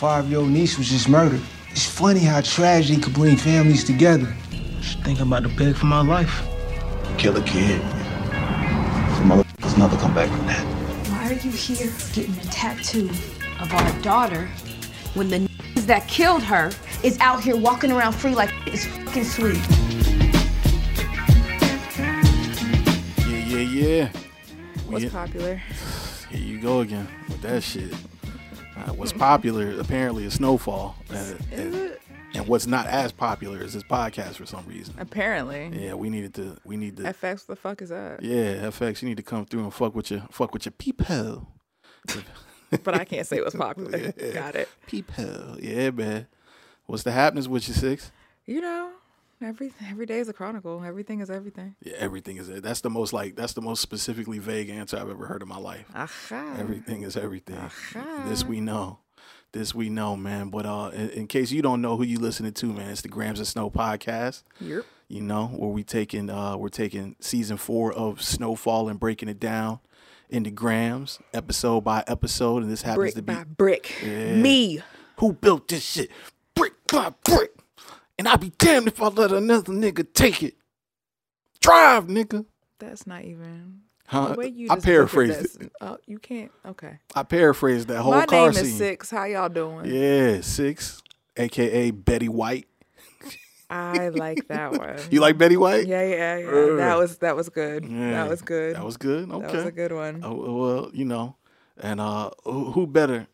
five-year-old niece was just murdered. It's funny how tragedy could bring families together. Just think I'm about to beg for my life. Kill a kid. Some motherfuckers never come back from that. Why are you here getting a tattoo of our daughter when the that killed her is out here walking around free like it's fucking sweet? Yeah, yeah, yeah. What's We- popular? Here you go again with that shit. Uh, what's popular apparently is Snowfall, and, and, and what's not as popular is this podcast for some reason. Apparently. Yeah, we needed to. We need to. FX, what the fuck is that? yeah, FX, you need to come through and fuck with your fuck with your people. But I can't say what's popular. Got it. People, yeah, man. What's the happenings with you six? You know, every every day is a chronicle. Everything is everything. Yeah, everything is. That's the most like. That's the most specifically vague answer I've ever heard in my life. Aha. Everything is everything. Aha. This we know. This we know, man. But uh, in, in case you don't know who you listening to, man, it's the Grams of Snow podcast. Yep. You know where we taking uh, we're taking season four of Snowfall and breaking it down into grams, episode by episode, and this happens Brick to be by brick. Yeah. Me. who built this shit, brick by brick. And I'd be damned if I let another nigga take it. Drive, nigga. That's not even. Huh? The way you I just look at paraphrased it. Oh, you can't. Okay. I paraphrased that whole My car name scene. is Six. How y'all doing? Yeah, six, aka Betty White. I like that one. You like Betty White? Yeah, yeah, yeah. Uh, that was that was good. Yeah, That was good. That was good. Okay. That was a good one. Oh, well, you know, and uh, who, who better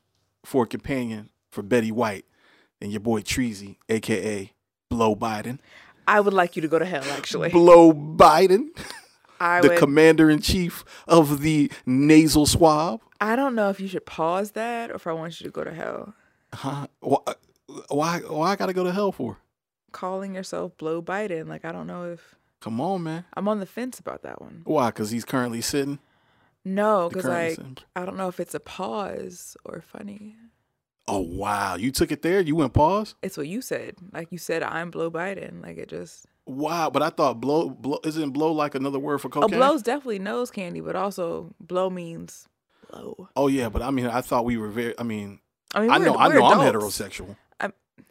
for a companion for Betty White than your boy Treasy, aka Blow Biden? I would like you to go to hell. Actually, Blow Biden, I the would. commander in chief of the nasal swab. I don't know if you should pause that or if I want you to go to hell. Huh? Why? Why? Why I gotta go to hell for? Calling yourself Blow Biden, like I don't know if Come on, man. I'm on the fence about that one. Why? Because he's currently sitting. No, because like sim- I don't know if it's a pause or funny. Oh wow, you took it there. You went pause. It's what you said. Like you said, I'm Blow Biden. Like it just. Wow, but I thought blow blow isn't blow like another word for Oh, cocaine. blow's definitely nose candy, but also blow means blow. Oh yeah, but I mean, I thought we were very. I mean, I mean, I know, I know, I'm heterosexual.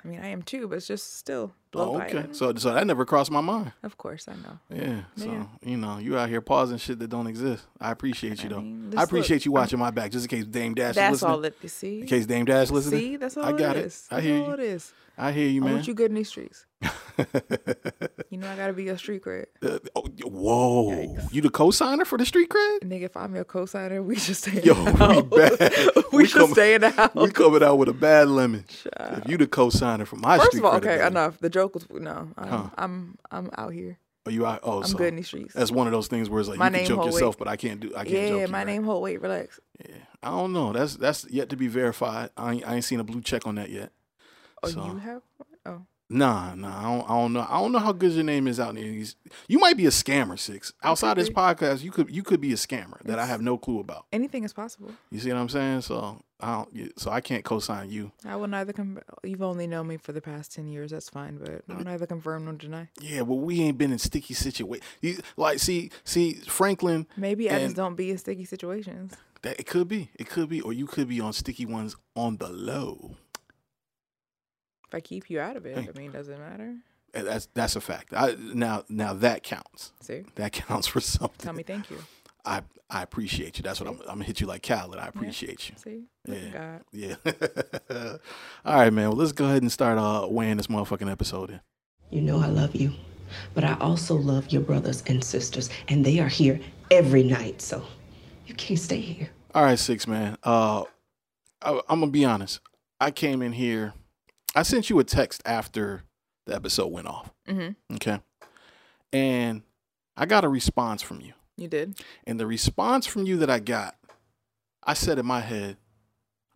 I'm, mean, I am too, but it's just still Oh, okay. Biden. So, so that never crossed my mind. Of course, I know. Yeah. So Yeah. you know, you out here pausing shit that don't exist. I appreciate you I though. mean, I just look, appreciate you I'm- watching my back, just in case Dame Dash That's all it is. See, in case Dame Dash listening. see, that's all I got it it. is. I That's hear all you. it is. I hear you, man. I want you good in these streets. You know, I gotta be your street cred. Uh, oh, whoa, Yikes. you the co-signer for the street cred? Nigga, if I'm your co-signer, we just stay in Yo, the we house. bad. we, We should come- stay in the house. We coming out with a bad lemon. If you the co-signer for my First street of all, okay, enough. The joke was no. I'm Huh. I'm, I'm out here. Are you out? Oh, I'm so good in these streets. That's one of those things where it's like My you can joke yourself, weight. but I can't do. I can't yeah, joke you, my right? name hold weight. Relax. Yeah, I don't know. That's that's yet to be verified. I ain't, I ain't seen a blue check on that yet. Oh, So- you have? Oh, Nah, nah. I don't, I don't know. I don't know how good your name is out there. You might be a scammer, six. Outside this podcast, you could you could be a scammer that I have no clue about. anything is possible. You see what I'm saying? So I don't. So I can't co-sign you. I will neither. Com- you've only known me for the past ten years. That's fine, but I'll neither confirm nor deny. Yeah, but we ain't been in sticky situations. Like, see, see, Franklin. Maybe I just don't be in sticky situations. That it could be. It could be, or you could be on sticky ones on the low. If I keep you out of it, Hey. I mean, does it matter? That's that's a fact. I, now now that counts. See, That counts for something. tell me thank you. I I appreciate you. That's what I'm. I'm gonna hit you like Khaled. I appreciate you. See, look at God. Yeah. All right, man. Well, let's go ahead and start uh weighing this motherfucking episode in. You know I love you, but I also love your brothers and sisters, and they are here every night, so you can't stay here. All right, six man. Uh, I, I'm gonna be honest. I came in here. I sent you a text after the episode went off. Mm-hmm. Okay. And I got a response from you. You did. And the response from you that I got, I said in my head,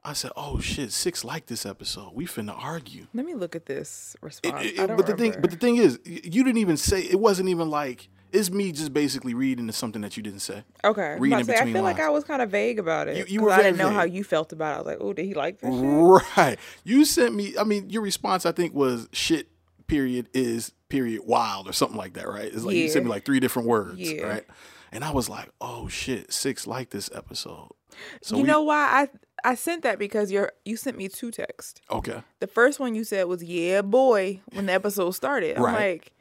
I said, "Oh shit, six like this episode. We finna argue." Let me look at this response. it- I don't but the thing, but the thing is, you didn't even say. It wasn't even like it's me just basically reading to something that you didn't say. Okay. Reading say, I feel like. I was kind of vague about it. You- you were I didn't know how you felt about it. I was like, oh, did he like this shit? Right. You sent me. I mean, your response I think was shit. Period is period wild or something like that, right? It's like you sent me like three different words, Yeah. right? And I was like, oh shit, six like this episode. So you we- know why I sent that because you're you sent me two texts. Okay. The first one you said was "Yeah, boy" when the episode started. I'm Right. like,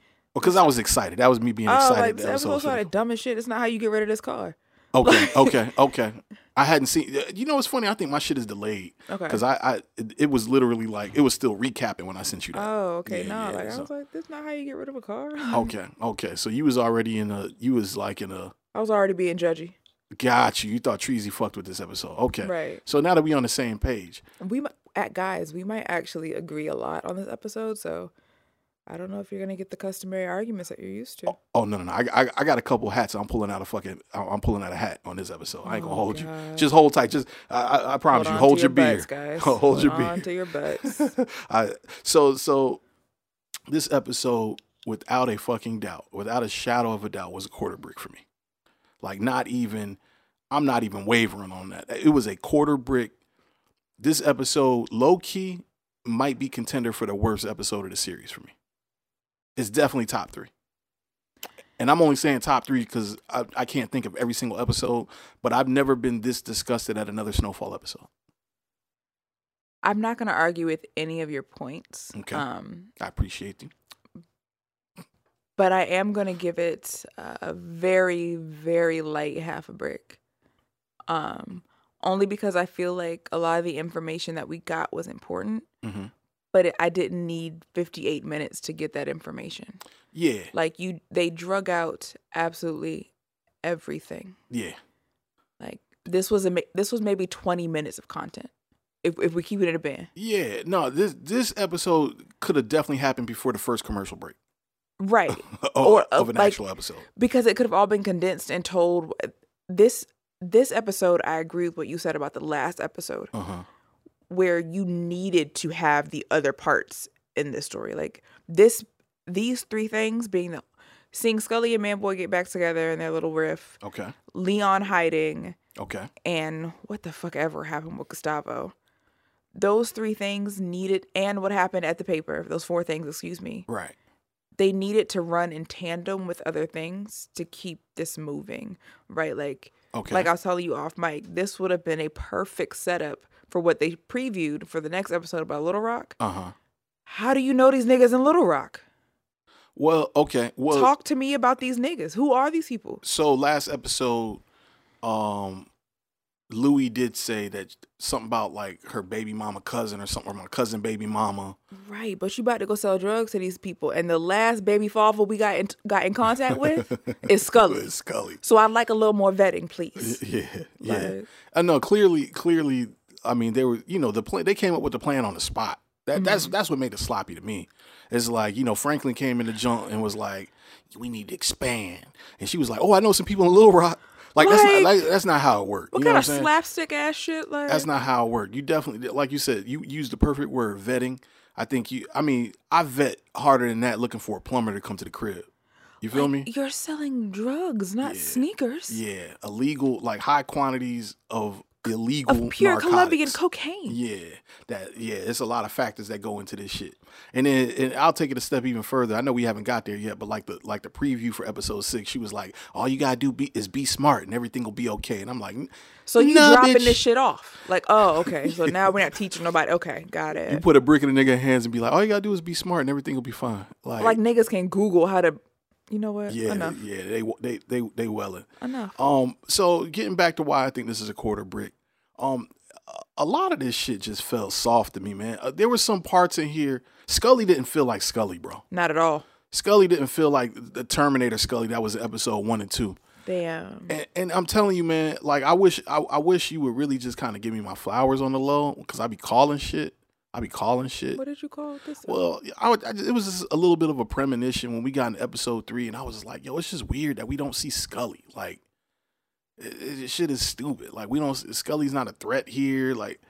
Because I was excited. That was me being oh, excited. like the the episode episode started dumb as shit. It's not how you get rid of this car. Okay, okay, okay. I hadn't seen. You know, it's funny. I think my shit is delayed. Okay. Because I, I, it, was literally like it was still recapping when I sent you that. Oh, okay. Yeah, no, yeah, like so- I was like, that's not how you get rid of a car. Okay, okay. So you was already in a. You was like in a. I was already being judgy. Got you. You thought Treasy fucked with this episode. Okay. Right. So now that we on the same page, We might, at guys, we might actually agree a lot on this episode. So I don't know if you're gonna get the customary arguments that you're used to. Oh, oh no no no! I, I I got a couple hats. I'm pulling out a fucking. I'm pulling out a hat on this episode. I ain't gonna Oh, hold you. Just hold tight. Just I I, I promise on you. Hold your, beer. butts, guys. hold your beer. to your butts. I, so so this episode, without a fucking doubt, without a shadow of a doubt, was a quarter brick for me. Like not even, I'm not even wavering on that. It was a quarter brick. This episode, low key, might be contender for the worst episode of the series for me. It's definitely top three. And I'm only saying top three because I, I can't think of every single episode, but I've never been this disgusted at another Snowfall episode. I'm not gonna argue with any of your points. Okay. Um, I appreciate you. but I am gonna give it a very, very light half a brick. Um, only because I feel like a lot of the information that we got was important, hmm but it, I didn't need 58 minutes to get that information. Yeah, Like you, they drug out absolutely everything. yeah. Like this was a this was maybe 20 minutes of content. If if we keep it in a band, Yeah, no, this this episode could have definitely happened before the first commercial break right? of, Or, uh, of an like- actual episode. because it could have all been condensed and told this this episode i agree with what you said about the last episode Uh huh. Where you needed to have the other parts in this story like this these three things being the seeing scully and manboy get back together in their little riff Okay. leon hiding Okay. and what the fuck ever happened with gustavo those three things needed and what happened at the paper those four things excuse me Right. they needed to run in tandem with other things to keep this moving, right? Like, Okay. like I was telling you off mic, this would have been a perfect setup for what they previewed for the next episode about Little Rock. Uh huh. How do you know these niggas in Little Rock? Well, okay. Well, Talk to me about these niggas. Who are these people? so last episode, um, Louie did say that something about like her baby mama cousin or something, or my cousin baby mama. Right, but you about to go sell drugs to these people, and the last baby father we got in, got in contact with is Scully. It's Scully. So I'd like a little more vetting, please. Yeah, yeah. Like- I know. Clearly, clearly. I mean, they were. You know, the plan. They came up with the plan on the spot. That that's Mm-hmm. that's what made it sloppy to me. It's like you know, Franklin came in the junk and was like, "We need to expand," and she was like, "Oh, I know some people in Little Rock." Like, that's not Like- like, that's not how it worked. What you know kind what of I'm saying? slapstick ass shit? Like That's not how it worked. You definitely, like you said, you used the perfect word, vetting. I think you. I mean, I vet harder than that, looking for a plumber to come to the crib. You feel me? You're selling drugs, not Yeah. sneakers. Yeah, illegal, like high quantities of illegal Of pure Colombian cocaine. Yeah, that yeah, it's a lot of factors that go into this shit. And then and I'll take it a step even further. I know we haven't got there yet, but like the like the preview for episode six, she was like, "All you gotta do be, is be smart, and everything will be okay." And I'm like, So you Nah, dropping bitch. this shit off. Like, oh, okay. So now we're not teaching nobody. Okay, got it. You put a brick in a nigga's hands and be like, "All you gotta do is be smart, and everything will be fine." Like, Like niggas can Google how to you know what? yeah, Enough. yeah, they they they they welling. Enough. Um, so getting back to why I think this is a quarter brick. Um, a- lot of this shit just felt soft to me, man. Uh, there were some parts in here. Scully didn't feel like Scully, bro. Not at all. Scully didn't feel like the Terminator Scully that was episode one and two. Damn. And, and I'm telling you, man, like I wish I, I wish you would really just kind of give me my flowers on the low because I be calling shit. I be calling shit. What did you call this? Well, I would, I just, it was just a little bit of a premonition when we got in episode three, and I was just like, "Yo, it's just weird that we don't see Scully. Like, it, it, shit is stupid. Like, we don't. Scully's not a threat here. Like,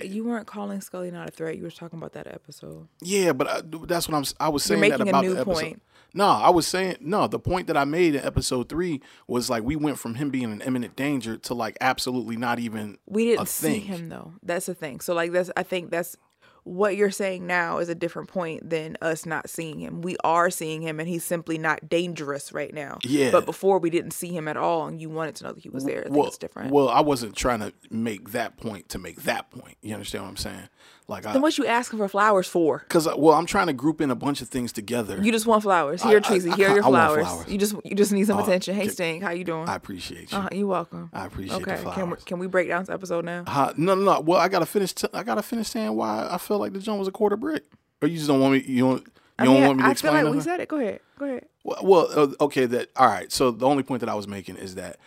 uh, you weren't calling Scully not a threat. You were talking about that episode. yeah, but I, that's what I'm. I was saying that about the episode. point. No, I was saying no. The point that I made in episode three was like we went from him being an imminent danger to like absolutely not even We didn't see him though. That's the thing. So like that's I think that's what you're saying now is a different point than us not seeing him. We are seeing him and he's simply not dangerous right now. Yeah. But before we didn't see him at all and you wanted to know that he was there. I well, different. well, I wasn't trying to make that point to make that point. You understand what I'm saying? Like, I, then what you asking for flowers for? Because well, I'm trying to group in a bunch of things together. You just want flowers. Here, I- Tracy. I Here are your I flowers. flowers. You just you just need some Uh, attention. Hey, Stink, how you doing? I appreciate you. uh, you're welcome. I appreciate okay. the Can we, can we break down this episode now? Uh, no, no, no. Well, I gotta finish. T- I gotta finish saying why I feel like the joint was a quarter brick. Or you just don't want me. You don't. You I don't mean, want me to I explain. feel like we said it. Go ahead. Go ahead. Well, well, uh, okay. That all right. So the only point that I was making is that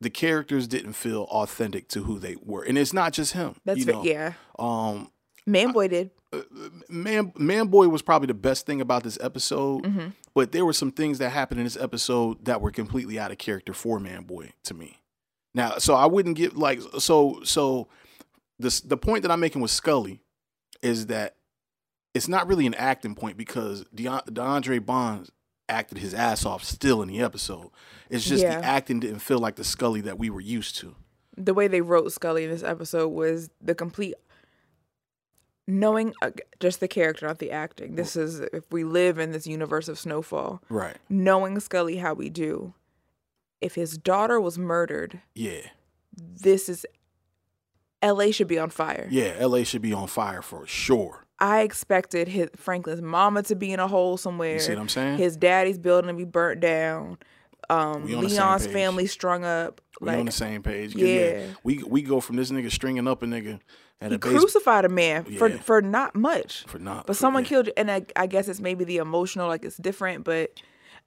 the characters didn't feel authentic to who they were, and it's not just him. That's you know? yeah. Um, Manboy did. man, man, boy was probably the best thing about this episode. Mm-hmm. But there were some things that happened in this episode that were completely out of character for man, boy to me. Now, so I wouldn't give like so so. The the point that I'm making with Scully is that it's not really an acting point because Deon- DeAndre Bonds acted his ass off still in the episode. It's just Yeah. the acting didn't feel like the Scully that we were used to. the way they wrote Scully in this episode was the complete knowing uh, just the character, not the acting. This is if we live in this universe of Snowfall, Right. knowing Scully how we do. If his daughter was murdered, Yeah. this is L.A. should be on fire. Yeah. LA should be on fire for sure. I expected his Franklin's mama to be in a hole somewhere. You see what I'm saying? His daddy's building to be burnt down. Um, We on the same Leon's family strung up. We like on the same page. 'Cause, Yeah. We we go from this nigga stringing up a nigga at he a base crucified a man for Yeah. for not much. for not. But for- someone yeah. killed, and I, I guess it's maybe the emotional, like it's different. But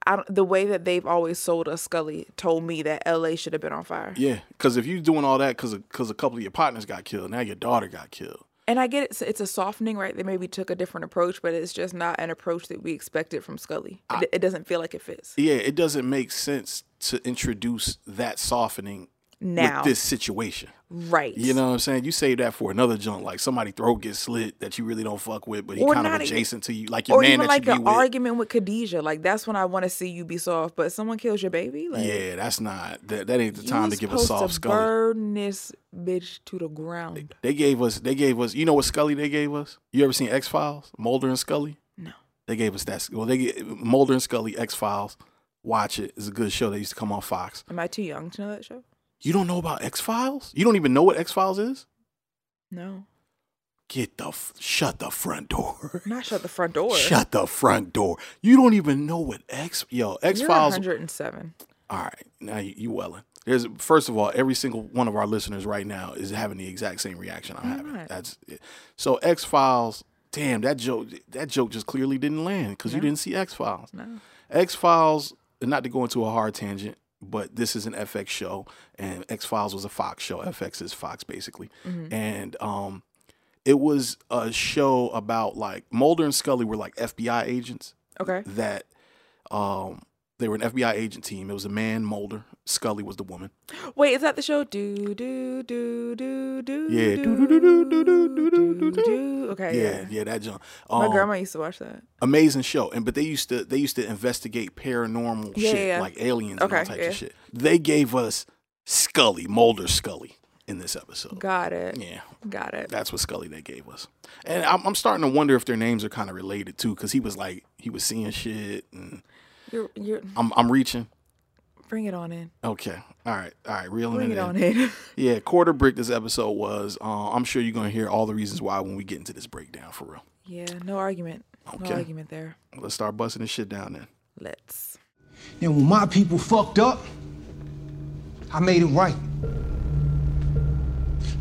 I the way that they've always sold us Scully told me that L.A. should have been on fire. Yeah, because if you're doing all that because because a couple of your partners got killed, now your daughter got killed. And I get it; it's, it's a softening, right? They maybe took a different approach, but it's just not an approach that we expected from Scully. It, it doesn't feel like it fits Yeah, it doesn't make sense to introduce that softening now. with this situation. right? You know what I'm saying? You say that for another junk, like somebody throat gets slit that you really don't fuck with, but he Or kind of not even- adjacent to you, like your or man even that like you an with. argument with Khadijah. Like that's when I want to see you be soft. But someone kills your baby. Like, yeah, that's not that. That ain't the time to give a soft to Scully. burn this bitch to the ground. They gave us. They gave us. You know what Scully they gave us? You ever seen X Files? Mulder and Scully. No. They gave us that. Well, they get Mulder and Scully X Files. Watch it. It's a good show. They used to come on Fox. Am I too young to know that show? You don't know about X Files? You don't even know what X Files is? No. Get the f- shut the front door. Not shut the front door. Shut the front door. You don't even know what X yo X You're Files. 107. All right, now you, you welling. There's first of all, every single one of our listeners right now is having the exact same reaction I'm having. not? That's it. so X Files. Damn, that joke. That joke just clearly didn't land because you didn't see X Files. No. X Files. And not to go into a hard tangent, but this is an FX show, and X Files was a Fox show. FX is Fox basically, and um, it was a show about like Mulder and Scully were like FBI agents Okay. that um they were an FBI agent team. It was a man, Mulder. Scully was the woman. Wait, is that the show? Do do do do do. Yeah. do, Do, do, do, do, do, do, do, do. Okay. Yeah, Yeah. yeah, that junk. My Um, grandma used to watch that. amazing show. And but they used to they used to investigate paranormal Yeah, shit yeah, like aliens and all Okay, types yeah. of shit. They gave us Scully, Mulder Scully in this episode. Got it. Yeah. Got it. That's what Scully they gave us, and I'm, I'm starting to wonder if their names are kind of related too, because he was like he was seeing shit, and You're you're I'm I'm reaching. bring it on in. Okay, all right, all right, reeling Bring it, it on in. Yeah, quarter brick. This episode was. Uh, I'm sure you're gonna hear all the reasons why when we get into this breakdown for real. yeah. No argument. Okay. No argument there. Let's start busting this shit down then. Let's. And when my people fucked up, I made it right.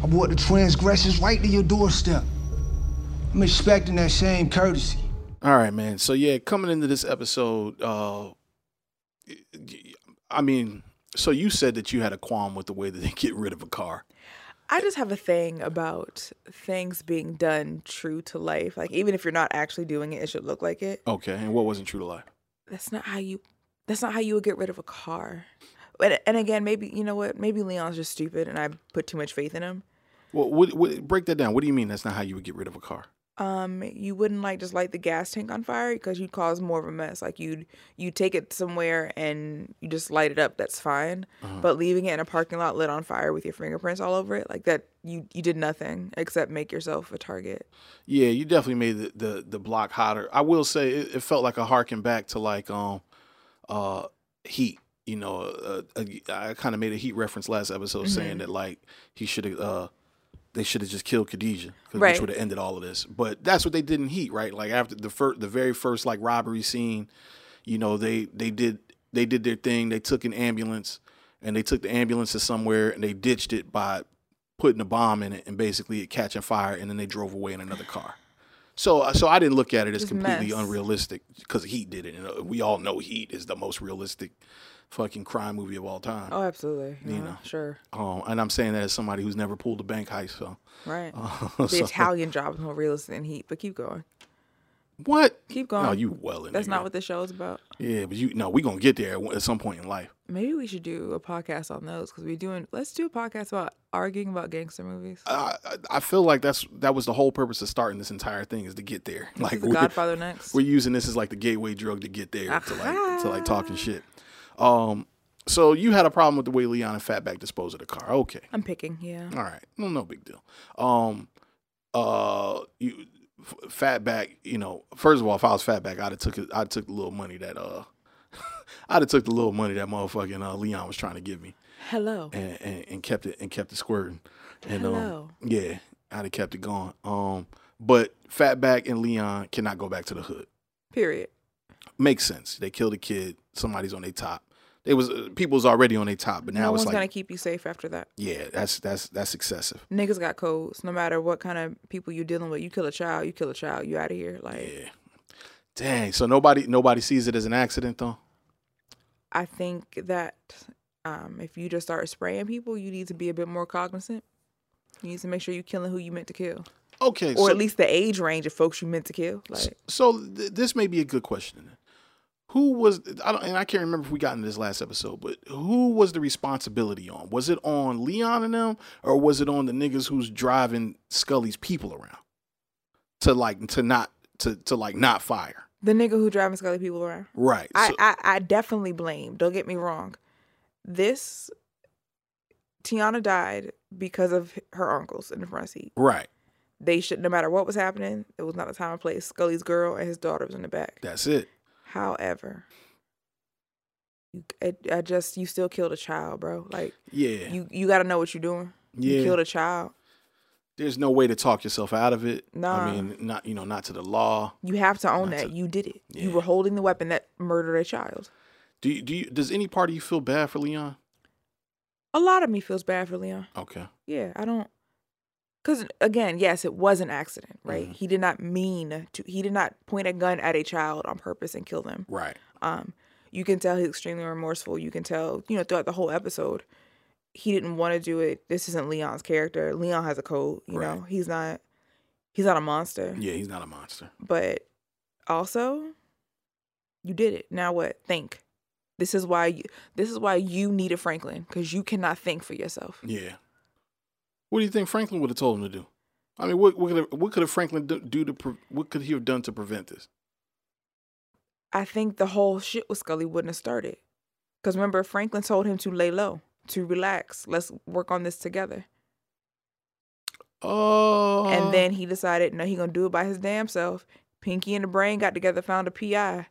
I brought the transgressors right to your doorstep. I'm expecting that same courtesy. All right, man. So yeah, coming into this episode, uh, I mean, so you said that you had a qualm with the way that they get rid of a car. I just have a thing about things being done true to life. Like even if you're not actually doing it, it should look like it. Okay, and what wasn't true to life? That's not how you. That's not how you would get rid of a car. But and again, maybe you know what? Maybe Leon's just stupid, and I put too much faith in him. Well, what, what, break that down. What do you mean that's not how you would get rid of a car? Um, you wouldn't like just light the gas tank on fire because you'd cause more of a mess. Like you'd you take it somewhere and you just light it up. That's fine. Uh-huh. But leaving it in a parking lot lit on fire with your fingerprints all over it, like that, you you did nothing except make yourself a target. Yeah, you definitely made the the, the block hotter. I will say it, it felt like a harken back to like um uh Heat. You know, uh, uh, I kind of made a Heat reference last episode saying that like he should have uh they should have just killed Khadijah, Right. which would have ended all of this. But that's what they did in Heat, right? Like after the first, the very first like robbery scene, you know, they they did they did their thing. They took an ambulance and they took the ambulance to somewhere and they ditched it by putting a bomb in it and basically it catching fire and then they drove away in another car. So uh, so I didn't look at it as completely mess. unrealistic because Heat did it. And uh, we all know Heat is the most realistic fucking crime movie of all time. Oh, absolutely. You Yeah, know. sure. Um, and I'm saying that as somebody who's never pulled a bank heist. So Right. uh, the so- Italian job is more realistic than Heat, but keep going. what? Keep going. No, you well in That's not what the show is about. Yeah, but you no, we're gonna get there at some point in life. Maybe we should do a podcast on those because we're doing. Let's do a podcast about arguing about gangster movies. I, I feel like that's that was the whole purpose of starting this entire thing is to get there. Like Like the Godfather next. we're using this as like the gateway drug to get there to like to like talking shit. Um, so you had a problem with the way Leon and Fatback disposed of the car. Okay, I'm picking. Yeah. all right, no, no big deal. Um, uh, you F- Fatback, you know, first of all, if I was Fatback, I'd have took it. I'd took the little money that uh, I'd have took the little money that motherfucking uh, Leon was trying to give me. Hello. and, and, and kept it and kept it squirting. And Hello. um, yeah, I'd have kept it going. Um, but Fatback and Leon cannot go back to the hood. Period. Makes sense. They killed a kid. Somebody's on their top. It was uh, people's already on their top, but now no it's one's like gonna keep you safe after that. yeah, that's that's that's excessive. Niggas got codes. No matter what kind of people you're dealing with, you kill a child, you kill a child, you out of here. Like Yeah. Dang. So nobody nobody sees it as an accident though. I think that um, if you just start spraying people, you need to be a bit more cognizant. You need to make sure you're killing who you meant to kill, Okay. or so, at least the age range of folks you meant to kill. Like so th- this may be a good question. Who was I don't and I can't remember if we got into this last episode, but who was the responsibility on? Was it on Leon and them, or was it on the niggas who's driving Scully's people around to like to not to to like not fire? the nigga who driving Scully people around. Right. I, so- I I definitely blame. Don't get me wrong. This Tiana died because of her uncles in the front seat. right. They should, no matter what was happening, it was not a time and place. Scully's girl and his daughter was in the back. That's it. However, you, I, just you still killed a child, bro. Like Yeah. you you got to know what you're doing. You killed a child. There's no way to talk yourself out of it. Nah. I mean, not you know, not to the law. You have to own Not that. to- you did it. You were holding the weapon that murdered a child. Do you, do you, does any part of you feel bad for Leon? A lot of me feels bad for Leon. Okay. Yeah, I don't. Because again, yes, it was an accident, right? Mhm. He did not mean to. He did not point a gun at a child on purpose and kill them. Right. Um, you can tell he's extremely remorseful. You can tell, you know, throughout the whole episode, he didn't want to do it. This isn't Leon's character. Leon has a code. You know, he's not. He's not a monster. Yeah, he's not a monster. But also, you did it. Now what? Think. This is why. You, this is why you needed Franklin because you cannot think for yourself. Yeah. What do you think Franklin would have told him to do? I mean, what what could have, what could have Franklin do, to pre- what could he have done to prevent this? I think the whole shit with Scully wouldn't have started. Because remember, Franklin told him to lay low, to relax. Let's work on this together. Oh. and uh. then he decided, no, he gonna do it by his damn self. Pinky and the Brain got together, found a PI.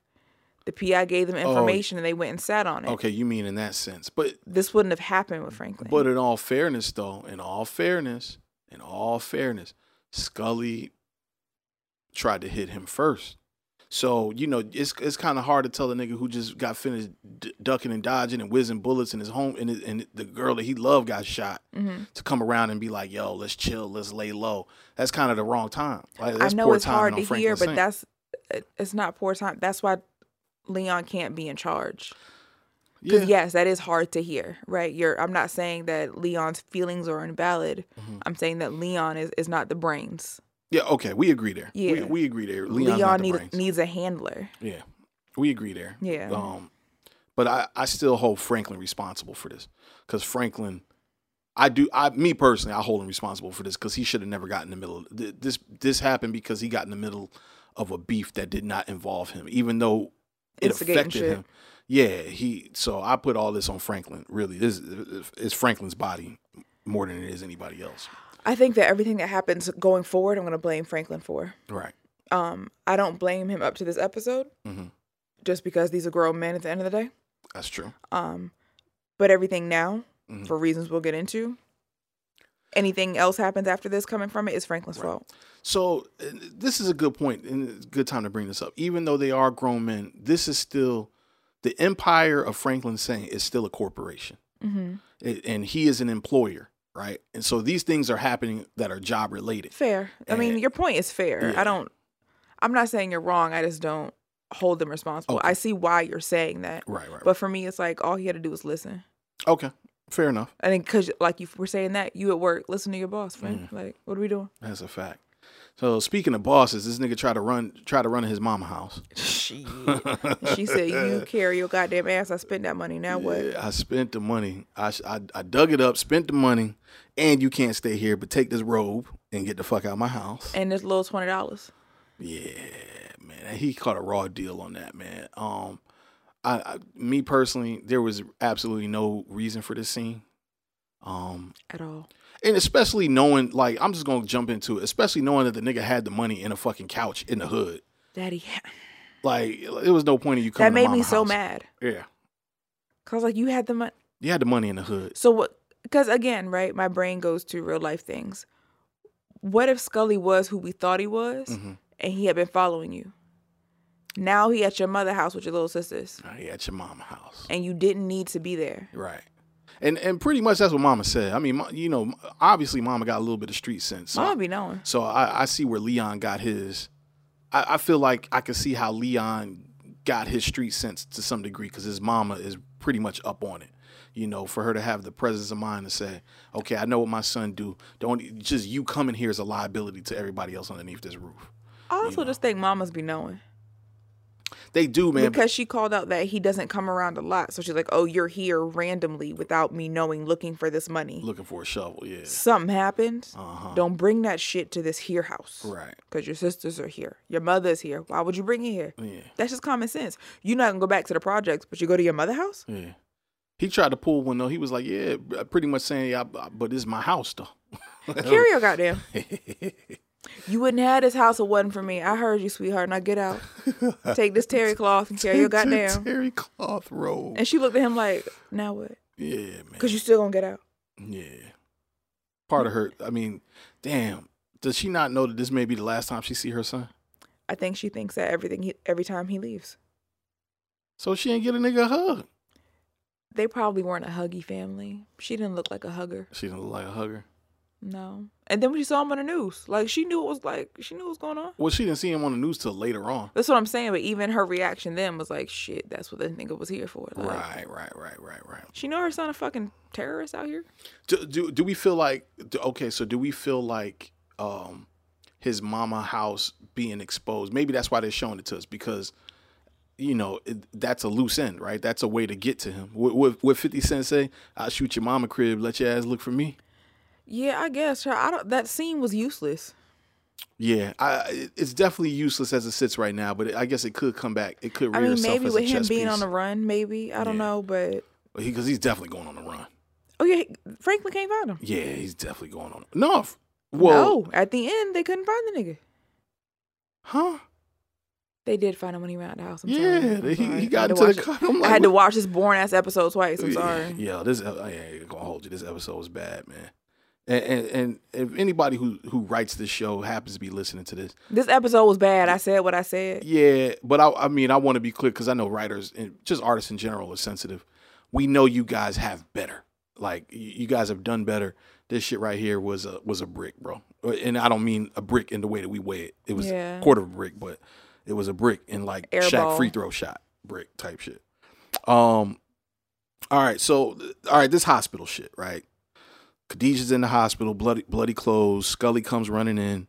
The PI gave them Oh. information, and they went and sat on it. okay, you mean in that sense, but This wouldn't have happened with Franklin. but in all fairness, though, in all fairness, in all fairness, Scully tried to hit him first. So you know it's it's kind of hard to tell a nigga who just got finished d- ducking and dodging and whizzing bullets in his home and his, and the girl that he loved got shot Mhm. to come around and be like, "Yo, let's chill, let's lay low." That's kind of the wrong time. Like, I know it's hard to on hear, Franklin's but that's it's not poor time. That's why Leon can't be in charge. Because yeah. yes, that is hard to hear, right? You're. I'm not saying that Leon's feelings are invalid. Mm-hmm. I'm saying that Leon is, is not the brains. Yeah, okay, we agree there. We, Yeah. we agree there. Leon's Leon the need, needs a handler. Yeah, we agree there. Yeah. Um, but I, I still hold Franklin responsible for this because Franklin, I do. I me personally, I hold him responsible for this because he should have never gotten in the middle. th- This this happened because he got in the middle of a beef that did not involve him, even though it affected shit. him. Yeah, he. So I put all this on Franklin. Really, this is Franklin's body more than it is anybody else. I think that everything that happens going forward, I'm going to blame Franklin for. Right. Um, I don't blame him up to this episode, Mhm. just because these are grown men at the end of the day. That's true. Um, but everything now, Mhm. for reasons we'll get into, anything else happens after this coming from it is Franklin's fault. So uh, this is a good point, and it's a good time to bring this up. Even though they are grown men, this is still the empire of Franklin saying is still a corporation, Mm-hmm. It- and he is an employer, right? And so these things are happening that are job related. Fair. I mean, your point is fair. Yeah. I don't. I'm not saying you're wrong. I just don't hold them responsible. Okay. I see why you're saying that. Right, right. But for me, it's like all he had to do was listen. Okay, fair enough. I think because, like you were saying that, you at work, listen to your boss, friend. Like, what are we doing? That's a fact. So speaking of bosses, this nigga tried to run, try to run his mama house. She, she said, "You carry your goddamn ass. I spent that money. Now what?" Yeah, I spent the money. I, I I dug it up, spent the money, and you can't stay here, but take this robe and get the fuck out of my house. And this little twenty dollars. Yeah, man, he caught a raw deal on that, man. Um, I, I me personally, there was absolutely no reason for this scene. Um, At all. and especially knowing, like, I'm just gonna jump into it, especially knowing that the nigga had the money in a fucking couch in the hood. Daddy, Like, it was no point in you coming. that made me so house. mad. Yeah, Cause like you had the money. you had the money in the hood. So what? Because again, right, my brain goes to real life things. What if Scully was who we thought he was, Mm-hmm. and he had been following you? Now he at your mother house with your little sisters, He at your mama house. and you didn't need to be there. Right. And and pretty much that's what Mama said. I mean, you know, obviously Mama got a little bit of street sense. So, Mama be knowing. so I, I see where Leon got his. I, I feel like I can see how Leon got his street sense to some degree because his mama is pretty much up on it. You know, for her to have the presence of mind to say, "Okay, I know what my son do. Don't just you coming here is a liability to everybody else underneath this roof." I also just think mamas be knowing They do, man. because she called out that he doesn't come around a lot. So she's like, "Oh, you're here randomly without me knowing, looking for this money. looking for a shovel, yeah. Something happened. Uh-huh. Don't bring that shit to this here house, Right. Because your sisters are here, your mother's here. Why would you bring it here? Yeah. That's just common sense. You're not gonna go back to the projects, but you go to your mother house. Yeah. He tried to pull one though. He was like, "Yeah," pretty much saying, "Yeah, but this is my house though." Carry your goddamn. you wouldn't have this house if it wasn't for me. I heard you, sweetheart. Now get out. Take this terry cloth and carry your goddamn. terry cloth robe. And she looked at him like, now what? Yeah, man. Because you still gonna get out. Yeah. Part of her. I mean, damn. Does she not know that this may be the last time she see her son? I think she thinks that everything he, every time he leaves. So she ain't get a nigga a hug. They probably weren't a huggy family. She didn't look like a hugger. She didn't look like a hugger. No. And then when she saw him on the news, like she knew it was like she knew what was going on. Well, she didn't see him on the news till later on. That's what I'm saying. But even her reaction then was like, "Shit, that's what the nigga was here for." Like, Right, right, right, right, right. She know her son a fucking terrorist out here. Do, do do we feel like do- okay? So do we feel like um his mama house being exposed? Maybe that's why they're showing it to us because you know it, that's a loose end, right? That's a way to get to him. What, what, what Fifty Cent say? I'll shoot your mama crib, let your ass look for me. Yeah, I guess. I don't. That scene was useless. Yeah, I, it's definitely useless as it sits right now, but I guess it could come back. It could I mean, maybe with him being piece. on the run, maybe I don't Yeah. know, but because he's definitely going on the run. oh yeah, Franklin can't find him. Yeah, he's definitely going on. No, well, no, at the end they couldn't find the nigga. huh? They did find him when he ran out the house. I'm Yeah, sorry. He- he got into the car. I'm I like, had to watch this born ass episode twice. I'm Yeah, sorry. Yeah, this oh, I ain't gonna hold you. This episode was bad, man. And, and and if anybody who who writes this show happens to be listening to this, This episode was bad. I said what I said. yeah. But I I mean I want to be clear because I know writers and just artists in general are sensitive. We know you guys have better. Like you guys have done better. This shit right here was a was a brick, bro. And I don't mean a brick in the way that we weigh it. It was Yeah. a quarter of a brick, but it was a brick in like Air Shaq ball. free throw shot brick type shit. Um. All right, so all right, this hospital shit, right? Khadijah's in the hospital, bloody bloody clothes. Scully comes running in.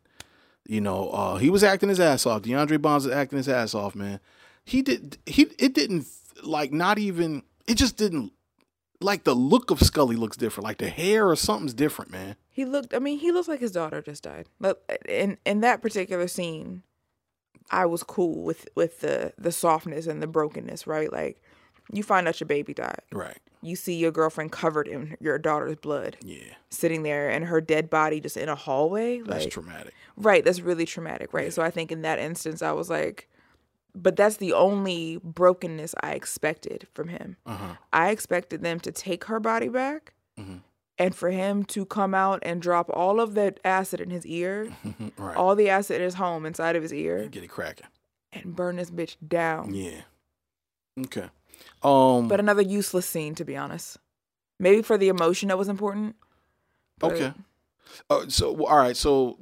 You know, uh, he was acting his ass off. DeAndre Bonds was acting his ass off, man. He did he it didn't like not even it just didn't like the look of Scully looks different. Like the hair or something's different, man. He looked. I mean, he looks like his daughter just died. But in in that particular scene, I was cool with with the the softness and the brokenness. Right, like you find out your baby died. Right. You see your girlfriend covered in your daughter's blood, Yeah. sitting there, and her dead body just in a hallway. That's like, traumatic. Right, that's really traumatic, right? So I think in that instance, I was like, but that's the only brokenness I expected from him. Uh-huh. I expected them to take her body back Mhm. and for him to come out and drop all of that acid in his ear, right. all the acid in his home inside of his ear, Get it cracking. and burn this bitch down. Yeah. Okay. Um But another useless scene, to be honest. Maybe for the emotion that was important. but- Okay. Uh, so well, all right. So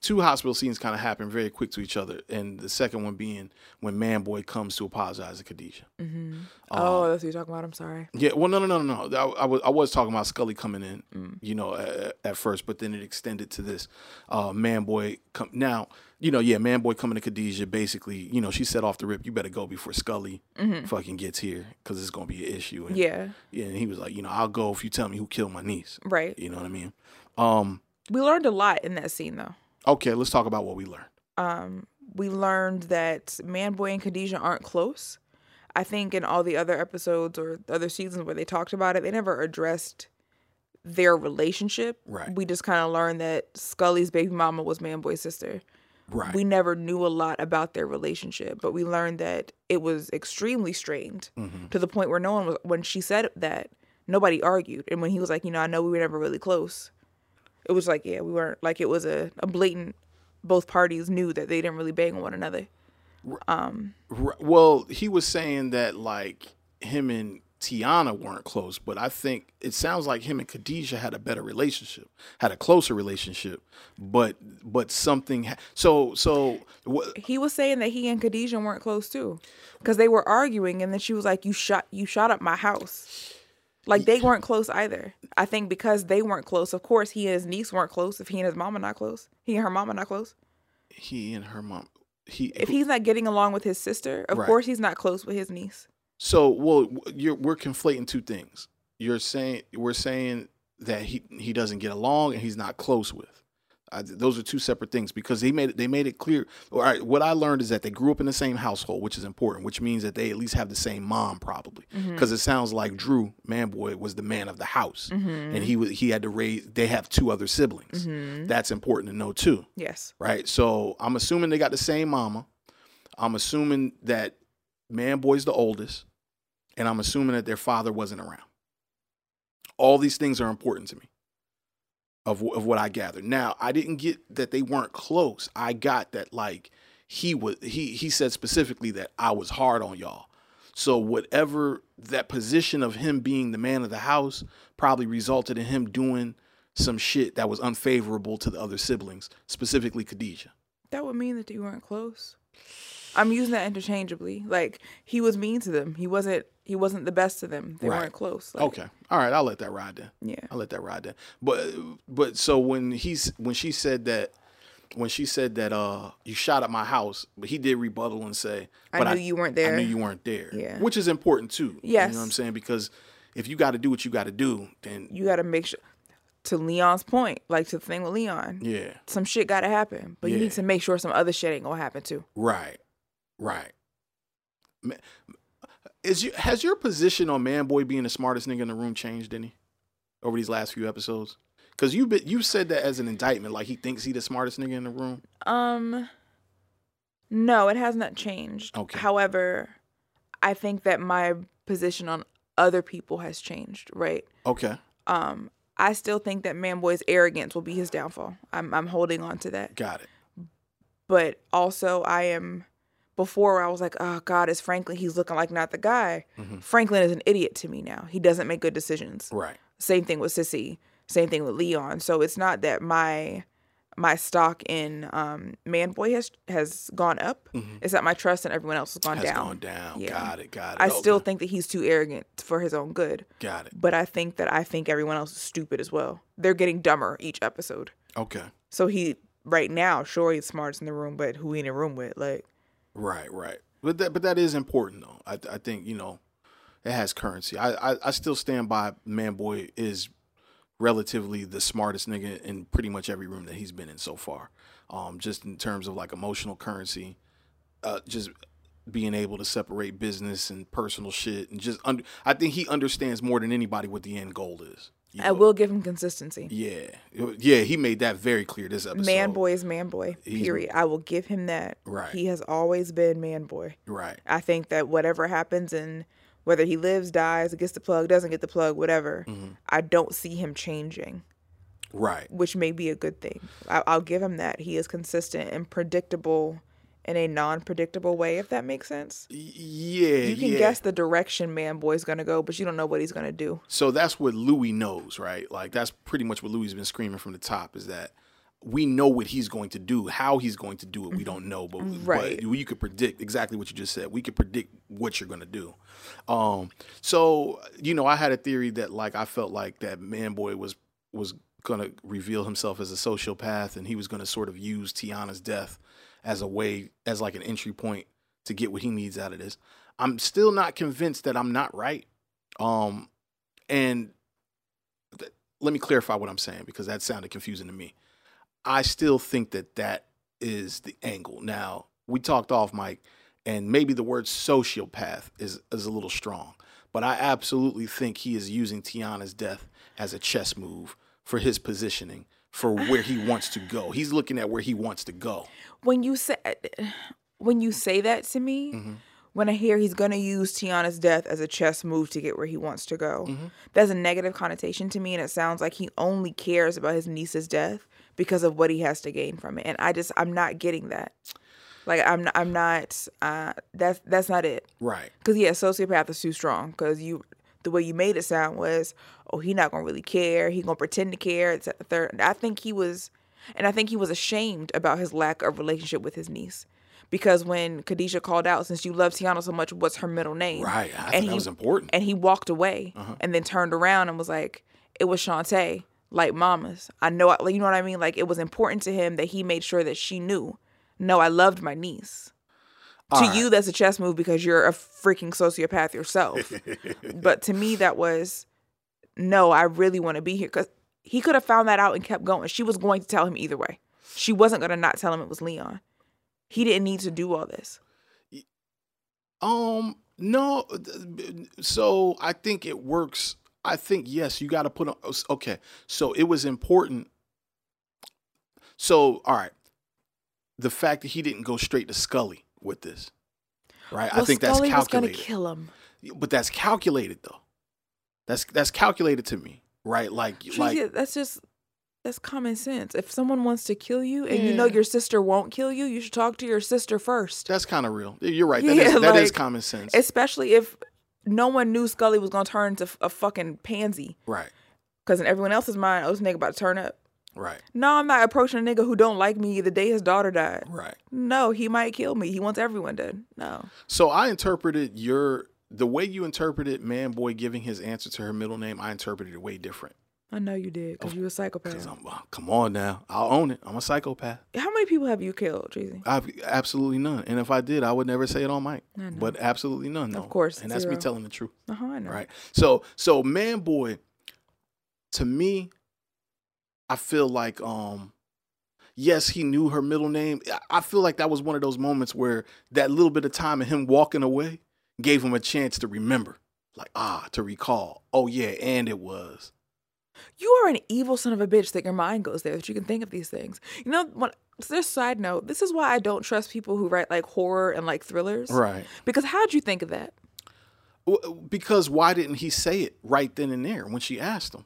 two hospital scenes kind of happen very quick to each other, and the second one being when Manboy comes to apologize to Khadijah. Mhm. Um, oh, that's what you're talking about. I'm sorry. Yeah. Well, no, no, no, no. no. I, I was I was talking about Scully coming in, Mm. you know, at, at first, but then it extended to this uh, Manboy come now. You know, yeah, Manboy coming to Khadijah. Basically, you know, she said off the rip, "You better go before Scully fucking gets here, because it's gonna be an issue." And, Mm-hmm. Yeah, Yeah, and he was like, you know, I'll go if you tell me who killed my niece. right. You know what I mean? Um, We learned a lot in that scene, though. okay, let's talk about what we learned. um, we learned that Manboy and Khadijah aren't close. I think in all the other episodes or other seasons where they talked about it, they never addressed their relationship. Right. We just kind of learned that Scully's baby mama was Manboy's sister. Right. We never knew a lot about their relationship, but we learned that it was extremely strained Mm-hmm. to the point where no one was, when she said that, nobody argued. And when he was like, you know, I know we were never really close, it was like, yeah, we weren't, like, it was a, a blatant, both parties knew that they didn't really bang on one another. R- well, he was saying that like him and Tiana weren't close, but I think it sounds like him and Khadijah had a better relationship, had a closer relationship, but but something. Ha- so so wh- He was saying that he and Khadijah weren't close too, because they were arguing, and then she was like, "You shot, you shot up my house." Like they weren't close either. I think because they weren't close. Of course, he and his niece weren't close. If he and his mama not close, he and her mama not close. he and her mom. He If he's not getting along with his sister, of Right. course he's not close with his niece. So, well, you're we're conflating two things. You're saying we're saying that he he doesn't get along and he's not close with. I, those are two separate things because they made it, they made it clear. All right, what I learned is that they grew up in the same household, which is important, which means that they at least have the same mom, probably, mm-hmm. because it sounds like Drew Manboy was the man of the house, mm-hmm. and he was he had to raise. They have two other siblings. Mm-hmm. That's important to know too Yes. right? So I'm assuming they got the same mama. I'm assuming that man boy's the oldest, and I'm assuming that their father wasn't around. All these things are important to me. Of of what I gathered. Now I didn't get that they weren't close. I got that like he was he he said specifically that I was hard on y'all. So whatever that position of him being the man of the house probably resulted in him doing some shit that was unfavorable to the other siblings, specifically Khadijah. That would mean that you weren't close. I'm using that interchangeably. Like he was mean to them. He wasn't. He wasn't the best to them. They Right. weren't close. Like, Okay. All right, I'll let that ride then. Yeah. I'll let that ride then. But but so when he's when she said that when she said that uh you shot at my house, but he did rebuttal and say, I but knew you weren't there. I knew you weren't there. Yeah. Which is important too. Yeah. You know what I'm saying? Because if you got to do what you got to do, then You got to make sure. To Leon's point, like to the thing with Leon, yeah, some shit got to happen, but you need to make sure some other shit ain't gonna happen too. right, right. Is you has your position on Man Boy being the smartest nigga in the room changed any over these last few episodes? Because you been you said that as an indictment, like he thinks he the smartest nigga in the room. Um, no, it has not changed. Okay. However, I think that my position on other people has changed. Right. Okay, Um, I still think that Manboy's arrogance will be his downfall. I'm I'm holding on to that. got it. But also, I am. Before I was like, oh God, is Franklin? He's looking like not the guy. Mm-hmm. Franklin is an idiot to me now. He doesn't make good decisions. Right. Same thing with Cissy. Same thing with Leon. So it's not that my my stock in um Manboy has has gone up. It's that my trust in everyone else has gone Mm-hmm. Has down. gone down. Yeah. Got it. Got it. I still think that he's too arrogant for his own good. Got it. But I think that I think everyone else is stupid as well. They're getting dumber each episode. Okay. So he right now, sure he's smartest in the room, but who he in a room with? Like Right. Right. But that but that is important though. I I think you know, It has currency. I, I I still stand by Man Boy is relatively the smartest nigga in pretty much every room that he's been in so far. Um, just in terms of like emotional currency, uh, just being able to separate business and personal shit, and just under. I think he understands more than anybody what the end goal is. You I know? will give him consistency. Yeah, yeah. He made that very clear this episode. Man boy is man boy. He's- Period. I will give him that. Right. He has always been man boy. Right. I think that whatever happens and whether he lives, dies, gets the plug, doesn't get the plug, whatever, Mm-hmm. I don't see him changing, Right. which may be a good thing. I, I'll give him that. He is consistent and predictable in a non-predictable way, if that makes sense. Yeah. You can yeah. guess the direction man boy's gonna go, but you don't know what he's gonna do. So that's what Louie knows, right? Like that's pretty much what Louie has been screaming from the top is that we know what he's going to do. How he's going to do it, we don't know, but, Right. but you could predict exactly what you just said. We could predict what you're going to do. Um, so you know, I had a theory that like I felt like that Man Boy was was going to reveal himself as a sociopath, and he was going to sort of use Tiana's death as a way, as like an entry point to get what he needs out of this. I'm still not convinced that I'm not right. Um, and th- let me clarify what I'm saying because that sounded confusing to me. I still think that that is the angle. Now, we talked off mic, and maybe the word sociopath is, is a little strong, but I absolutely think he is using Tiana's death as a chess move for his positioning for where he wants to go. He's looking at where he wants to go. when you say when you say that to me Mm-hmm. when i hear he's going to use tiana's death as a chess move to get where he wants to go Mm-hmm. that's a negative connotation to me and it sounds like he only cares about his niece's death because of what he has to gain from it and i just i'm not getting that like i'm not, i'm not uh that's that's not it Right. because yeah sociopath is too strong because you the way you made it sound was oh he not gonna really care he gonna pretend to care it's at the third i think he was and i think he was ashamed about his lack of relationship with his niece because when Khadijah called out, since you love Tiana so much, what's her middle name? Right. I thought that was important. Uh-huh. And he walked away and then turned around and was like, it was Shantae, like mama's. I know, I, you know what I mean? Like it was important to him that he made sure that she knew, no, I loved my niece. To right. you, that's a chess move because you're a freaking sociopath yourself. but to me, that was, no, I really want to be here. Because he could have found that out and kept going. She was going to tell him either way. She wasn't going to not tell him it was Leon. He didn't need to do all this. Um, no. So I think it works. I think yes, you got to put on. Okay, so it was important. So all right, the fact that he didn't go straight to Scully with this, right? I think Scully that's was going to calculated. kill him. but that's calculated though. That's that's calculated to me, right? Like like Yeah, that's just that's common sense. If someone wants to kill you and you know your sister won't kill you, you should talk to your sister first. that's kind of real. You're right. That is Yeah, that is like, common sense, Especially if no one knew Scully was gonna turn into a fucking pansy. right? Because in everyone else's mind, oh, this nigga about to turn up. Right. No, I'm not approaching a nigga who don't like me the day his daughter died. Right. No, he might kill me. He wants everyone dead. No. So I interpreted your the way you interpreted man boy giving his answer to her middle name. I interpreted it way different. I know you did because you a psychopath. Uh, come on now, I'll own it. I'm a psychopath. How many people have you killed, Jeezy? I've absolutely none. And if I did, I would never say it on mic. I know. But absolutely none. No. Of course, and that's me telling the truth. Uh huh. I know. Right. So so man boy, to me, I feel like um yes, he knew her middle name. I- feel like that was one of those moments where that little bit of time and him walking away gave him a chance to remember. Like, ah, to recall. Oh yeah, and it was. You are an evil son of a bitch that your mind goes there that you can think of these things. You know, when, this side note, this is why I don't trust people who write like horror and like thrillers. Right. Because how'd you think of that? Because why didn't he say it right then and there when she asked him?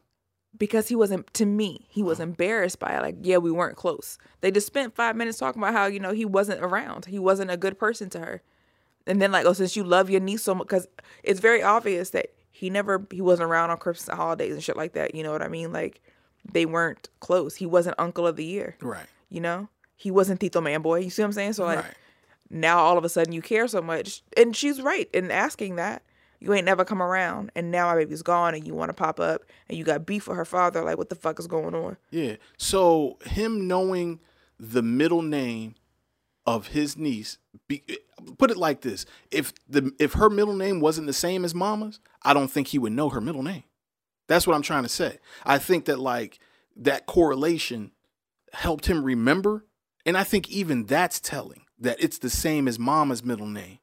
Because he wasn't, to me, he was mm. embarrassed by it. Like, yeah, we weren't close. They just spent five minutes talking about how, you know, he wasn't around. He wasn't a good person to her. And then, like, oh, since you love your niece so much, because it's very obvious that he never, he wasn't around on Christmas and holidays and shit like that. You know what I mean? Like, they weren't close. He wasn't uncle of the year. Right. you know he wasn't tito man boy you see what i'm saying so like Right. now all of a sudden you care so much and she's right in asking that you ain't never come around and now my baby's gone and you want to pop up and you got beef with her father like what the fuck is going on Yeah. So him knowing the middle name of his niece. Be, put it like this: if the if her middle name wasn't the same as Mama's, I don't think he would know her middle name. That's what I'm trying to say. I think that like that correlation helped him remember, and I think even that's telling that it's the same as Mama's middle name.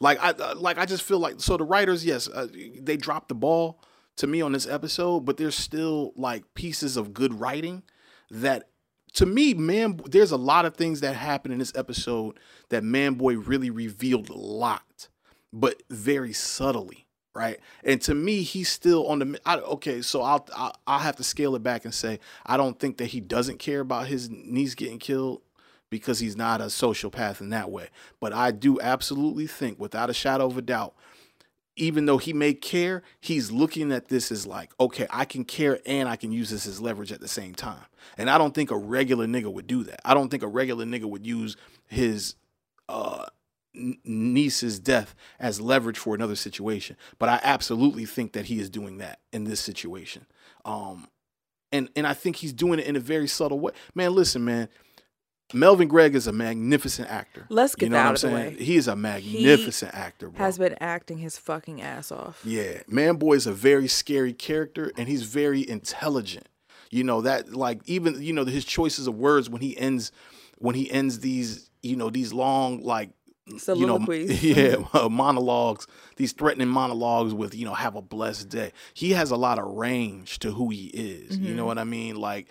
Like I uh, like I just feel like so the writers, yes, uh, they dropped the ball to me on this episode, but there's still like pieces of good writing that to me, man, there's a lot of things that happen in this episode that Man Boy really revealed a lot, but very subtly, right? And to me, he's still on the. I, okay, so I'll, I'll I'll have to scale it back and say I don't think that he doesn't care about his niece getting killed because he's not a sociopath in that way. But I do absolutely think, without a shadow of a doubt, even though he may care, he's looking at this as like, okay, I can care and I can use this as leverage at the same time. And I don't think a regular nigga would do that. I don't think a regular nigga would use his uh, niece's death as leverage for another situation. But I absolutely think that he is doing that in this situation. Um, and and I think he's doing it in a very subtle way. Man, listen, man. Melvin Gregg is a magnificent actor. Let's get you know that what out I'm of the saying? way. He is a magnificent actor, bro. Has been acting his fucking ass off. Yeah, Man Boy is a very scary character and he's very intelligent. You know that like even you know his choices of words when he ends when he ends these you know these long like you know yeah uh, monologues these threatening monologues with you know have a blessed day. He has a lot of range to who he is. You Mm-hmm. know what I mean? Like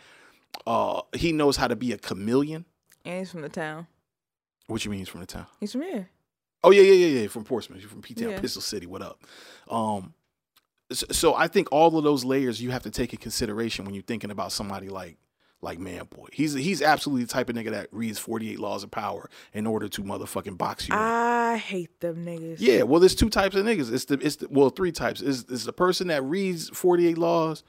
uh he knows how to be a chameleon. And he's from the town. What you mean he's from the town? He's from here. Oh yeah, yeah, yeah, yeah. From Portsmouth, you're from P Town, Yeah. Pistol City. What up? Um, so, so I think all of those layers you have to take in consideration when you're thinking about somebody like like Man Boy. He's he's absolutely the type of nigga that reads 48 Laws of Power in order to motherfucking box you. in. I hate them niggas. Yeah, well, there's two types of niggas. It's the it's the, well three types. Is is the person that reads 48 laws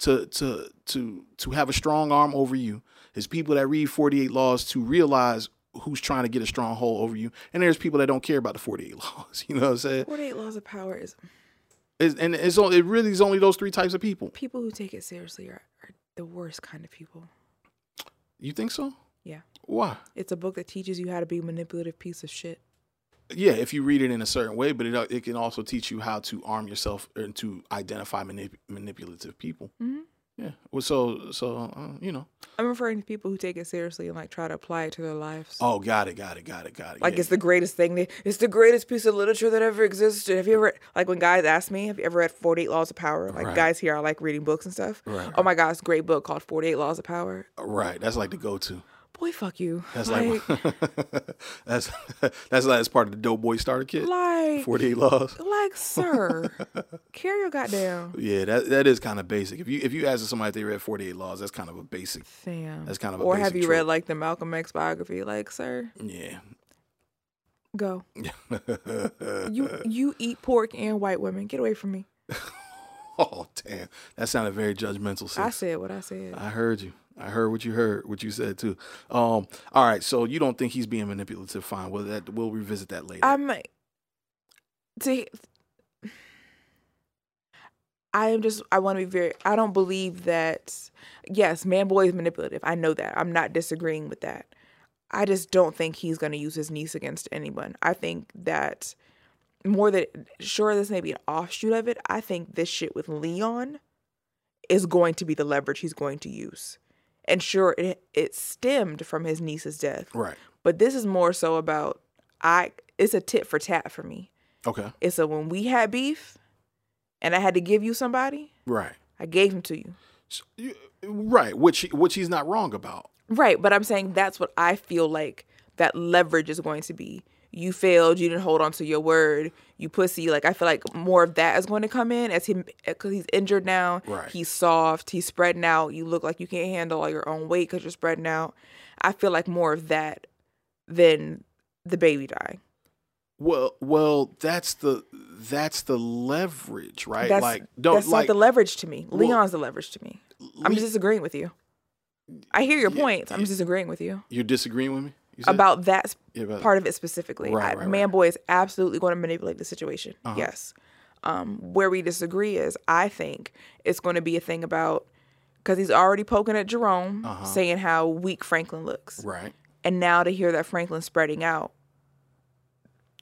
to to to to have a strong arm over you. Is people that read 48 laws to realize who's trying to get a strong hold over you. And there's people that don't care about the 48 laws. You know what I'm saying? 48 Laws of Power is It's, and it's only, it really is only those three types of people. people who take it seriously are, are the worst kind of people. You think so? Yeah. Why? It's a book that teaches you how to be a manipulative piece of shit. Yeah, if you read it in a certain way, but it it can also teach you how to arm yourself and to identify manip- manipulative people. Mhm. Yeah. Well, so so uh, you know. I'm referring to people who take it seriously and like try to apply it to their lives. Oh, got it, got it, got it, got it. Like yeah. it's the greatest thing. That, it's the greatest piece of literature that ever existed. Have you ever like when guys ask me, have you ever read Forty Eight Laws of Power? Like Right. guys here, I like reading books and stuff. Right, Oh my god, it's a great book called Forty Eight Laws of Power. right. That's like the go-to. Boy, fuck you. That's like, like, that's that's that's part of the dope boy starter kit. like, Forty eight laws. like, sir, carry your goddamn Yeah, that that is kind of basic. If you if you ask somebody if they read forty eight laws, that's kind of a basic. thing. That's kind of a Or have you read like the Malcolm X biography? Like, sir, Yeah. go. You you eat pork and white women. Get away from me. oh damn, that sounded very judgmental. Sis. I said what I said. I heard you. I heard what you heard, what you said too. Um, all right, so you don't think he's being manipulative? Fine. Well, that we'll revisit that later. I'm to I am just I want to be very I don't believe that yes, man boy is manipulative. I know that. I'm not disagreeing with that. I just don't think he's going to use his niece against anyone. I think that more than sure this may be an offshoot of it. I think this shit with Leon is going to be the leverage he's going to use. And sure it it stemmed from his niece's death. right. But this is more so about I it's a tit for tat for me. Okay. It's a when we had beef and I had to give you somebody, Right. I gave him to you. So, you- right. Which which he's not wrong about. Right, but I'm saying that's what I feel like that leverage is going to be. You failed, you didn't hold on to your word, you pussy. Like I feel like more of that is going to come in as him because he's injured now. Right. He's soft, he's spreading out. You look like you can't handle all your own weight because you're spreading out. I feel like more of that than the baby dying. Well, well, that's the that's the leverage, right? That's, like, don't that's like not the leverage to me. Well, Leon's the leverage to me. I'm Le- just disagreeing with you. I hear your points. I'm just disagreeing with you you're disagreeing with me said? about that Yeah, part of it specifically. Right, I- right, Man right. boy is absolutely going to manipulate the situation. Uh-huh. Yes. Um, where we disagree is, I think it's going to be a thing about because he's already poking at Jerome, Uh-huh. saying how weak Franklin looks. right. And now to hear that Franklin's spreading out,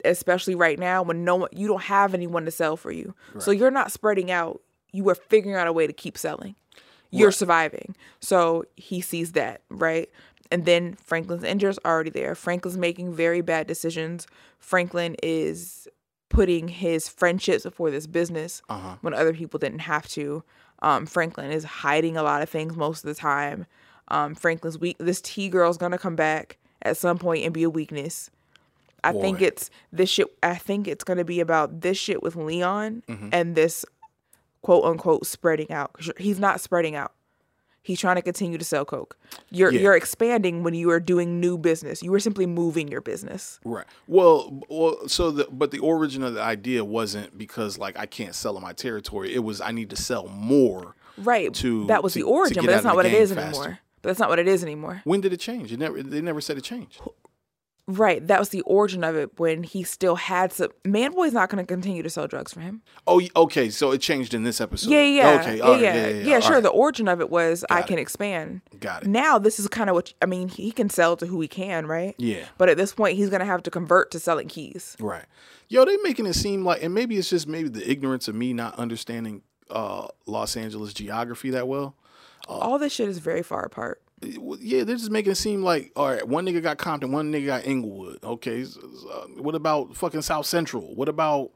especially right now when no one, you don't have anyone to sell for you. So you're not spreading out. You are figuring out a way to keep selling. You're Right. surviving. So he sees that, right? And then Franklin's injuries already there. Franklin's making very bad decisions. Franklin is putting his friendships before this business Uh-huh. when other people didn't have to. Um, Franklin is hiding a lot of things most of the time. Um, Franklin's weak. This T girl's gonna come back at some point and be a weakness. I think it's this shit. I think it's gonna be about this shit with Leon Mm-hmm. and this quote unquote spreading out. he's not spreading out. He's trying to continue to sell coke. You're Yeah. you're expanding when you are doing new business. You were simply moving your business. Right. Well, well. So the but the origin of the idea wasn't because like I can't sell in my territory. It was I need to sell more. Right. To- that was to- the origin, but that's not what it is faster. anymore. But that's not what it is anymore. When did it change? It never. They never said it changed. Right. That was the origin of it when he still had some. Manboy's not going to continue to sell drugs for him. Oh, okay. So it changed in this episode. Yeah, yeah, Okay. yeah, right, yeah, yeah, yeah, all sure. right. The origin of it was I Got can expand. Got it. Now this is kind of what I mean. He can sell to who he can, right? Yeah. But at this point, he's going to have to convert to selling keys. Right. Yo, they making it seem like, and maybe it's just maybe the ignorance of me not understanding uh, Los Angeles geography that well. All this shit is very far apart. Yeah, they're just making it seem like all right. One nigga got Compton, one nigga got Inglewood. Okay, s- s- uh, what about fucking South Central? What about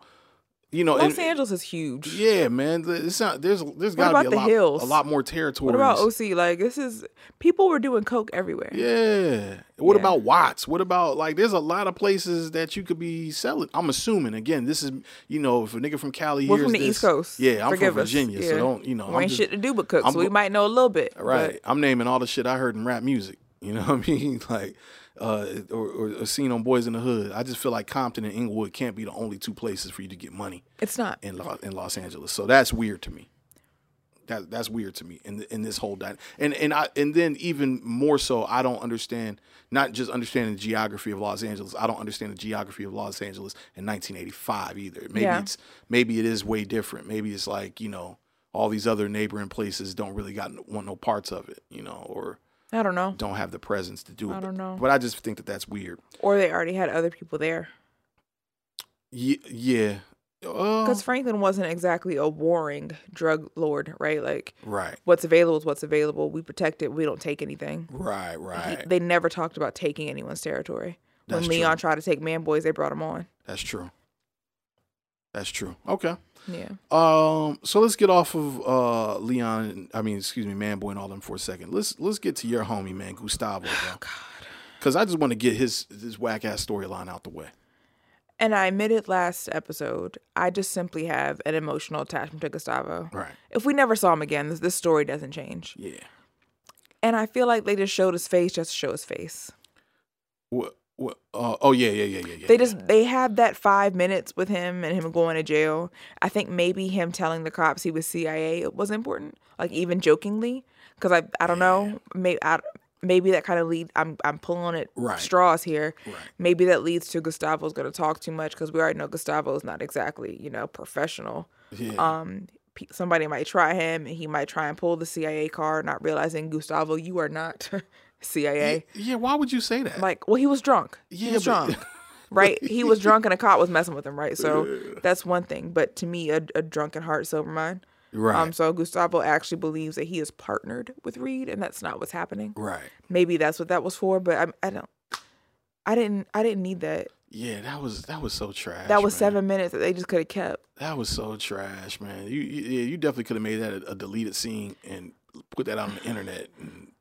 you know? Los and- Angeles is huge. Yeah, man. It's not. There's there's got to be a the lot, hills? a lot more territory. What about OC? Like this is people were doing coke everywhere. Yeah. What Yeah. about Watts? What about like? There's a lot of places that you could be selling. I'm assuming again. This is you know if a nigga from Cali We're from the this- East Coast. Yeah, I'm Forgive from us. Virginia, so don't you know? We ain't just- shit to do but cook, I'm so we might know a little bit. but- Right. I'm naming all the shit I heard in rap music. You know what I mean? Like, uh, or, or, seen on Boyz n the Hood. I just feel like Compton and Inglewood can't be the only two places for you to get money It's not. in Lo- in Los Angeles. So that's weird to me. That that's weird to me in in this whole dy- and and I and then even more so, I don't understand not just understanding the geography of Los Angeles. I don't understand the geography of Los Angeles in 1985 either. Maybe Yeah. it's maybe it is way different. Maybe it's like you know all these other neighboring places don't really got want no parts of it. You know or I don't know. don't have the presence to do it. I don't know. But I just think that that's weird. Or they already had other people there. Yeah, yeah. Uh, Because Franklin wasn't exactly a warring drug lord, right? Like right, what's available is what's available. We protect it. We don't take anything. right, He- right. they never talked about taking anyone's territory. When Leon true. tried to take man boys, they brought him on. That's true. That's true. Okay. Yeah. Um. So let's get off of uh Leon. I mean, excuse me, Manboy and all them for a second. Let's let's get to your homie, man, Gustavo. Oh God. Because I just want to get his his whack ass storyline out the way. And I admitted last episode, I just simply have an emotional attachment to Gustavo. Right. If we never saw him again, this, this story doesn't change. Yeah. And I feel like they just showed his face just to show his face. What? Uh, oh yeah, yeah, yeah, yeah, yeah. They just they had that five minutes with him and him going to jail. I think maybe him telling the cops he was CIA was important, like even jokingly, because I I don't know maybe I, maybe that kind of lead. I'm I'm pulling at Right. straws here. Right. Maybe that leads to Gustavo's going to talk too much because we already know Gustavo is not exactly you know professional. Yeah. Um, somebody might try him and he might try and pull the CIA card, not realizing Gustavo, you are not CIA. yeah. Why would you say that? Like, well, he was drunk. Yeah, he was but- drunk. right? He was drunk and a cop was messing with him, right? So that's one thing. But to me, a, a drunken heart, sober mind. right. Um, so Gustavo actually believes that he is partnered with Reed, and that's not what's happening. right. Maybe that's what that was for, but I, I don't. I didn't. I didn't need that. Yeah. That was that was so trash. That was man. seven minutes that they just could have kept. That was so trash, man. You, you yeah, you definitely could have made that a, a deleted scene and put that on the internet. And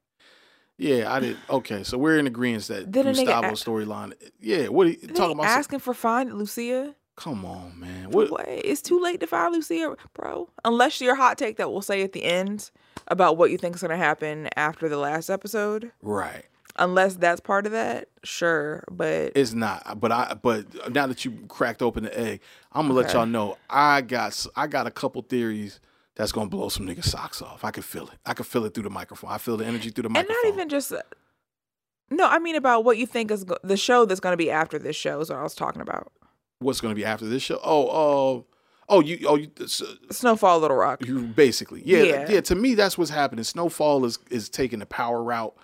yeah, I did. Okay, so we're in agreement that Then Gustavo storyline. Yeah, what are you talking about? asking for find Lucia. Come on, man. What? What? It's too late to find Lucia, bro. Unless your hot take that we'll say at the end about what you think is going to happen after the last episode. Right. Unless that's part of that, sure. But It's not. But I. But now that you cracked open the egg, I'm gonna let y'all know. I got. I got a couple theories that's gonna blow some niggas socks off. I can feel it. I can feel it through the microphone. I feel the energy through the microphone. and not even just. No, I mean about what you think is go- the show that's going to be after this show is what I was talking about. What's gonna be after this show? Oh. Oh. Oh. You. Oh. You. Snowfall, Little Rock. You basically, yeah, Yeah. yeah, To me, that's what's happening. Snowfall is is taking the power route,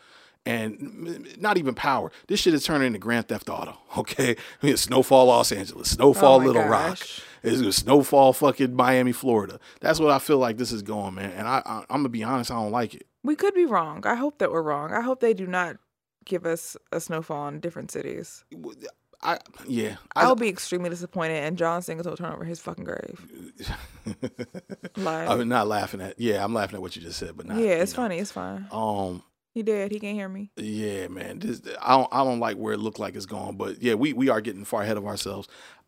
and not even power. This shit is turning into Grand Theft Auto. Okay, I mean, Snowfall, Los Angeles, Snowfall, Oh Little Rock, gosh. It's it's Snowfall, fucking Miami, Florida. That's what I feel like this is going, man. And I, I I'm gonna be honest, I don't like it. We could be wrong. I hope that we're wrong. I hope they do not give us a snowfall in different cities. I yeah, I, will be extremely disappointed, and John Singleton will turn over his fucking grave. Like, I'm not laughing at. Yeah, I'm laughing at what you just said, but not. yeah, it's know. funny. It's fine. Um, He dead. He can't hear me. Yeah, man. This I don't I don't like where it looked like it's going, but yeah, we we are getting far ahead of ourselves.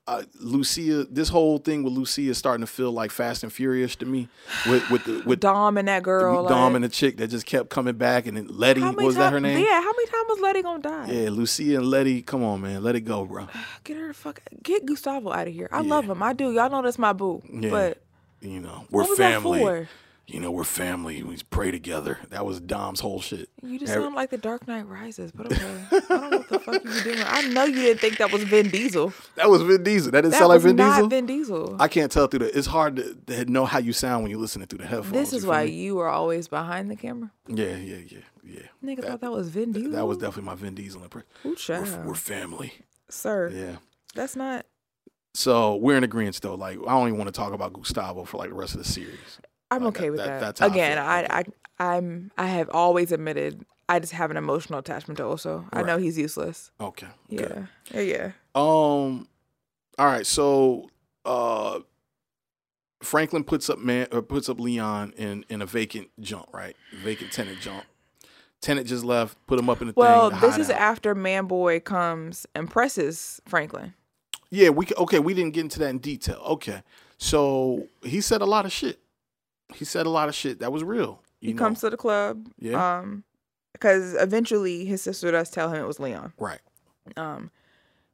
Uh, Lucia, this whole thing with Lucia is starting to feel like Fast and Furious to me. With with the with Dom and that girl. Dom like, and the chick that just kept coming back, and then Letty was that her name? Yeah. How many times was Letty gonna die? Yeah, Lucia and Letty. Come on, man, let it go, bro. Get her the fuck. Get Gustavo out of here. I Yeah. love him. I do. Y'all know that's my boo. Yeah. But You know, we're what was that family. You know, we're family. We pray together. That was Dom's whole shit. You just Every- sound like the Dark Knight Rises, but okay. I don't know what the fuck you were doing. I know you didn't think that was Vin Diesel. that was Vin Diesel. That didn't That sound like Vin not Diesel. Vin Diesel. I can't tell through the. It's hard to, to know how you sound when you're listening through the headphones. this is feel why you are always behind the camera. Yeah, yeah, yeah, yeah. Nigga thought that was Vin Diesel. That was definitely my Vin Diesel impression. Ooh, We're, we're family. Sir, Yeah. that's not. So we're in agreement though. Like I don't even want to talk about Gustavo for like the rest of the series. I'm Like, okay that- with that- that. that's how I Again. I, I, I'm, I have always admitted I just have an emotional attachment to Oso. I know he's useless. Okay. Yeah, good. yeah, yeah. Um. All right. So, uh, Franklin puts up man or puts up Leon in in a vacant jump. Right. Vacant tenant jump. Tenant just left. Put him up in the Well, thing. this is hideout. after Manboy comes and presses Franklin. Yeah. We okay. We didn't get into that in detail. Okay. So he said a lot of shit. He said a lot of shit that was real. He know? comes to the club. Yeah. Um, because eventually his sister does tell him it was Leon. right. Um,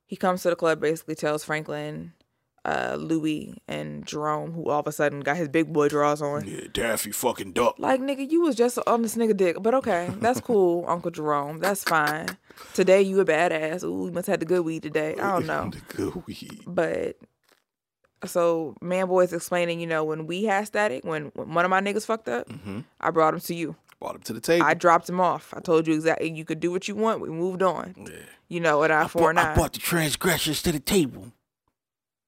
he comes to the club, basically tells Franklin, uh, Louie, and Jerome, who all of a sudden got his big boy draws on. Yeah. Daffy fucking duck. Like nigga, you was just on this nigga dick, but okay, that's cool, Uncle Jerome. That's fine. Today you a badass. Ooh, you must have had the good weed today. I don't know, the good weed. but so man, is explaining. You know, when we had static, when, when one of my niggas fucked up, Mm-hmm. I brought him to you. Brought him to the table. I dropped him off. I told you exactly. You could do what you want. We moved on. yeah. You know, at I four brought, I brought the transgressors to the table.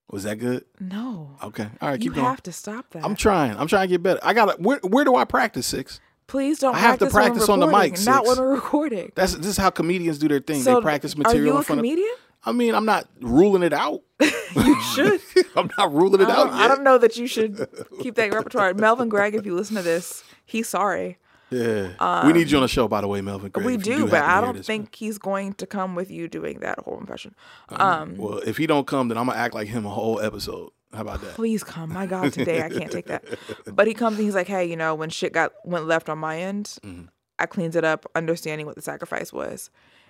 Was that good? No, Okay. All right. you Keep going. have to stop that. I'm trying. I'm trying to get better. I got Where Where do I practice six? Please don't. I have to practice, on the mic, not when we're recording. That's this is how comedians do their thing. So, they practice material Are you in a comedian? of. I mean, I'm not ruling it out. you should. I'm not ruling it I out. don't, I don't know that you should keep that repertoire. Melvin Gregg, if you listen to this, he's sorry. Yeah. we need you on the show, by the way, Melvin. Gregg, Um, we you do, but I don't think he's going to come with you doing that whole impression. man. Um, Well, if he don't come, then I'm gonna act like him a whole episode. How about that? please come. My God, today I can't take that. But he comes and he's like, hey, you know, when shit got went left on my end, Mm-hmm. I cleaned it up, understanding what the sacrifice was.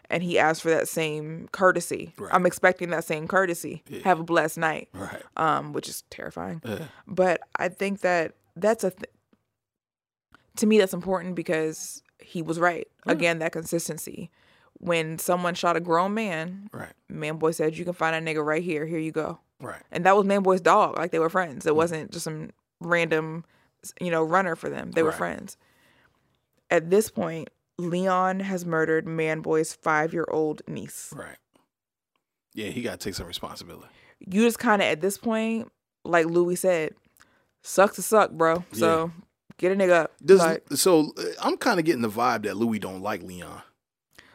And he asked for that same courtesy. Right. I'm expecting that same courtesy. Have a blessed night. Right. um, which is terrifying. Yeah. But I think that that's a th- to me that's important because he was right. Again, that consistency. When someone shot a grown man, Right. man boy said, "You can find that nigga right here. Here you go." Right. And that was man boy's dog. Like they were friends. It wasn't just some random, you know, runner for them. They were Right. friends. At this point, Leon has murdered Manboy's five year old niece. Right. Yeah, he got to take some responsibility. you just kind of at this point, like Louie said, sucks to suck, bro. So get a nigga up. Does like, so? uh, I'm kind of getting the vibe that Louie don't like Leon.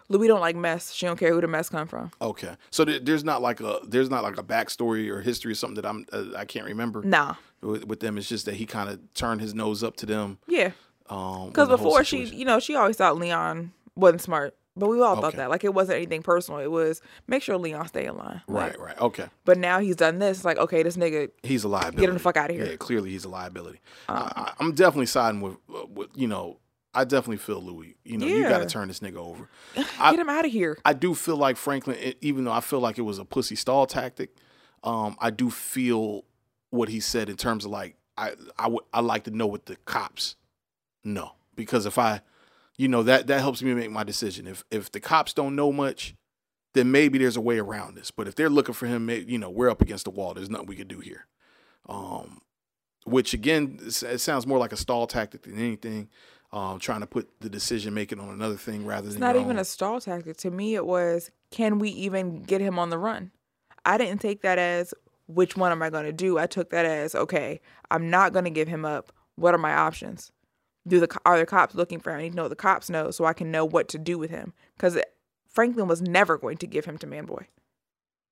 Louie don't like mess. She don't care who the mess come from. Okay, so there, there's not like a there's not like a backstory or history or something that I'm uh, I can't remember Nah, with, with them. It's just that he kind of turned his nose up to them. yeah. Um, Because before she, you know, she always thought Leon wasn't smart, but we all thought that. Like it wasn't anything personal. It was make sure Leon stay in line. Like, right, right, okay, But now he's done this. It's like okay, this nigga. he's a liability. Get him the fuck out of here. Um, Yeah, clearly he's a liability. I, I, I'm definitely siding with, uh, with you know. I definitely feel Louie. You know, you got to turn this nigga over. Get him out of here. I do feel like Franklin, even though I feel like it was a pussy stall tactic, um, I do feel what he said in terms of like I I would I like to know what the cops know because if I, you know that that helps me make my decision. If if the cops don't know much, then maybe there's a way around this. But if they're looking for him, you know we're up against the wall. There's nothing we can do here. Um, which again, it sounds more like a stall tactic than anything. um, trying to put the decision making on another thing rather It's than not even own. a stall tactic. To me, it was can we even get him on the run? I didn't take that as which one am I going to do. I took that as okay, I'm not going to give him up. What are my options? Do the are the cops looking for him? I need to know what the cops know so I can know what to do with him. Because Franklin was never going to give him to Man Boy.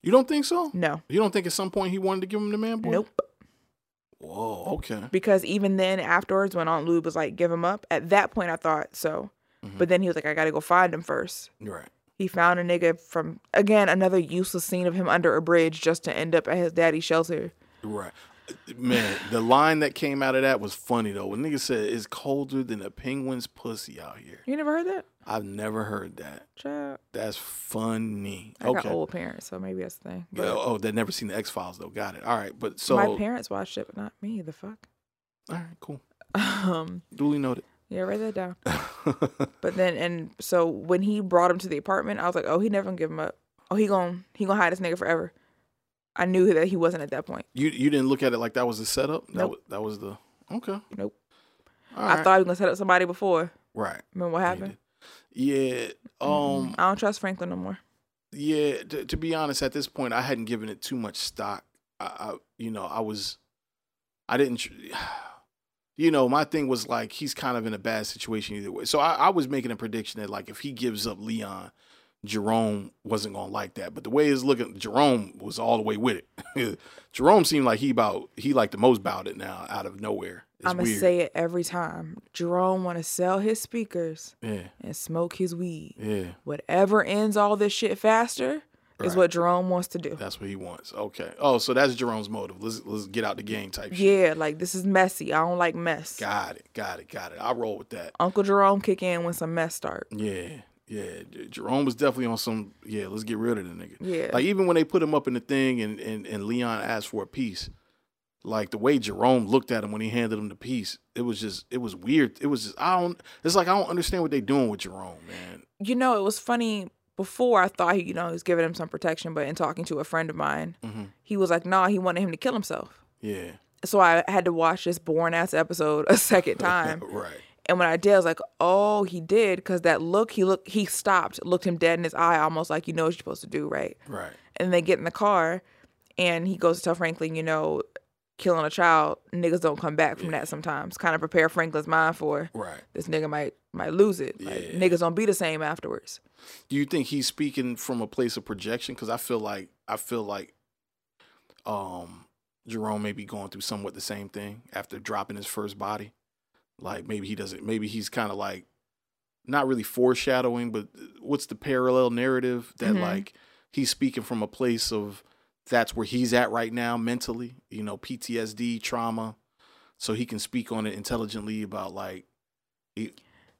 You don't think so? No, You don't think at some point he wanted to give him to man boy? nope. Whoa. Okay. Because even then, afterwards, when Aunt Louie was like, "Give him up," at that point, I thought so. Mm-hmm. But then he was like, "I got to go find him first. Right. He found a nigga from again another useless scene of him under a bridge just to end up at his daddy's shelter. Right. Man, the line that came out of that was funny though. When nigga said it's colder than a penguin's pussy out here. You never heard that? I've never heard that. Child. That's funny. I okay. got old parents, so maybe that's the thing. But oh, they never seen the X Files though. Got it. All right, but so my parents watched it, but not me. The fuck. all right, cool. Um. Duly noted. Yeah, write that down. but then, and so when he brought him to the apartment, I was like, oh, he never gonna give him up. Oh, he gon' he gonna hide this nigga forever. I knew that he wasn't at that point. You you didn't look at it like that was the setup. That Nope. was, that was the okay. Nope. All I right. thought he was gonna set up somebody before. right. Remember what happened? Yeah. Um. I don't trust Franklin no more. Yeah, to, to be honest, at this point, I hadn't given it too much stock. I, I you know, I was, I didn't, you know, my thing was like he's kind of in a bad situation either way. So I, I was making a prediction that like if he gives up Leon, Jerome wasn't gonna like that. But the way it's looking, Jerome was all the way with it. Jerome seemed like he about he like the most about it now out of nowhere. It's I'm gonna weird. say it every time. Jerome want to sell his speakers yeah, and smoke his weed. yeah, Whatever ends all this shit faster is what Jerome wants to do. that's what he wants. Okay. Oh, so that's Jerome's motive. Let's let's get out the game type shit. Yeah, like this is messy. I don't like mess. Got it. Got it. Got it. I roll with that. Uncle Jerome kick in when some mess start. Yeah. Yeah. Jerome was definitely on some, yeah, let's get rid of the nigga. Yeah. Like even when they put him up in the thing and, and, and Leon asked for a piece, like the way Jerome looked at him when he handed him the piece, it was just, it was weird. It was just, I don't, it's like, I don't understand what they doing with Jerome, man. You know, it was funny before I thought he, you know, he was giving him some protection, but in talking to a friend of mine, Mm-hmm. he was like, nah, he wanted him to kill himself. Yeah. So I had to watch this born ass episode a second time. right. And when I did, I was like, "Oh, he did," because that look, he looked, he stopped, looked him dead in his eye, almost like you know what you're supposed to do, right? Right. And they get in the car, and he goes to tell Franklin, you know, killing a child, niggas don't come back from that sometimes. Kind of prepare Franklin's mind for Right. this nigga might might lose it. Like niggas don't be the same afterwards. Do you think he's speaking from a place of projection? Because I feel like I feel like um Jerome may be going through somewhat the same thing after dropping his first body. Like maybe he doesn't. Maybe he's kind of like not really foreshadowing, but what's the parallel narrative that Mhm. like he's speaking from a place of that's where he's at right now mentally. You know, PTSD, trauma, so he can speak on it intelligently about like, he,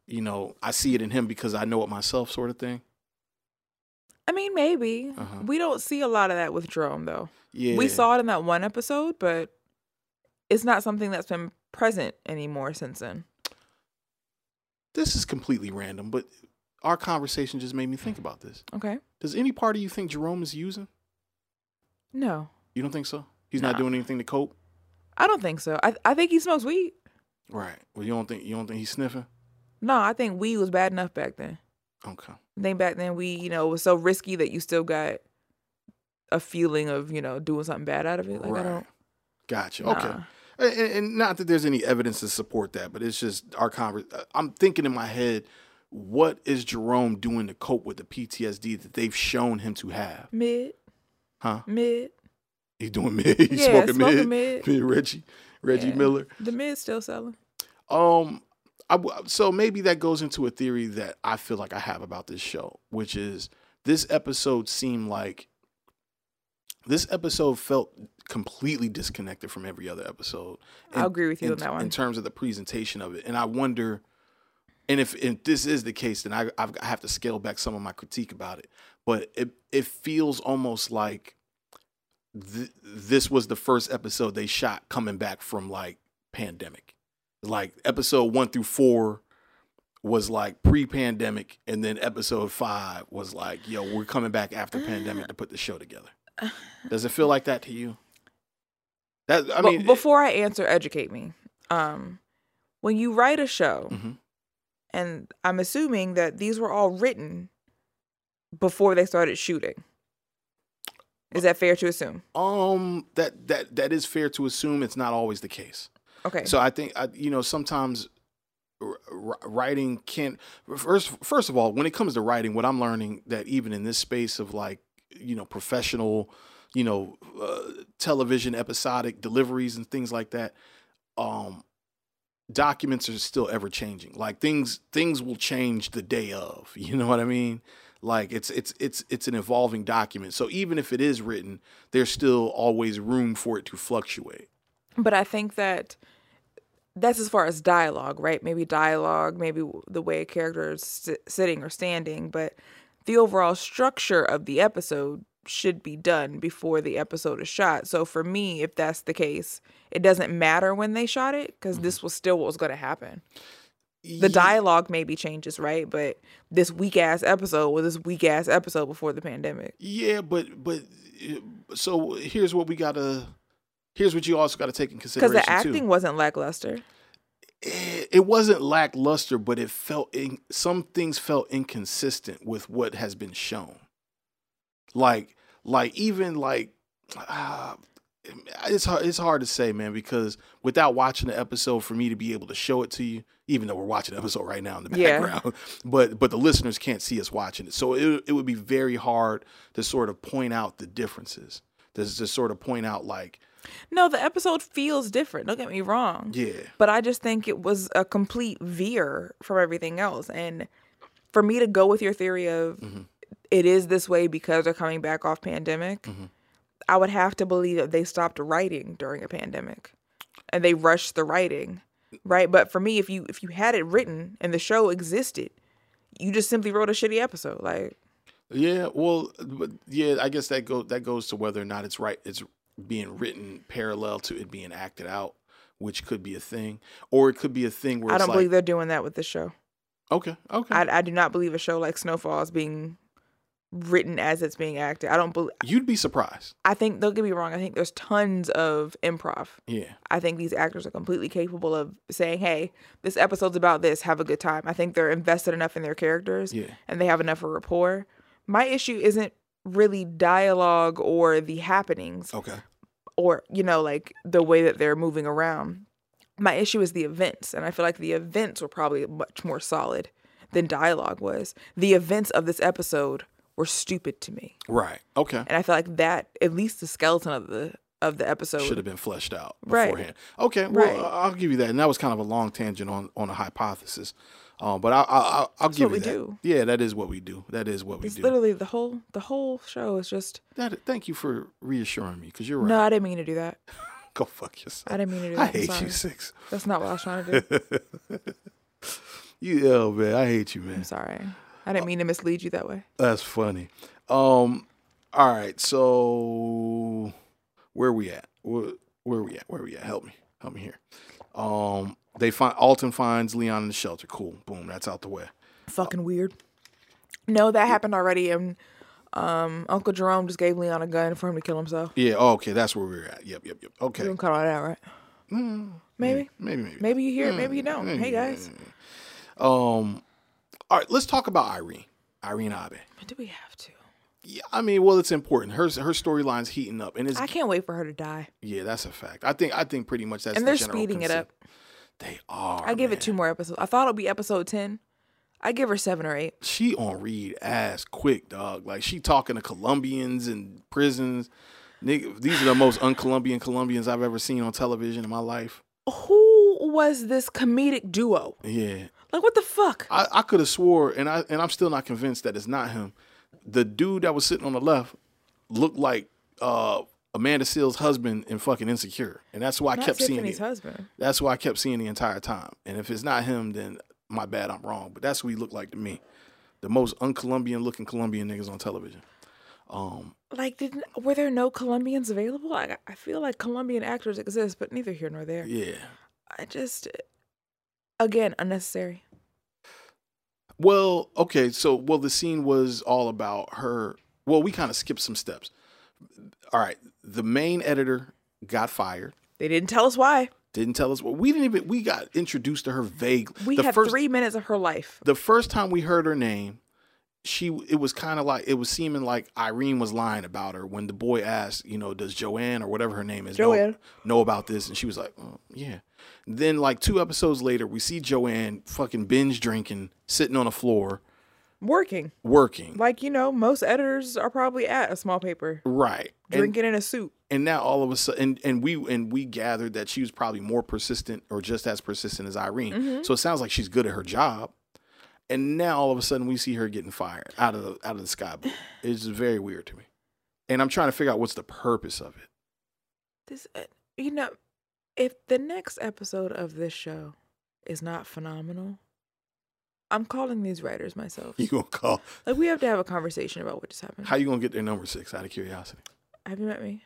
you know, I see it in him because I know it myself, sort of thing. I mean, maybe Uh-huh. we don't see a lot of that with Jerome though. Yeah, We saw it in that one episode, but it's not something that's been present anymore since then. this is completely random, but our conversation just made me think about this. Okay. Does any part of you think Jerome is using? No, You don't think so? He's not doing anything to cope. I don't think so. I I think he smokes weed. Right. Well, you don't think you don't think he's sniffing? No, I think weed was bad enough back then. Okay. I think back then we, you know, it was so risky that you still got a feeling of, you know, doing something bad out of it. Like I right. don't. Gotcha. Nah. Okay. And, and- not that there's any evidence to support that, but it's just our convers. I'm thinking in my head, what is Jerome doing to cope with the PTSD that they've shown him to have? Mid, Huh? mid. He's doing mid. He's Yeah, smoking, smoking mid. mid. Reggie, Reggie Yeah. Miller. The mid still selling. Um, I w so maybe that goes into a theory that I feel like I have about this show, which is this episode seemed like this episode felt completely disconnected from every other episode. I'll agree with you in, on that one. in terms of the presentation of it, and I wonder. And if, if this is the case, then I, I've- I have to scale back some of my critique about it. But it it feels almost like th- this was the first episode they shot coming back from like pandemic. Like episode one through four was like pre-pandemic, and then episode five was like, yo, we're coming back after pandemic to put the show together. Does it feel like that to you? That I mean, before I answer, educate me. Um, when you write a show, Mhm. And I'm assuming that these were all written before they started shooting. Is that fair to assume? Um, that that that is fair to assume. It's not always the case. Okay. So I think I, you know sometimes r- r- writing can't. First, first of all, when it comes to writing, what I'm learning that even in this space of like you know professional, you know, uh, television episodic deliveries and things like that, um, documents are still ever changing. Like things things will change the day of. You know what I mean? Like it's it's it's it's an evolving document. So even if it is written, there's still always room for it to fluctuate. But I think that that's as far as dialogue, right? Maybe dialogue, maybe the way a character is sitting or standing, but the overall structure of the episode should be done before the episode is shot. So for me, if that's the case, it doesn't matter when they shot it because this was still what was going to happen. The dialogue maybe changes, right? But this weak ass episode was this weak ass episode before the pandemic. Yeah, but but uh, so here's what we gotta. Here's what you also got to take in consideration Because the acting too. wasn't lackluster. It, it wasn't lackluster, but it felt in, some things felt inconsistent with what has been shown. Like like even like uh, it's hard it's hard to say, man, because without watching the episode, for me to be able to show it to you, even though we're watching the episode right now in the Yeah. background, but but the listeners can't see us watching it, so it it would be very hard to sort of point out the differences. To, to sort of point out like No, the episode feels different. Don't get me wrong. yeah But I just think it was a complete veer from everything else. And for me to go with your theory of Mm-hmm. it is this way because they're coming back off pandemic, Mm-hmm. I would have to believe that they stopped writing during a pandemic and they rushed the writing. Right? But for me, if you if you had it written and the show existed, you just simply wrote a shitty episode. Like Yeah, well, but yeah, I guess that go that goes to whether or not it's right. It's being written parallel to it being acted out, which could be a thing, or it could be a thing where I don't like, believe they're doing that with this show. okay, okay, I, I do not believe a show like Snowfall is being written as it's being acted. I don't believe. you'd be surprised. I think don't get me wrong. I think there's tons of improv. Yeah, I think these actors are completely capable of saying, "Hey, this episode's about this. Have a good time." I think they're invested enough in their characters, Yeah. and they have enough of rapport. My issue isn't really dialogue or the happenings, okay, or you know, like the way that they're moving around. My issue is the events, and I feel like the events were probably much more solid than dialogue was. The events of this episode were stupid to me, right, okay. and I feel like that at least the skeleton of the of the episode Should have been fleshed out Right. beforehand. Okay, well, Right. I'll give you that, and that was kind of a long tangent on on a hypothesis, um, but I, I, I'll, I'll give what you we that. do. Yeah, that is what we do. That is what we It's do. literally the whole the whole show is just That, thank you for reassuring me, because you're right. no. I didn't mean to do that. Go fuck yourself. I didn't mean to do I that. I'm hate sorry. you, six. That's not what I was trying to do. You, oh man, I hate you, man. I'm sorry. I didn't mean to mislead you that way. That's funny. Um, all right, so where we at? Where, where we at? Where we at? Help me, help me here. Um, they find Alton finds Leon in the shelter. Cool, boom, that's out the way. Fucking weird. No, that happened already, and um, Uncle Jerome just gave Leon a gun for him to kill himself. Yeah, oh, okay, that's where we're at. Yep, yep, yep. You Okay, don't cut all that, right? Maybe. maybe, maybe. Maybe you hear it, maybe you don't. Hey guys, Um, all right, let's talk about Irene. Irene Abe. do we have to? Yeah, I mean, well, it's important. Her her storyline's heating up, and it's I can't wait for her to die. yeah, that's a fact. I think I think pretty much that's And they're general speeding it up. They are. I give man. it two more episodes. I thought it'd be episode ten. I give her seven or eight. she on read ass quick, dog. Like she talking to Colombians and prisons. Nigga, these are the most un-Colombian Colombians I've ever seen on television in my life. Who was this comedic duo? Yeah, Like what the fuck? I, I could have swore, and I and I'm still not convinced that it's not him. The dude that was sitting on the left looked like uh, Amanda Seales' husband in fucking Insecure, and that's why I Not kept seeing Tiffany's it. husband. That's why I kept seeing the entire time. And if it's not him, then my bad, I'm wrong. But that's what he looked like to me. The most un-Colombian looking Colombian niggas on television. Um, Like, didn't were there no Colombians available? I I feel like Colombian actors exist, but neither here nor there. yeah. I just, again, unnecessary. Well, okay, so well the scene was all about her. Well, we kind of skipped some steps. All right, the main editor got fired. They didn't tell us why. Didn't tell us. Well, we didn't even. We got introduced to her vaguely. We the had first, three minutes of her life. The first time we heard her name, she it was kind of like it was seeming like Irene was lying about her when the boy asked, you know, does Joanne or whatever her name is Joanne. know, know about this? And she was like, oh, yeah. Then like two episodes later, we see Joanne fucking binge drinking, sitting on the floor, Working. working. Like, you know, most editors are probably at a small paper, right. And- drinking in a suit. and now all of a sudden and, and we and we gathered that she was probably more persistent or just as persistent as Irene. Mm-hmm. So it sounds like she's good at her job. And now all of a sudden we see her getting fired out of the out of the sky. It's very weird to me. And I'm trying to figure out what's the purpose of it. This, uh, you know, if the next episode of this show is not phenomenal, I'm calling these writers myself. You gonna call Like, we have to have a conversation about what just happened. how you gonna get their number six out of curiosity? have you met me?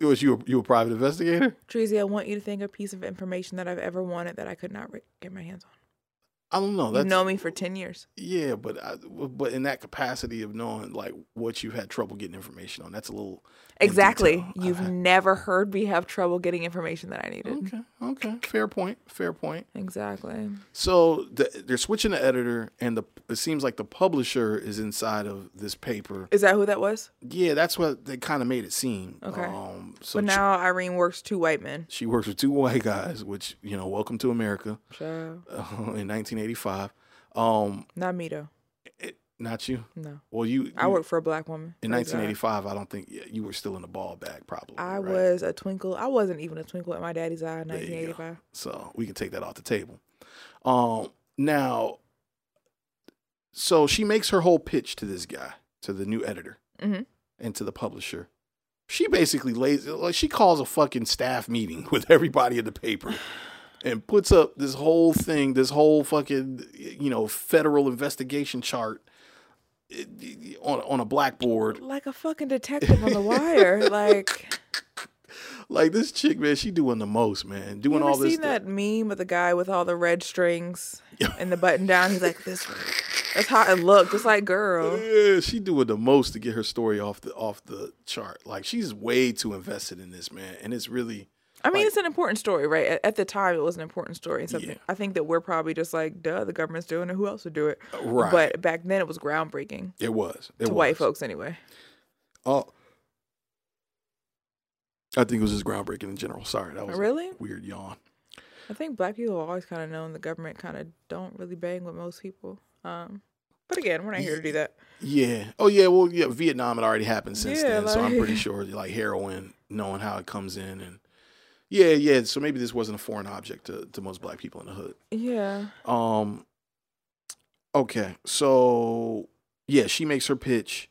Was you a, you a private investigator? Treasy, I want you to think a piece of information that I've ever wanted that I could not get my hands on. I don't know. That's known me for 10 years. yeah, but I, but in that capacity of knowing like what you've had trouble getting information on, that's a little Exactly. You've I- never heard me have trouble getting information that I needed. Okay, okay, fair point, fair point. Exactly. So the, they're switching the editor, and the it seems like the publisher is inside of this paper. Is that who that was? Yeah, that's what they kind of made it seem. Okay. Um, so but she- now Irene works two white men. she works with two white guys, which you know, welcome to America Child. uh, in 1985. Um, Not me though. it- not you. No. Well, you. I you- work for a black woman. in Praise God. 1985. I don't think yeah, you were still in the ball bag, probably. I right? was a twinkle. I wasn't even a twinkle in my daddy's eye in There you go. 1985. So we can take that off the table. Um, now, so she makes her whole pitch to this guy, to the new editor, Mhm. and to the publisher. She basically lays like she calls a fucking staff meeting with everybody in the paper, and puts up this whole thing, this whole fucking you know federal investigation chart on on a blackboard. Like a fucking detective on the wire. Like, Like this chick, man, she doing the most, man, doing all this. seen stuff. that meme of the guy with all the red strings and the button down? He's like, this. That's how it looked. Just like, girl. Yeah, she doing the most to get her story off the off the chart. Like she's way too invested in this, man, and it's really I mean, Like- it's an important story, right? At, at the time, it was an important story. And something Yeah. I think that we're probably just like, duh, the government's doing it. Who else would do it? right. But back then, it was groundbreaking it was it to was. white folks, anyway. Oh, I think it was just groundbreaking in general. Sorry, that was a Really? weird yawn. I think black people have always kind of known the government kind of don't really bang with most people. Um, but again, we're not here to do that. Yeah. Oh yeah. Well, yeah. Vietnam had already happened since Yeah, then, so I'm pretty sure like heroin, knowing how it comes in, and yeah, yeah. So maybe this wasn't a foreign object to, to most black people in the hood. Yeah. Um. Okay, so yeah, she makes her pitch.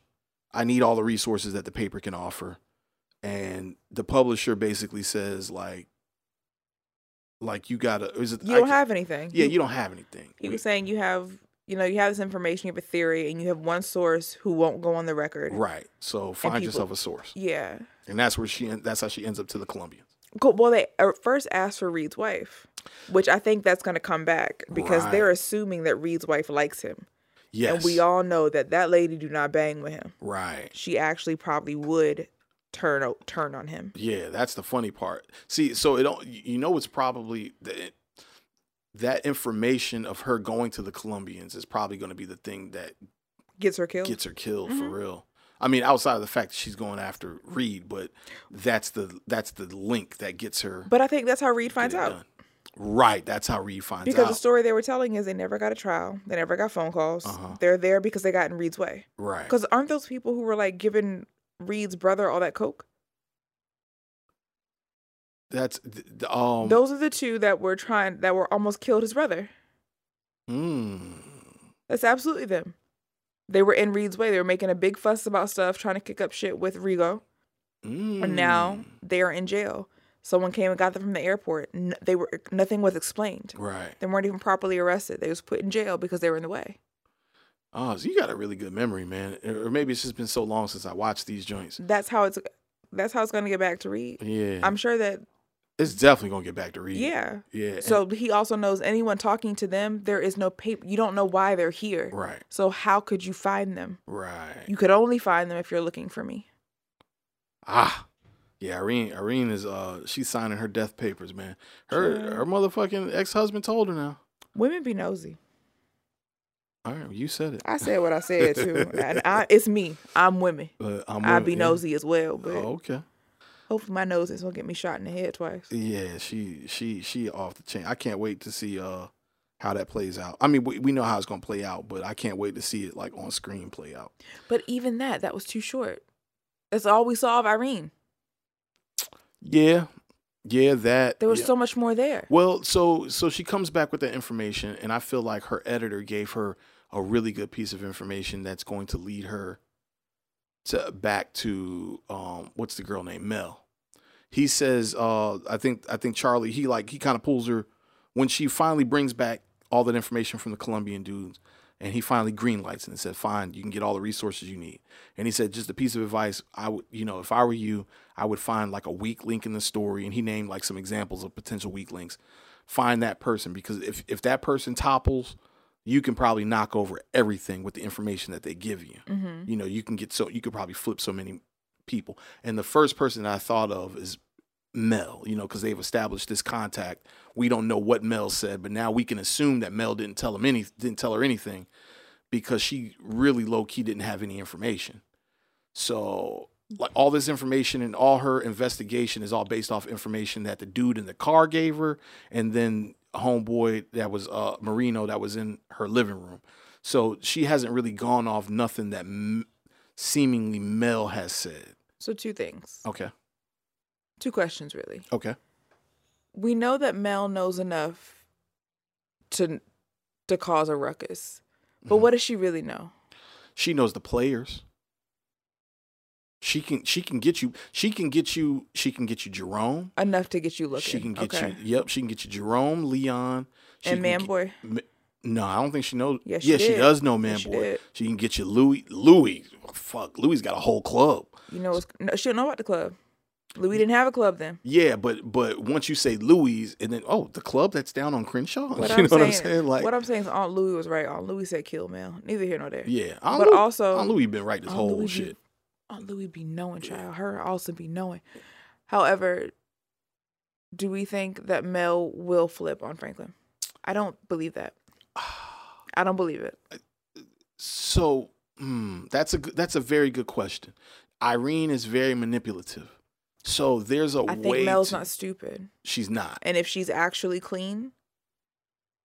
I need all the resources that the paper can offer, and the publisher basically says like, like you gotta. Is it? You don't ca- have anything. Yeah, you don't have anything. He was saying you have, you know, you have this information, you have a theory, and you have one source who won't go on the record. right. So find yourself a source, Yeah. and that's where she. That's how she ends up to the Colombians. Cool. Well, they uh, first asked for Reed's wife, which I think that's going to come back because Right. they're assuming that Reed's wife likes him, Yes. and we all know that that lady do not bang with him. Right. She actually probably would turn turn on him. Yeah, that's the funny part. See, so it don't. You know, it's probably that that information of her going to the Colombians is probably going to be the thing that Gets her killed. gets her killed for Mhm. real. I mean, outside of the fact that she's going after Reed, but that's the that's the link that gets her. but I think that's how Reed finds out. done. Right, that's how Reed finds Because out. Because the story they were telling is they never got a trial. They never got phone calls. Uh-huh. They're there because they got in Reed's way. right. Because aren't those people who were like giving Reed's brother all that coke? That's th- th- um. Those are the two that were trying that were almost killed his brother. mm, That's absolutely them. They were in Reed's way. They were making a big fuss about stuff, trying to kick up shit with Rigo. mm, And now they are in jail. Someone came and got them from the airport. N- they were nothing was explained. Right. They weren't even properly arrested. They was put in jail because they were in the way. Oh, so you got a really good memory, man. Or maybe it's just been so long since I watched these joints. That's how it's. That's how it's going to get back to Reed. Yeah. I'm sure that it's definitely gonna get back to Reed. yeah. Yeah. So he also knows anyone talking to them, there is no paper. You don't know why they're here. Right. So how could you find them? Right. You could only find them if you're looking for me. ah. Yeah, Irene. Irene is uh she's signing her death papers, man. Her her motherfucking ex husband told her now. Women be nosy. All right, you said it. I said what I said too, and I, it's me. I'm women. Uh, I'm I with- be yeah. nosy as well, but Oh, okay. Hopefully my nose is gonna get me shot in the head twice. Yeah, she she she off the chain. I can't wait to see uh how that plays out. I mean, we, we know how it's gonna play out, but I can't wait to see it like on screen play out. But even that, that was too short. That's all we saw of Irene. Yeah, yeah, that There was yeah. so much more there. Well, so so she comes back with that information, and I feel like her editor gave her a really good piece of information that's going to lead her to back to um what's the girl named Mel. He says, uh, I think I think Charlie, he like he kind of pulls her when she finally brings back all that information from the Colombian dudes, and he finally green lights and said, Fine, you can get all the resources you need. And he said, just a piece of advice, I would you know, if I were you, I would find like a weak link in the story. And he named like some examples of potential weak links. Find that person because if if that person topples, you can probably knock over everything with the information that they give you. Mm-hmm. You know, you can get so you could probably flip so many people. And the first person that I thought of is Mel, you know, because they've established this contact. We don't know what Mel said, but now we can assume that Mel didn't tell him any didn't tell her anything because she really low key didn't have any information. So like all this information and all her investigation is all based off information that the dude in the car gave her and then homeboy that was uh Marino that was in her living room. So she hasn't really gone off nothing that m- seemingly Mel has said. So two things, Okay. two questions really. Okay. We know that Mel knows enough to to cause a ruckus, Mm-hmm. but what does she really know? She knows the players. She can she can get you she can get you she can get you Jerome. Enough to get you looking. She can get okay. you yep, she can get you Jerome, Leon. She and can Man get- Boy. No, I don't think she knows. Yes, she yeah, she does know Man Yes, she Boy. did. She can get you Louie. Louie, fuck, Louie got a whole club. You know, no, she don't know about the club. Louie didn't have a club then. Yeah, but but once you say Louie, and then oh, the club that's down on Crenshaw. What you I'm know saying, what I'm saying? Like, what I'm saying is Aunt Louie was right. Aunt Louie said kill Mel. Neither here nor there. yeah, Aunt but Louie, also Aunt Louie been right this Aunt whole Louie shit. Aunt Louie be knowing, child. Her also be knowing. However, do we think that Mel will flip on Franklin? I don't believe that. I don't believe it. So mm, that's a that's a very good question. Irene is very manipulative. So there's a I way. think Mel's to- not stupid, She's not. and if she's actually clean,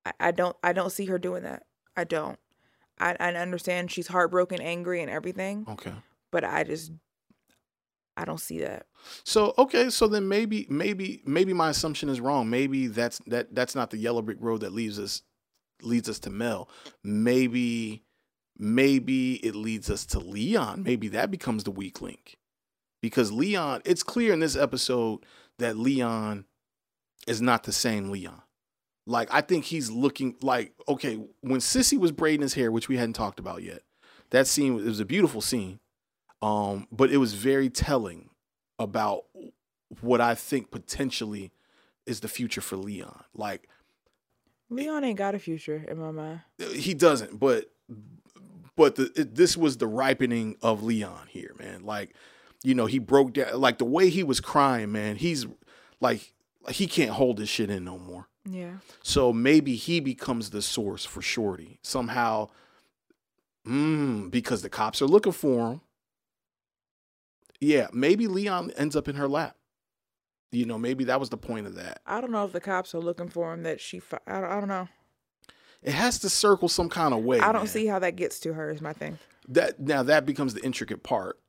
I, I don't. I don't see her doing that. I don't. I, I understand she's heartbroken, angry, and everything, Okay. But I just, I don't see that. So okay, so then maybe maybe maybe my assumption is wrong. Maybe that's that that's not the yellow brick road that leads us leads us to Mel. Maybe maybe it leads us to Leon. Maybe that becomes the weak link. Because Leon, it's clear in this episode that Leon is not the same Leon. Like I think he's looking like okay, when Cissy was braiding his hair, which we hadn't talked about yet. That scene it was a beautiful scene. Um, but it was very telling about what I think potentially is the future for Leon. Like Leon ain't got a future in my mind. he doesn't, but but the it, this was the ripening of Leon here, man. Like you know, he broke down like the way he was crying, man. He's like he can't hold this shit in no more. Yeah. So maybe he becomes the source for Shorty somehow. Mm, because the cops are looking for him. Yeah, maybe Leon ends up in her lap. You know, maybe that was the point of that. I don't know if the cops are looking for him. That she, fi- I, don't, I don't know. It has to circle some kind of way. I don't man. see how that gets to her. Is my thing. that. Now that becomes the intricate part,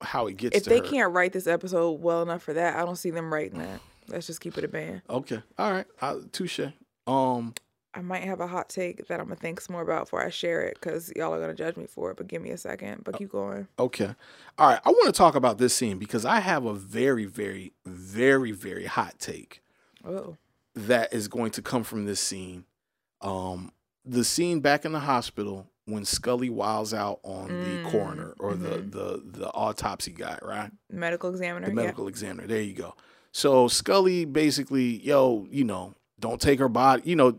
how it gets If they her. can't write this episode well enough for that, I don't see them writing that. Let's just keep it a band. Okay, all right, touche. Um, I might have a hot take that I'm gonna think some more about before I share it because y'all are gonna judge me for it. But give me a second. But keep going. Okay. All right. I want to talk about this scene because I have a very, very, very, very hot take Oh, that is going to come from this scene. Um, the scene back in the hospital when Scully wiles out on the Mm, coroner or mhm. the, the the autopsy guy, right? medical examiner. The yeah. medical examiner. There you go. So Scully basically, yo, you know, don't take her body, you know,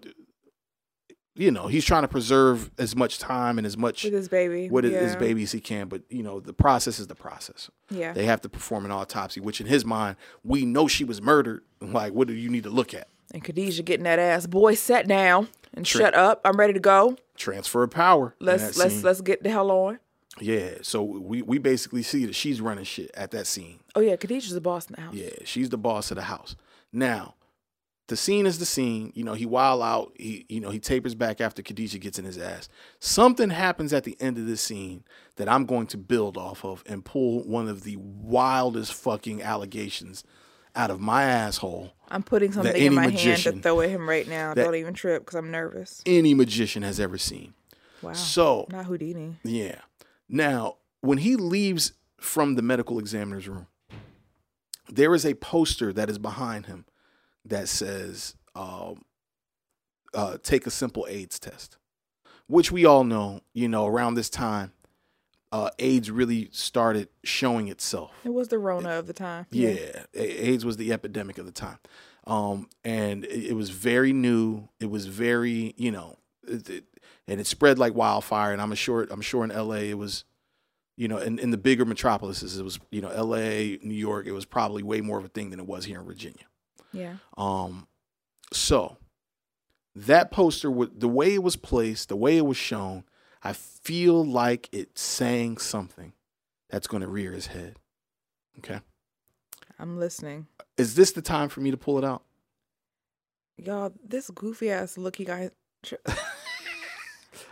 you know, he's trying to preserve as much time and as much With his baby. with his yeah. baby as he can. But you know, the process is the process. Yeah. They have to perform an autopsy, which in his mind, we know she was murdered. Like, what do you need to look at? And Khadijah getting that ass, boy, sit down and Trick. shut up. I'm ready to go. Transfer of power. Let's let's scene. let's get the hell on. Yeah. So we we basically see that she's running shit at that scene. Oh yeah, Khadijah's the boss in the house. Yeah, she's the boss of the house. Now, the scene is the scene. You know, he wild out. He, you know, he tapers back after Khadijah gets in his ass. Something happens at the end of this scene that I'm going to build off of and pull one of the wildest fucking allegations out of my asshole I'm putting something in my hand to throw at him right now. Don't even trip because I'm nervous. any magician has ever seen. Wow. So, Not Houdini. Yeah. Now, when he leaves from the medical examiner's room, there is a poster that is behind him that says, um, uh, take a simple AIDS test, which we all know, you know, around this time, uh, AIDS really started showing itself. It was the Rona of the time. Yeah, A- AIDS was the epidemic of the time, um, and it, it was very new. It was very, you know, it, it, and it spread like wildfire. And I'm sure, I'm sure in L.A. it was, you know, in, in the bigger metropolises, it was, you know, L.A., New York. It was probably way more of a thing than it was here in Virginia. Yeah. Um, so that poster, with the way it was placed, the way it was shown, I feel like it's saying something that's going to rear his head. Okay. I'm listening. Is this the time for me to pull it out? Y'all, this goofy ass look he got.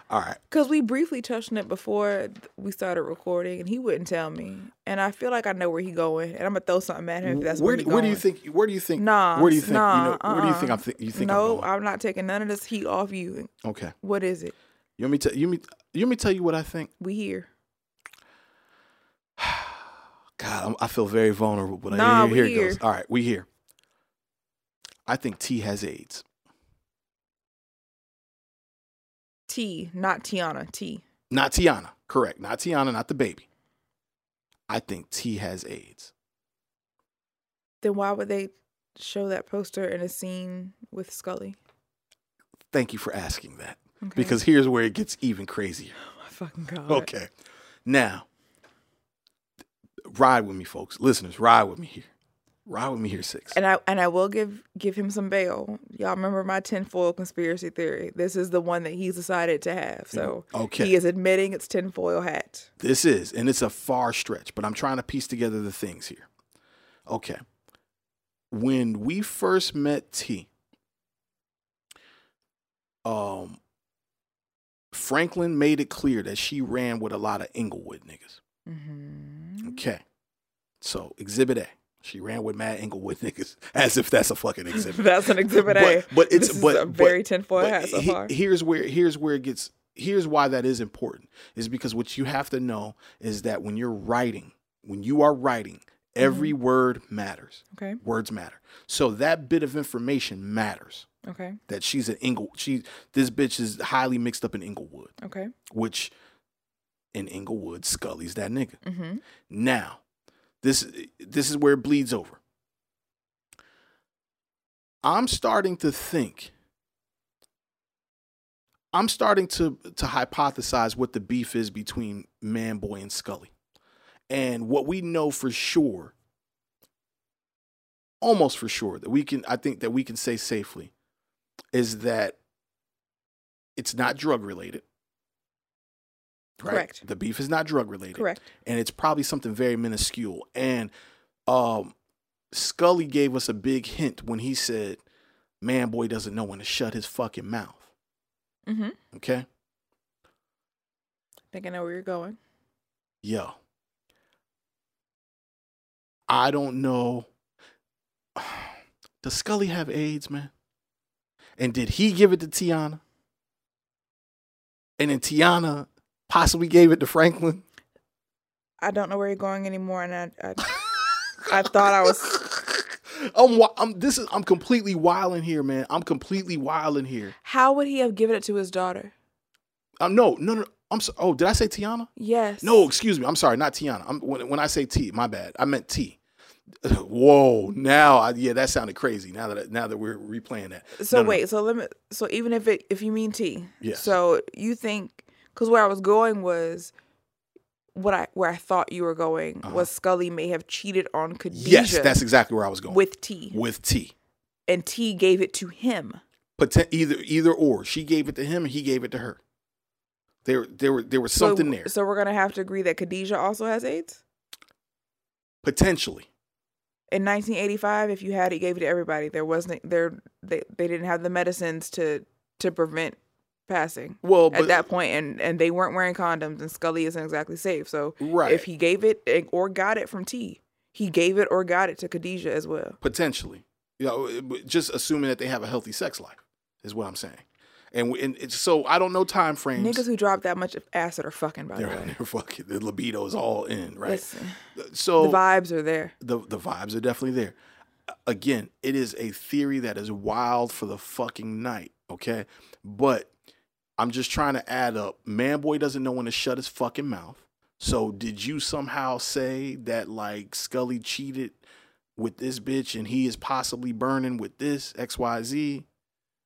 All right. Because we briefly touched on it before we started recording, and he wouldn't tell me. And I feel like I know where he going, and I'm gonna throw something at him if that's where, where, do, he where do you think? Where do you think? Nah, Where do you think? Nah, you know, Where do you think uh-uh. I'm? Th- you think no, I'm going? not taking none of this heat off you. Okay. What is it? You want me to? You me? You want me tell you what I think? We here. God, I'm, I feel very vulnerable, but Nah, here, here we it goes. All right, we here. I think T has AIDS. T, not Tiana. T. Not Tiana. Correct. Not Tiana. Not the baby. I think T has AIDS. Then why would they show that poster in a scene with Scully? Thank you for asking that. Okay. Because here's where it gets even crazier. Oh my fucking god. Okay. Now, ride with me, folks. Listeners, ride with me here. Ride with me here, six. And I and I will give give him some bail. Y'all remember my tinfoil conspiracy theory? This is the one that he's decided to have. So Okay. he is admitting it's tinfoil hat. This is, and it's a far stretch, but I'm trying to piece together the things here. Okay. When we first met T, um, Franklin made it clear that she ran with a lot of Inglewood niggas. Mm-hmm. Okay. So, exhibit A. She ran with mad Inglewood niggas, as if that's a fucking exhibit. That's an exhibit A. But, but it's but a very but- tinfoil but hat so he- far. Here's where here's where it gets. Here's why that is important. Is because what you have to know is that when you're writing, when you are writing, every Mm-hmm. word matters. Okay. Words matter. So that bit of information matters. Okay. That she's an Ingle. She this bitch is highly mixed up in Inglewood, Okay. which in Inglewood, Scully's that nigga. Mm-hmm. Now, this this is where it bleeds over. I'm starting to think. I'm starting to to hypothesize what the beef is between Manboy and Scully. And what we know for sure, almost for sure, that we can I think that we can say safely is that it's not drug related. Right? Correct. The beef is not drug related Correct. and it's probably something very minuscule. And um, Scully gave us a big hint when he said, "Man, boy doesn't know when to shut his fucking mouth." Mm-hmm. Okay, think I know where you're going. yo, I don't know. Does Scully have AIDS, man? And did he give it to Tiana? And then Tiana possibly gave it to Franklin. I don't know where you're going anymore, and I I, I thought I was. I'm, I'm this is I'm completely wilding here, man. I'm completely wilding here. How would he have given it to his daughter? Um, no, no, no. I'm so, oh, did I say Tiana? Yes. No, excuse me. I'm sorry, not Tiana. I'm, when, when I say T, my bad. I meant T. Whoa! Now, I, yeah, that sounded crazy. Now that now that we're replaying that. So No, no, no. wait, so let me. So even if it if you mean T, Yes. So you think because where I was going was what I where I thought you were going was Scully may have cheated on Khadijah. Uh-huh. Yes, that's exactly where I was going. with T, with T. and T gave it to him. Poten- either either or. She gave it to him, and he gave it to her. There, there were there was So- something there So we're gonna have to agree that Khadijah also has AIDS. potentially. In 1985, if you had it, gave it to everybody. There wasn't there they they didn't have the medicines to to prevent passing. Well, but at that point, and and they weren't wearing condoms, and Scully isn't exactly safe. So Right. if he gave it eh, or got it from T, he gave it or got it to Khadijah as well. potentially, you know, just assuming that they have a healthy sex life is what I'm saying. And, and it's, so I don't know time frames. Niggas who drop that much acid are fucking. By the they're, way, they're fucking the libido is all in, right? Listen, So the vibes are there. the the vibes are definitely there. Again, it is a theory that is wild for the fucking night, okay? But I'm just trying to add up. Manboy doesn't know when to shut his fucking mouth. So did you somehow say that like Scully cheated with this bitch and he is possibly burning with this XYZ?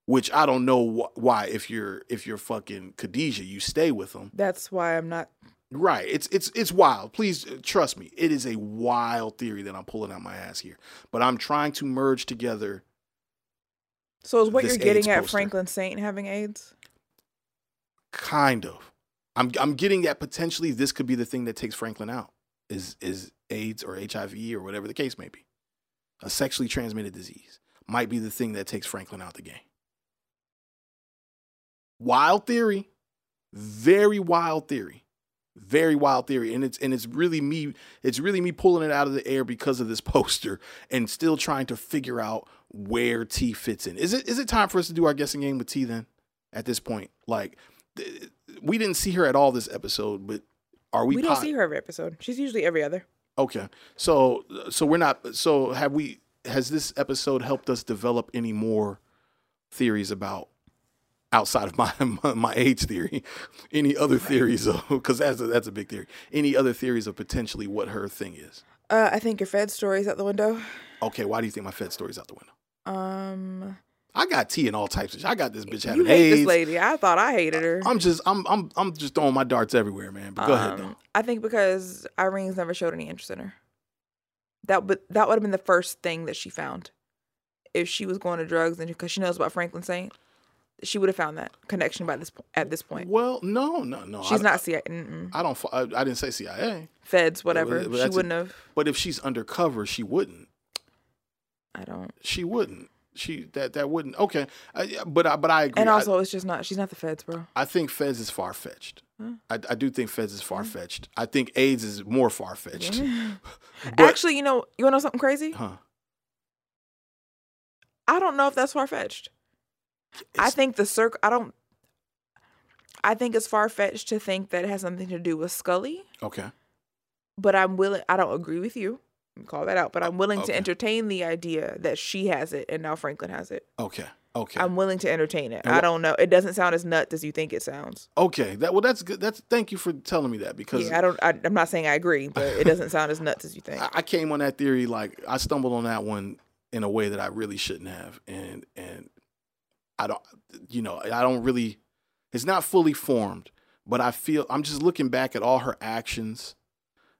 Which I don't know wh- why if you're if you're fucking Khadijah, you stay with him. That's why I'm not. Right. It's it's it's wild. Please uh, trust me. It is a wild theory that I'm pulling out my ass here. But I'm trying to merge together. So is what you're getting at. Franklin Saint having AIDS? Kind of. I'm I'm getting that potentially this could be the thing that takes Franklin out. Is is AIDS or HIV or whatever the case may be. A sexually transmitted disease might be the thing that takes Franklin out the game. Wild theory. Very wild theory. Very wild theory. And it's and it's really me, it's really me pulling it out of the air because of this poster and still trying to figure out where T fits in. Is it is it time for us to do our guessing game with T then? At this point? Like we didn't see her at all this episode, but are we We, don't see her every episode. She's usually every other. Okay. So so we're not so have we has this episode helped us develop any more theories about outside of my my, my age theory? Any other theories of cuz that's a, that's a big theory. Any other theories of potentially what her thing is? Uh, I think your Fed story's out the window. Okay, why do you think my Fed story's out the window? Um, I got tea and all types of shit. I got this bitch having you hate AIDS. this lady. I thought I hated her. I'm just I'm I'm I'm just throwing my darts everywhere, man. But go ahead though. Um, I think because Irene's never showed any interest in her. That but that would have been the first thing that she found, if she was going to drugs and because she knows about Franklin Saint, she would have found that connection by this po- at this point. Well, no, no, no. She's I, not CIA. Mm-mm. I don't. I, I didn't say CIA. Feds, whatever. but she wouldn't have. But if she's undercover, she wouldn't. I don't. She wouldn't. She that that wouldn't. Okay, I, yeah, but I, but I agree. And I- also, it's just not. She's not the Feds, bro. I, think Feds is far fetched. Huh? I, I do think Feds is far fetched. I think AIDS is more far fetched. But- Actually, you know, you want to know something crazy? huh? I don't know if that's far fetched. I think the circle. I don't. I think it's far fetched to think that it has something to do with Scully. Okay. but I'm willing. I don't agree with you. Call that out. But I'm willing Okay. to entertain the idea that she has it and now Franklin has it. Okay. Okay. I'm willing to entertain it. I don't know. It doesn't sound as nuts as you think it sounds. okay. That well, that's good. That's thank you for telling me that because Yeah, I don't. I, I'm not saying I agree, but it doesn't sound as nuts as you think. I came on that theory like I stumbled on that one in a way that I really shouldn't have, and and I don't, you know, I don't really. It's not fully formed, but I feel I'm just looking back at all her actions.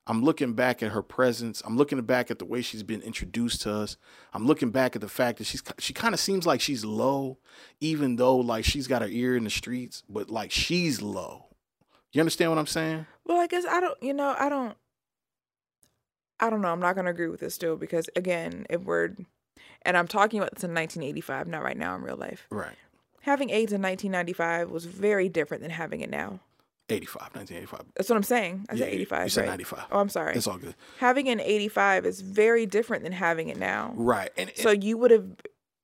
I'm looking back at her presence. I'm looking back at the way she's been introduced to us. I'm looking back at the fact that she's she kind of seems like she's low, even though like she's got her ear in the streets, but like she's low. You understand what I'm saying? Well, I guess I don't. You know, I don't. I don't know. I'm not gonna agree with this still because again, if we're, and I'm talking about this in 1985, not right now in real life. Right. Having AIDS in 1995 was very different than having it now. 85, 1985. That's what I'm saying. I Yeah, said 85. You said right? 95. Oh, I'm sorry. It's all good. having an 85 is very different than having it now. Right. And So you would have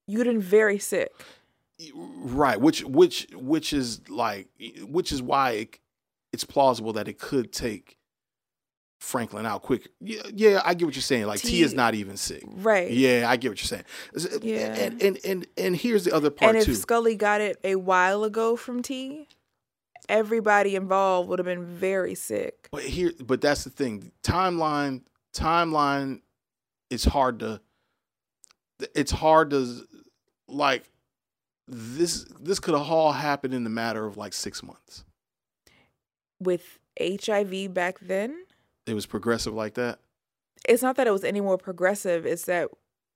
you'd been very sick. right, which which which is like which is why it, it's plausible that it could take Franklin out quick. Yeah, yeah, I get what you're saying. Like T, T- is not even sick. Right. Yeah, I get what you're saying. Yeah. And and and and here's the other part and if too. Scully got it a while ago from T, everybody involved would have been very sick. But here, but that's the thing. Timeline, timeline it's hard to it's hard to like this this could have all happened in the matter of like six months. With HIV back then, It was progressive like that. it's not that it was any more progressive. It's that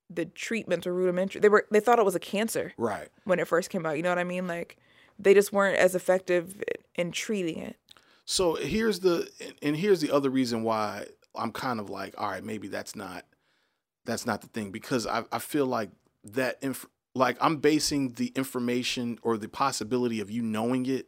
the treatments were rudimentary. They were they thought it was a cancer Right. when it first came out. You know what I mean? Like they just weren't as effective in treating it. So here's the and here's the other reason why I'm kind of like, all right, maybe that's not that's not the thing because I I feel like that inf- like I'm basing the information or the possibility of you knowing it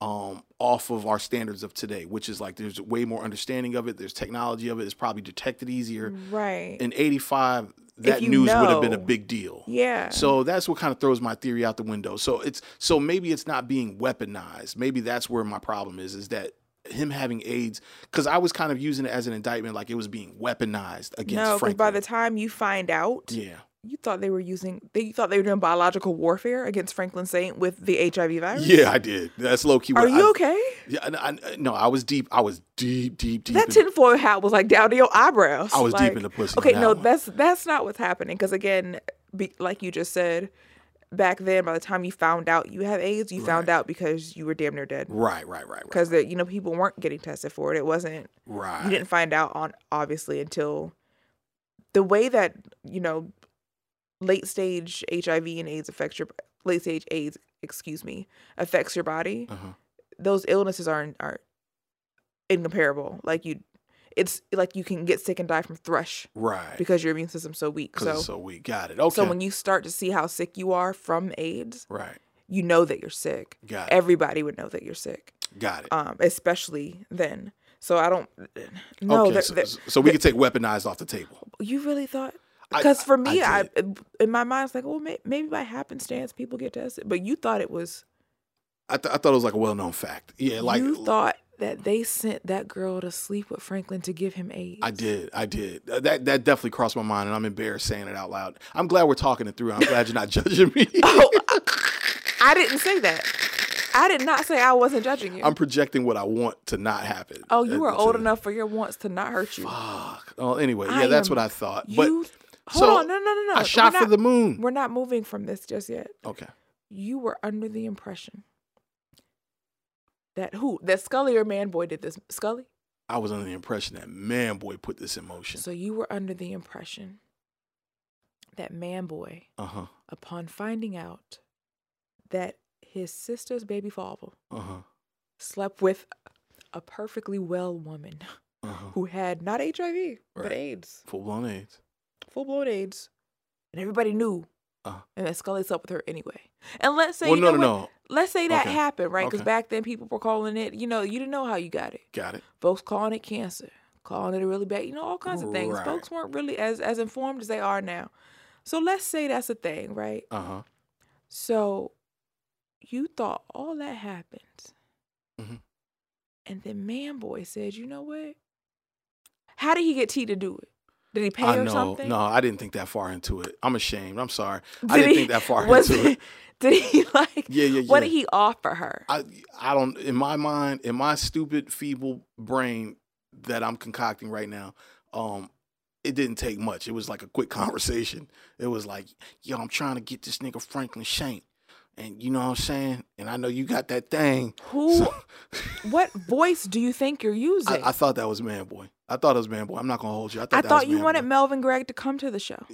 um off of our standards of today, which is like there's way more understanding of it, there's technology of it, it's probably detected easier. Right. In 85 that news would have been a big deal. yeah. So that's what kind of throws my theory out the window. So it's so maybe it's not being weaponized. Maybe that's where my problem is. Is that him having AIDS? Because I was kind of using it as an indictment, like it was being weaponized against no, because by the time you find out, yeah, you thought they were using they thought they were doing biological warfare against Franklin Saint with the HIV virus. yeah, I did. That's low key. Are you I, okay? Yeah, I, I- no, I was deep. I was deep, deep, deep. That in- tinfoil hat was like down to your eyebrows. I was deep in the pussy Okay, no, one. that's that's not what's happening. Because again, be, like you just said, back then, by the time you found out you have AIDS, you found out because you were damn near dead. right, right, right, right, Because you know people weren't getting tested for it. It wasn't. right. You didn't find out on obviously until the way that you know late stage HIV and AIDS affects your late stage AIDS, excuse me, affects your body. Uh-huh. Those illnesses are are incomparable. Like you, it's like you can get sick and die from thrush Right. because your immune system's so weak. So, it's so weak. Got it. Okay. so when you start to see how sick you are from AIDS, right. you know that you're sick. Got it. Everybody would know that you're sick, Got it. um, especially then. So I don't. No, okay. there- so, there- so we can take weaponized off the table. You really thought? Because for me, I I, in my mind, it's like, well, may, maybe by happenstance people get tested, but you thought it was. I, th- I thought it was like a well-known fact. Yeah, like you thought that they sent that girl to sleep with Franklin to give him AIDS. I did, I did. That that definitely crossed my mind, and I'm embarrassed saying it out loud. I'm glad we're talking it through. I'm glad you're not judging me. Oh, I didn't say that. I did not say I wasn't judging you. I'm projecting what I want to not happen. oh, you were old enough for your wants to not hurt you. Fuck. Oh, anyway, yeah, I that's am- what I thought. But hold so, on, no, no, no, no. We're for not- the moon. We're not moving from this just yet. Okay. You were under the impression that who that Scully or Man Boy did this. Scully. I was under the impression that man boy put this in motion. So you were under the impression that Man Boy, Uh huh. upon finding out that his sister's baby father Uh huh. slept with a perfectly well woman Uh huh. who had not HIV but AIDS, Full blown AIDS. Full blown AIDS, and everybody knew. Uh-huh. And that Scully slept with her anyway. And let's say, well, you no, know no, what? no. Let's say that Okay. happened, right? Because Okay. back then people were calling it, you know, you didn't know how you got it. Got it. Folks calling it cancer, calling it a really bad, you know, all kinds of things. Right. Folks weren't really as as informed as they are now. So let's say that's a thing, right? Uh huh. So you thought all that happened. Mhm. And then Man Boy said, you know what? How did he get T to do it? Did he pay I or know. something? No, I didn't think that far into it. I'm ashamed. I'm sorry. Did I didn't he- think that far into it. Did he like Yeah, yeah, yeah. what did he offer her? I I don't in my mind, in my stupid, feeble brain that I'm concocting right now, um, it didn't take much. It was like a quick conversation. It was like, yo, I'm trying to get this nigga Franklin Shank. And you know what I'm saying? And I know you got that thing. Who So- what voice do you think you're using? I, I thought that was Man Boy. I thought it was Man Boy. I'm not gonna hold you. I thought, I thought you wanted Boy. Melvin Gregg to come to the show.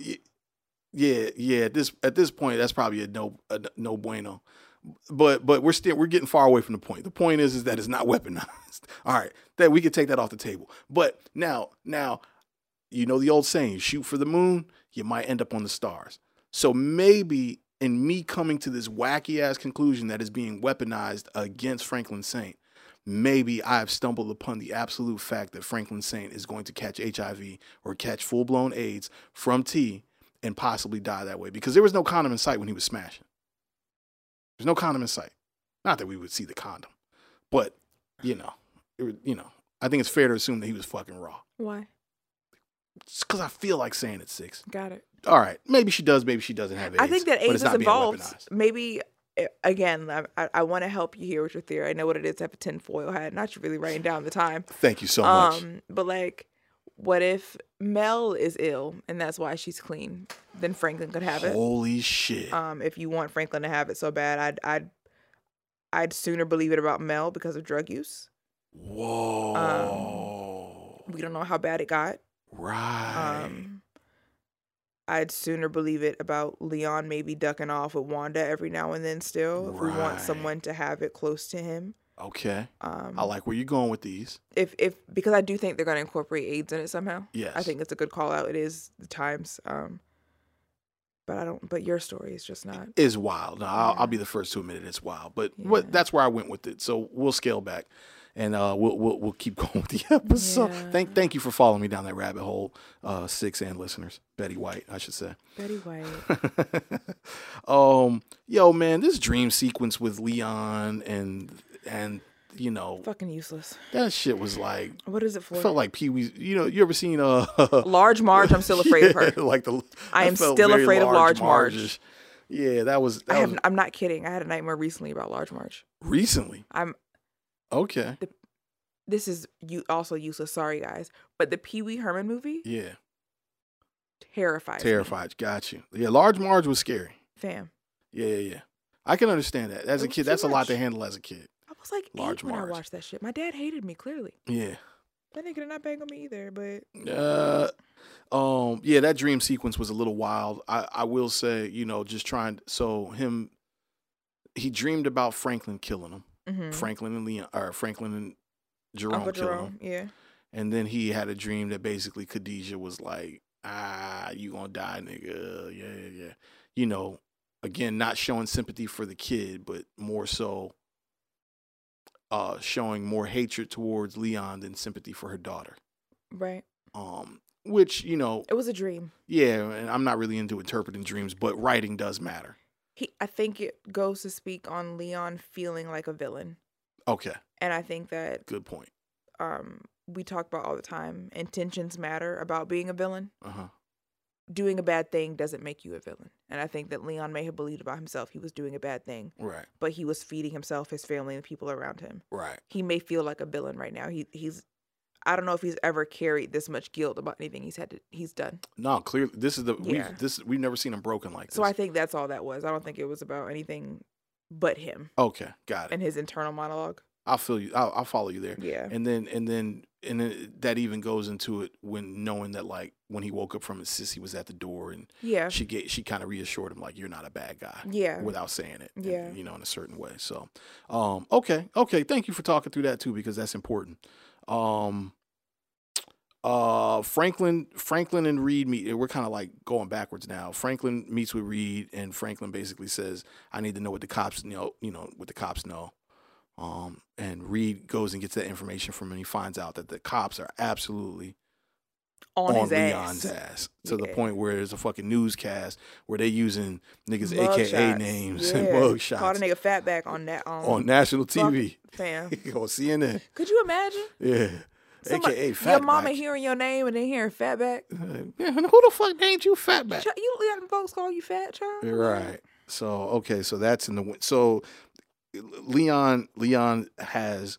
Yeah, yeah. At this at this point, that's probably a no a no bueno. But but we're still we're getting far away from the point. The point is is that it's not weaponized. All right, that we could take that off the table. But now now, you know the old saying: shoot for the moon, you might end up on the stars. So maybe in me coming to this wacky ass conclusion that is being weaponized against Franklin Saint, maybe I have stumbled upon the absolute fact that Franklin Saint is going to catch HIV or catch full blown AIDS from T and possibly die that way because there was no condom in sight when he was smashing. There's no condom in sight. Not that we would see the condom, but you know, it, you know, I think it's fair to assume that he was fucking raw. Why? Just because I feel like saying it's six. Got it. All right, maybe she does, maybe she doesn't have AIDS. I think that AIDS is involved. Maybe again, I, I, want to help you here with your theory. I know what it is to have a tinfoil hat. Not you really writing down the time. Thank you so much. Um, but like, what if Mel is ill and that's why she's clean? Then Franklin could have it. Holy shit. Um, if you want Franklin to have it so bad, I'd I'd I'd sooner believe it about Mel because of drug use. Whoa. We don't know how bad it got. right. Um, I'd sooner believe it about Leon maybe ducking off with Wanda every now and then. Still, if we want someone to have it close to him. okay. Um, I like where you're going with these. if if because I do think they're gonna incorporate AIDS in it somehow. Yes. I think it's a good call out. It is the times. Um, but I don't. But your story is just not. Is wild. No, I'll, I'll be the first to admit it. It's wild, but what that's where I went with it. So we'll scale back, and uh, we'll we'll we'll keep going with the episode. Yeah. Thank thank you for following me down that rabbit hole, uh, six and listeners. Betty White, I should say. Betty White. um, yo, man, this dream sequence with Leon and and you know Fucking useless. that shit was like What is it for? felt like Pee Wee's. You know, you ever seen uh Large Marge. I'm still afraid of her. Yeah, Like the I am still afraid of Large Marge. Marge-ish. Yeah, that was. That I was have. I'm not kidding. I had a nightmare recently about Large Marge. recently. I'm. Okay. This is you also useless. Sorry guys, but the Pee Wee Herman movie Yeah. terrified. me. Terrified. Got you. Yeah, Large Marge was scary. Fam. Yeah, yeah, yeah. I can understand that. As a kid, that's a lot to handle as a kid. I was like Large eight when Marge. I watched that shit. My dad hated me clearly. Yeah. That nigga did not bang on me either. But Uh, um, yeah, that dream sequence was a little wild. I, I will say, you know, just trying. So him, he dreamed about Franklin killing him. Mhm. Franklin and Leon, or Franklin and Jerome Uncle him. Jerome. Yeah. And then he had a dream that basically Khadijah was like, ah, you gonna die, nigga. Yeah, yeah, yeah. You know, again, not showing sympathy for the kid, but more so uh showing more hatred towards Leon than sympathy for her daughter. Right. Um, which, you know, It was a dream. yeah, and I'm not really into interpreting dreams, but writing does matter. He. I think it goes to speak on Leon feeling like a villain, Okay, and I think that good point. um we talk about all the time. Intentions matter about being a villain. Uh-huh. Doing a bad thing doesn't make you a villain, and I think that Leon may have believed about himself he was doing a bad thing, Right, but he was feeding himself, his family, and the people around him. right. He may feel like a villain right now. He he's. I don't know if he's ever carried this much guilt about anything he's had to he's done. No, clearly this is the Yeah. we've this we've never seen him broken like this. So I think that's all that was. I don't think it was about anything but him okay, got it. and his internal monologue. I'll feel you. I'll, I'll follow you there. Yeah. And then and then and then that even goes into it when knowing that like when he woke up from his Cissy was at the door and Yeah. she get she kind of reassured him like you're not a bad guy. Yeah. Without saying it. and, Yeah. you know, in a certain way. So, um, okay, okay. Thank you for talking through that too because that's important. Um, uh, Franklin, Franklin and Reed meet. We're kind of like going backwards now. Franklin meets with Reed, and Franklin basically says, "I need to know what the cops know. You know what the cops know." Um, and Reed goes and gets that information from him. And he finds out that the cops are absolutely on, on, his Leon's ass. ass to the point where there's a fucking newscast where they using niggas Mug AKA shots. names Yeah. and mug shots. Called a nigga fatback on that um, on national TV Fam. on CNN. Could you imagine? Yeah. Somebody- AKA your fatback. mama hearing your name and then hearing fatback. Yeah, who the fuck named you fatback? You let them folks call you fat child. Right. So okay, so that's in the win- so Leon Leon has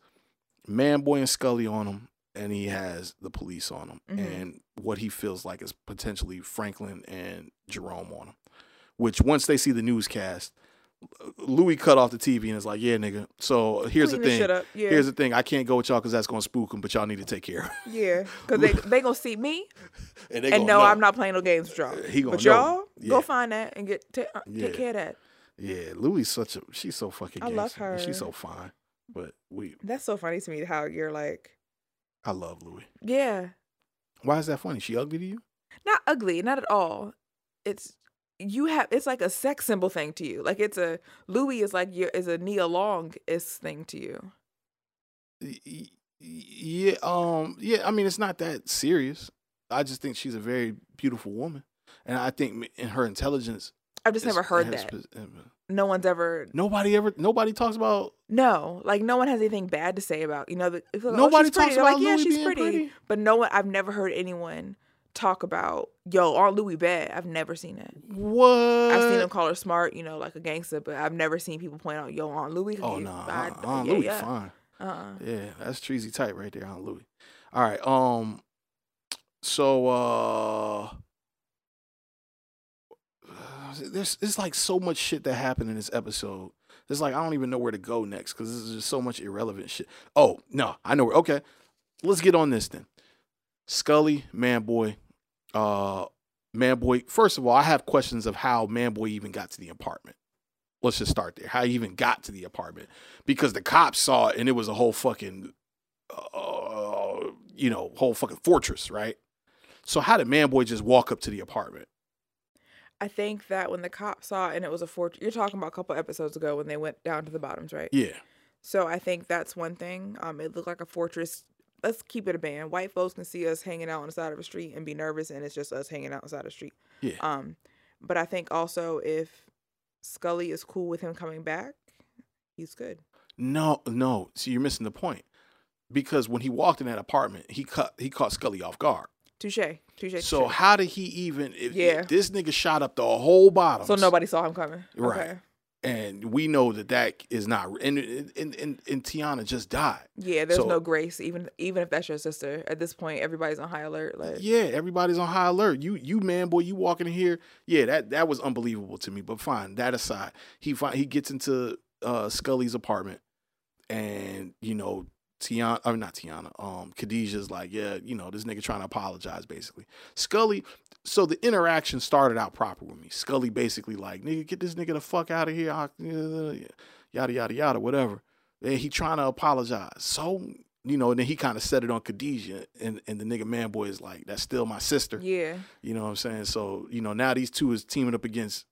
Manboy and Scully on him, and he has the police on him, Mhm. and what he feels like is potentially Franklin and Jerome on him. Which once they see the newscast, Louie cut off the TV and is like, "Yeah, nigga. So here's Clean the thing. up. Yeah. Here's the thing. I can't go with y'all because that's gonna spook them, but y'all need to take care. of it." Yeah, because they they gonna see me And, they and no, know. I'm not playing no games with y'all. He gonna but y'all Yeah. go find that and get ta- uh, Yeah. take care of that. Yeah, Louie such a she's so fucking. I love and She's so fine, but we That's so funny to me how you're like, I love Louie. yeah, Why is that funny? She ugly to you? not ugly, not at all. It's you have it's like a sex symbol thing to you. Like it's a Louie is like your is a Nia Long is thing to you. Yeah, um, yeah. I mean, it's not that serious. I just think she's a very beautiful woman, and I think in her intelligence. I've just never heard that. uh, No one's ever Nobody ever. Nobody talks about. no like no one has anything bad to say about you know. The, like, oh, Nobody she's pretty. talks like about yeah, Louie she's being pretty. pretty. but no one. I've never heard anyone talk about yo aren't Louie bad. I've never seen that. What? I've seen them call her smart, you know, like a gangster, but I've never seen people point out, yo, Aunt Louie. Oh no, I- uh, Aunt yeah, Louie yeah. fine. Uh-uh. Yeah, that's treasy tight right there, Aunt Louie. All right. Um. So uh there's there's like so much shit that happened in this episode. It's like I don't even know where to go next because this is just so much irrelevant shit. Oh no, I know. Where, okay, let's get on this then. Scully, Manboy, uh, Manboy. First of all, I have questions of how Manboy even got to the apartment. Let's just start there. How he even got to the apartment because the cops saw it and it was a whole fucking, uh, you know, whole fucking fortress, right? So how did Manboy just walk up to the apartment? I think that when the cops saw it and it was a fortress, you're talking about a couple episodes ago when they went down to the bottoms, right? Yeah, So I think that's one thing. Um, it looked like a fortress. Let's keep it a band. White folks can see us hanging out on the side of the street and be nervous, and it's just us hanging out on the side of the street. yeah. Um, but I think also if Scully is cool with him coming back, he's good. No, no. See, you're missing the point. Because when he walked in that apartment, he cut he caught Scully off guard. Touche, touche. So how did he even? If, Yeah. this nigga shot up the whole bottom. so nobody saw him coming. Right. Okay. And we know that that is not. And and and, and Tiana just died. Yeah, there's So- no grace, even even if that's your sister. At this point, everybody's on high alert. Like, Yeah, everybody's on high alert. You you man boy, you walking in here. Yeah, that that was unbelievable to me. But fine, that aside, he fi- he gets into uh, Scully's apartment, and you know Tiana, or not Tiana, um, Khadijah's like, yeah, you know, this nigga trying to apologize, basically. Scully, so the interaction started out proper with me. Scully basically like, nigga, get this nigga the fuck out of here, yada yada yada, whatever. And he trying to apologize. So you know, and then he kind of set it on Khadijah, and, and the nigga man boy is like, that's still my sister. yeah, You know what I'm saying? So, you know, now these two is teaming up against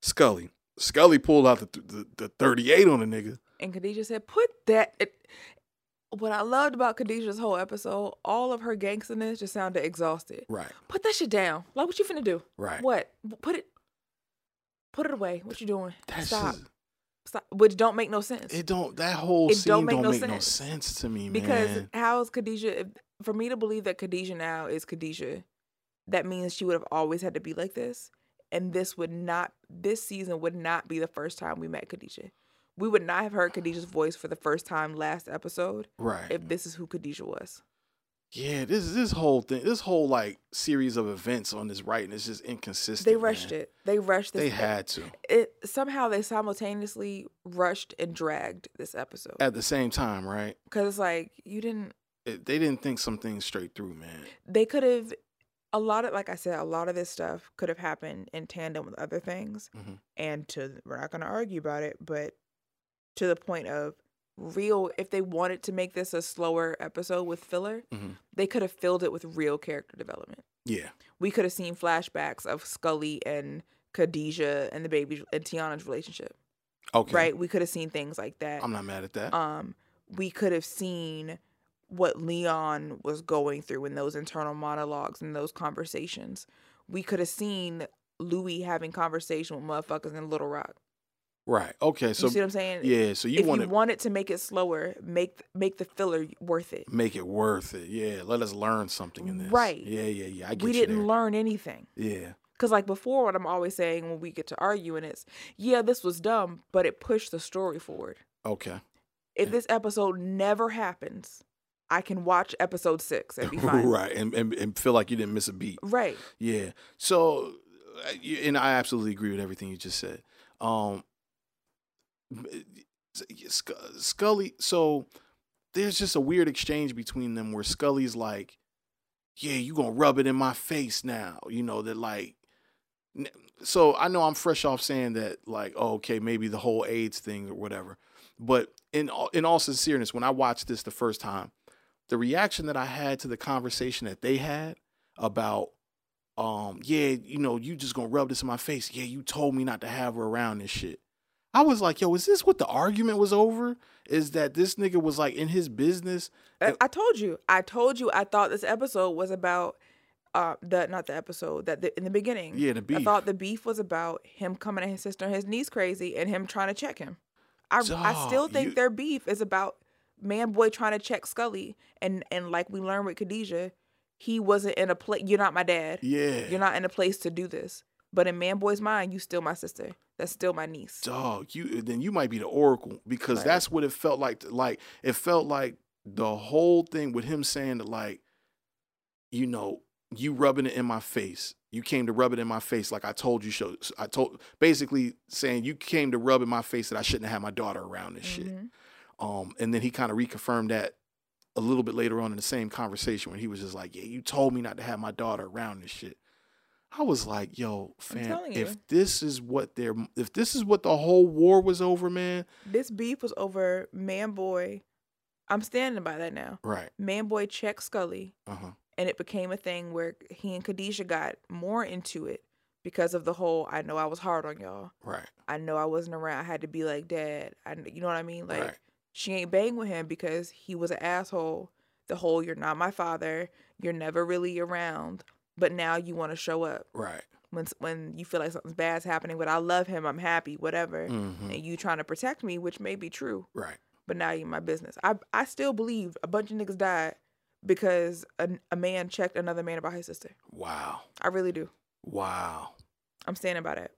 Scully. Scully pulled out the the, the 38 on the nigga. and Khadijah said, "Put that." It, what I loved about Khadijah's whole episode, all of her gangsterness just sounded exhausted. Right, Put that shit down. Like, what you finna do? right. What? Put it. Put it away. What you doing? That's Stop. just- Stop. Which don't make no sense. it don't that whole It scene don't don't make make, no no, sense. sense. to me, man. because how is Khadijah? For me to believe that Khadijah now is Khadijah, that means she would have always had to be like this, and this would not. This season would not be the first time we met Khadijah. We would not have heard Khadijah's voice for the first time last episode Right. if this is who Khadijah was. yeah, this this whole thing, this whole like series of events on this writing is just inconsistent. They rushed man. it. They rushed this. They had to. it. Somehow they simultaneously rushed and dragged this episode At the same time, right? because it's like you didn't. It, they didn't think some things straight through, man. They could have. A lot of, like I said, a lot of this stuff could have happened in tandem with other things, Mhm. and to we're not going to argue about it, but to the point of real. If they wanted to make this a slower episode with filler, Mhm. they could have filled it with real character development. Yeah. We could have seen flashbacks of Scully and Khadijah and the baby and Tiana's relationship. Okay. right? We could have seen things like that. I'm not mad at that. Um, we could have seen what Leon was going through in those internal monologues and those conversations. We could have seen Louie having conversation with motherfuckers in Little Rock. Right. Okay. So you see what I'm saying? yeah. So you if want you to wanted to make it slower, make make the filler worth it. make it worth it. Yeah. Let us learn something in this. Right. Yeah. Yeah. Yeah. I get We didn't there. learn anything. Yeah. Cause like before, what I'm always saying when we get to arguing is, yeah, this was dumb, but it pushed the story forward. Okay. If this episode never happens, I can watch episode six and be fine. right. And, and and feel like you didn't miss a beat. Right. Yeah. So, uh, and I absolutely agree with everything you just said. Um, Scully. So there's just a weird exchange between them where Scully's like, "Yeah, you gonna rub it in my face now," you know that like. So I know I'm fresh off saying that like, oh, okay, maybe the whole AIDS thing or whatever. But in all, in all sincereness, when I watched this the first time, the reaction that I had to the conversation that they had about um, yeah, you know, you just gonna rub this in my face. Yeah, you told me not to have her around and shit. I was like, yo, is this what the argument was over? Is that this nigga was like in his business? I, I told you. I told you. I thought this episode was about uh the not the episode that the, in the beginning. Yeah, the beef. I thought the beef was about him coming at his sister and his niece crazy and him trying to check him. I I still think you- their beef is about man boy trying to check Scully and and like we learned with Khadijah, he wasn't in a place. You're not my dad. Yeah. You're not in a place to do this. But in man boy's mind, you still my sister. That's still my niece. dog, you then you might be the oracle because Right. that's what it felt like. Like it felt like the whole thing with him saying that, like, you know, you rubbing it in my face. You came to rub it in my face like I told you. Show I told basically saying you came to rub in my face that I shouldn't have had my daughter around this shit. Mhm. Um, and then he kind of reconfirmed that a little bit later on in the same conversation when he was just like, "Yeah, you told me not to have my daughter around this shit." I was like, "Yo, fam, if you. this is what they're, if this is what the whole war was over, man, This beef was over man boy. I'm standing by that now. right? Man boy checked Scully, Uh huh. and it became a thing where he and Khadijah got more into it because of the whole. I know I was hard on y'all. Right. I know I wasn't around. I had to be like dad. I, you know what I mean? Like Right. she ain't bang with him because he was an asshole. The whole you're not my father. You're never really around. But now you want to show up Right. when when you feel like something's bad's happening. But I love him. I'm happy. Whatever. hmm And you trying to protect me, which may be true. Right. But now you're my business. I I still believe a bunch of niggas died because a, a man checked another man about his sister. Wow. I really do. Wow. I'm standing by that.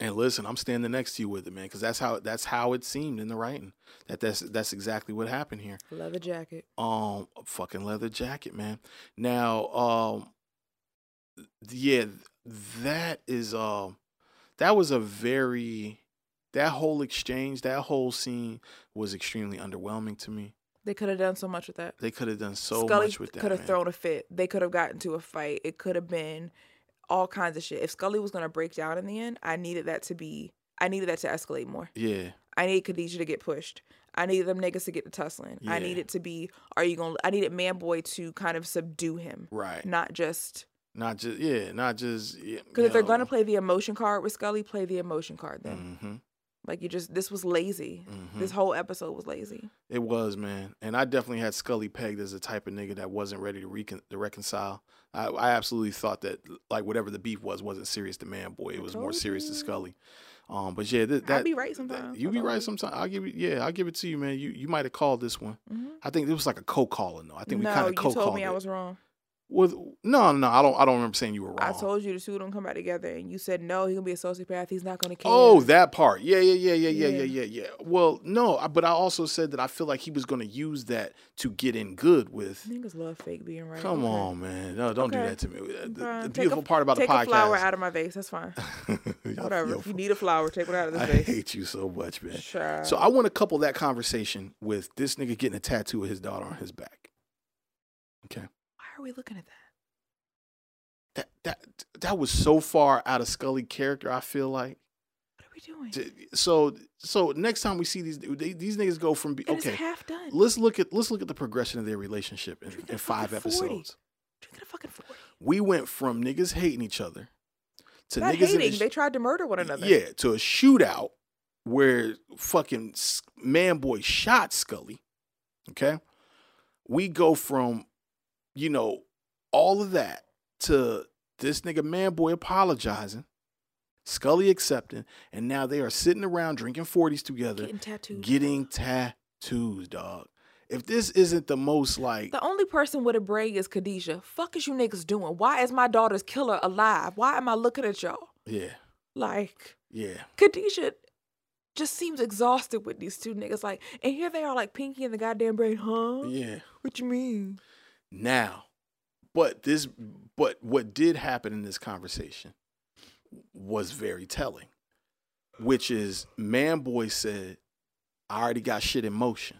And listen, I'm standing next to you with it, man, because that's how that's how it seemed in the writing. That that's that's exactly what happened here. Leather jacket. Um, fucking leather jacket, man. Now, um, yeah, that is um, that was a very that whole exchange, that whole scene was extremely underwhelming to me. They could have done so much with that. They could have done so Scully much with that. could have thrown a fit. They could have gotten to a fight. It could have been all kinds of shit. If Scully was gonna break down in the end, I needed that to be. I needed that to escalate more. Yeah, I needed Khadijah to get pushed. I needed them niggas to get to tussling. I Yeah. needed to be. Are you gonna? I needed Manboy to kind of subdue him, right. not just Not just yeah, not just yeah, because if they're gonna play the emotion card with Scully, play the emotion card then. hmm Like you just this was lazy. Mhm. This whole episode was lazy. It was, man. And I definitely had Scully pegged as a type of nigga that wasn't ready to, recon- to reconcile. I, I absolutely thought that, like, whatever the beef was, wasn't serious to Man Boy. It was more serious to. Scully. Um, but yeah, th- that, be right that- sometimes. you be right sometimes. I'll give you, yeah, I'll give it to you, man. You you might have called this one. Mhm. I think it was like a co-calling though. I think we kind of co-called told me it. I was wrong. With no, no, I don't. I don't remember saying you were wrong. I told you the two them come back together, and you said no. He's gonna be a sociopath. He's not gonna care. Oh, that part. Yeah, yeah, yeah, yeah, yeah, yeah, Yeah. yeah. Well, no, but I also said that I feel like he was going to use that to get in good with. niggas love fake being right. Come Okay. on, man. No, don't do that to me. The, the Take beautiful a- part about the take podcast. a flower out of my vase. That's fine. Whatever. yo, if you need a flower, take one out of this I vase. I hate you so much, man. Child. So I want to couple that conversation with this nigga getting a tattoo of his daughter on his back. Okay. Why are we looking at that? That that that was so far out of Scully character. I feel like. What are we doing? So so next time we see these they, these niggas go from be, okay. half done. Let's look at let's look at the progression of their relationship in, in five fucking 40. episodes. Drinking a fucking forty. We went from niggas hating each other to Not niggas in hating. sh- they tried to murder one another. yeah to a shootout where fucking man boy shot Scully. Okay, we go from you know all of that to this nigga man boy apologizing, Scully accepting, and now they are sitting around drinking forties together, Getting tattoos. getting tattoos, dog. If this isn't the most like The only person with a brain is Khadijah. Fuck is you niggas doing? Why is my daughter's killer alive? Why am I looking at y'all? yeah, Like, yeah, Khadijah just seems exhausted with these two niggas. Like, and here they are, like Pinky and the goddamn brain, huh? yeah. What you mean? Now but this but what did happen in this conversation was very telling which is man boy said i already got shit in motion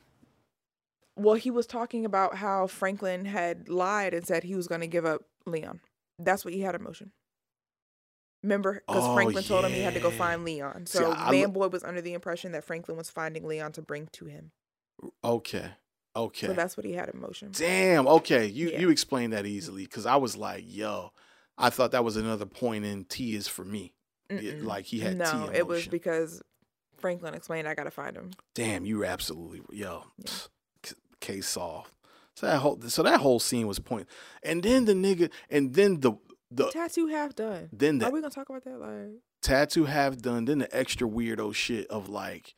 Well, he was talking about how Franklin had lied and said he was going to give up Leon. That's what he had in motion. Remember, because Oh, Franklin told him he had to go find Leon. See, So I Man look- Boy was under the impression that Franklin was finding Leon to bring to him. okay okay So that's what he had in motion. damn okay you Yeah. you explained that easily because i was like yo i thought that was another point in t is for me Yeah, Mm-mm. like he had no, it was because Franklin explained I got to find him. Damn, you were absolutely yo. c- Case solved. So that whole so that whole scene was point. And then the nigga, and then the the Tattoo half done. then the, Are we gonna talk about that? Like, tattoo half done. Then the extra weirdo shit of like.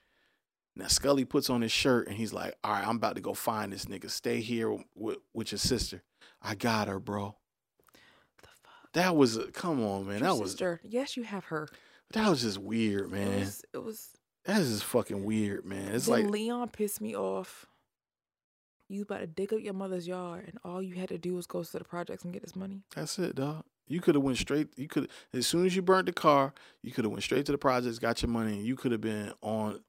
Now Scully puts on his shirt and he's like, "All right, I'm about to go find this nigga. Stay here with, with your sister. I got her, bro." the fuck? That was a, come on, man. Your That was sister. Yes, you have her. that was just weird, It man. was. It was That is just fucking weird, man. It's like Leon pissed me off. You about to dig up your mother's yard, and all you had to do was go to the projects and get this money. That's it, dog. You could have went straight. You could as soon as you burnt the car, you could have went straight to the projects, got your money, and you could have been on.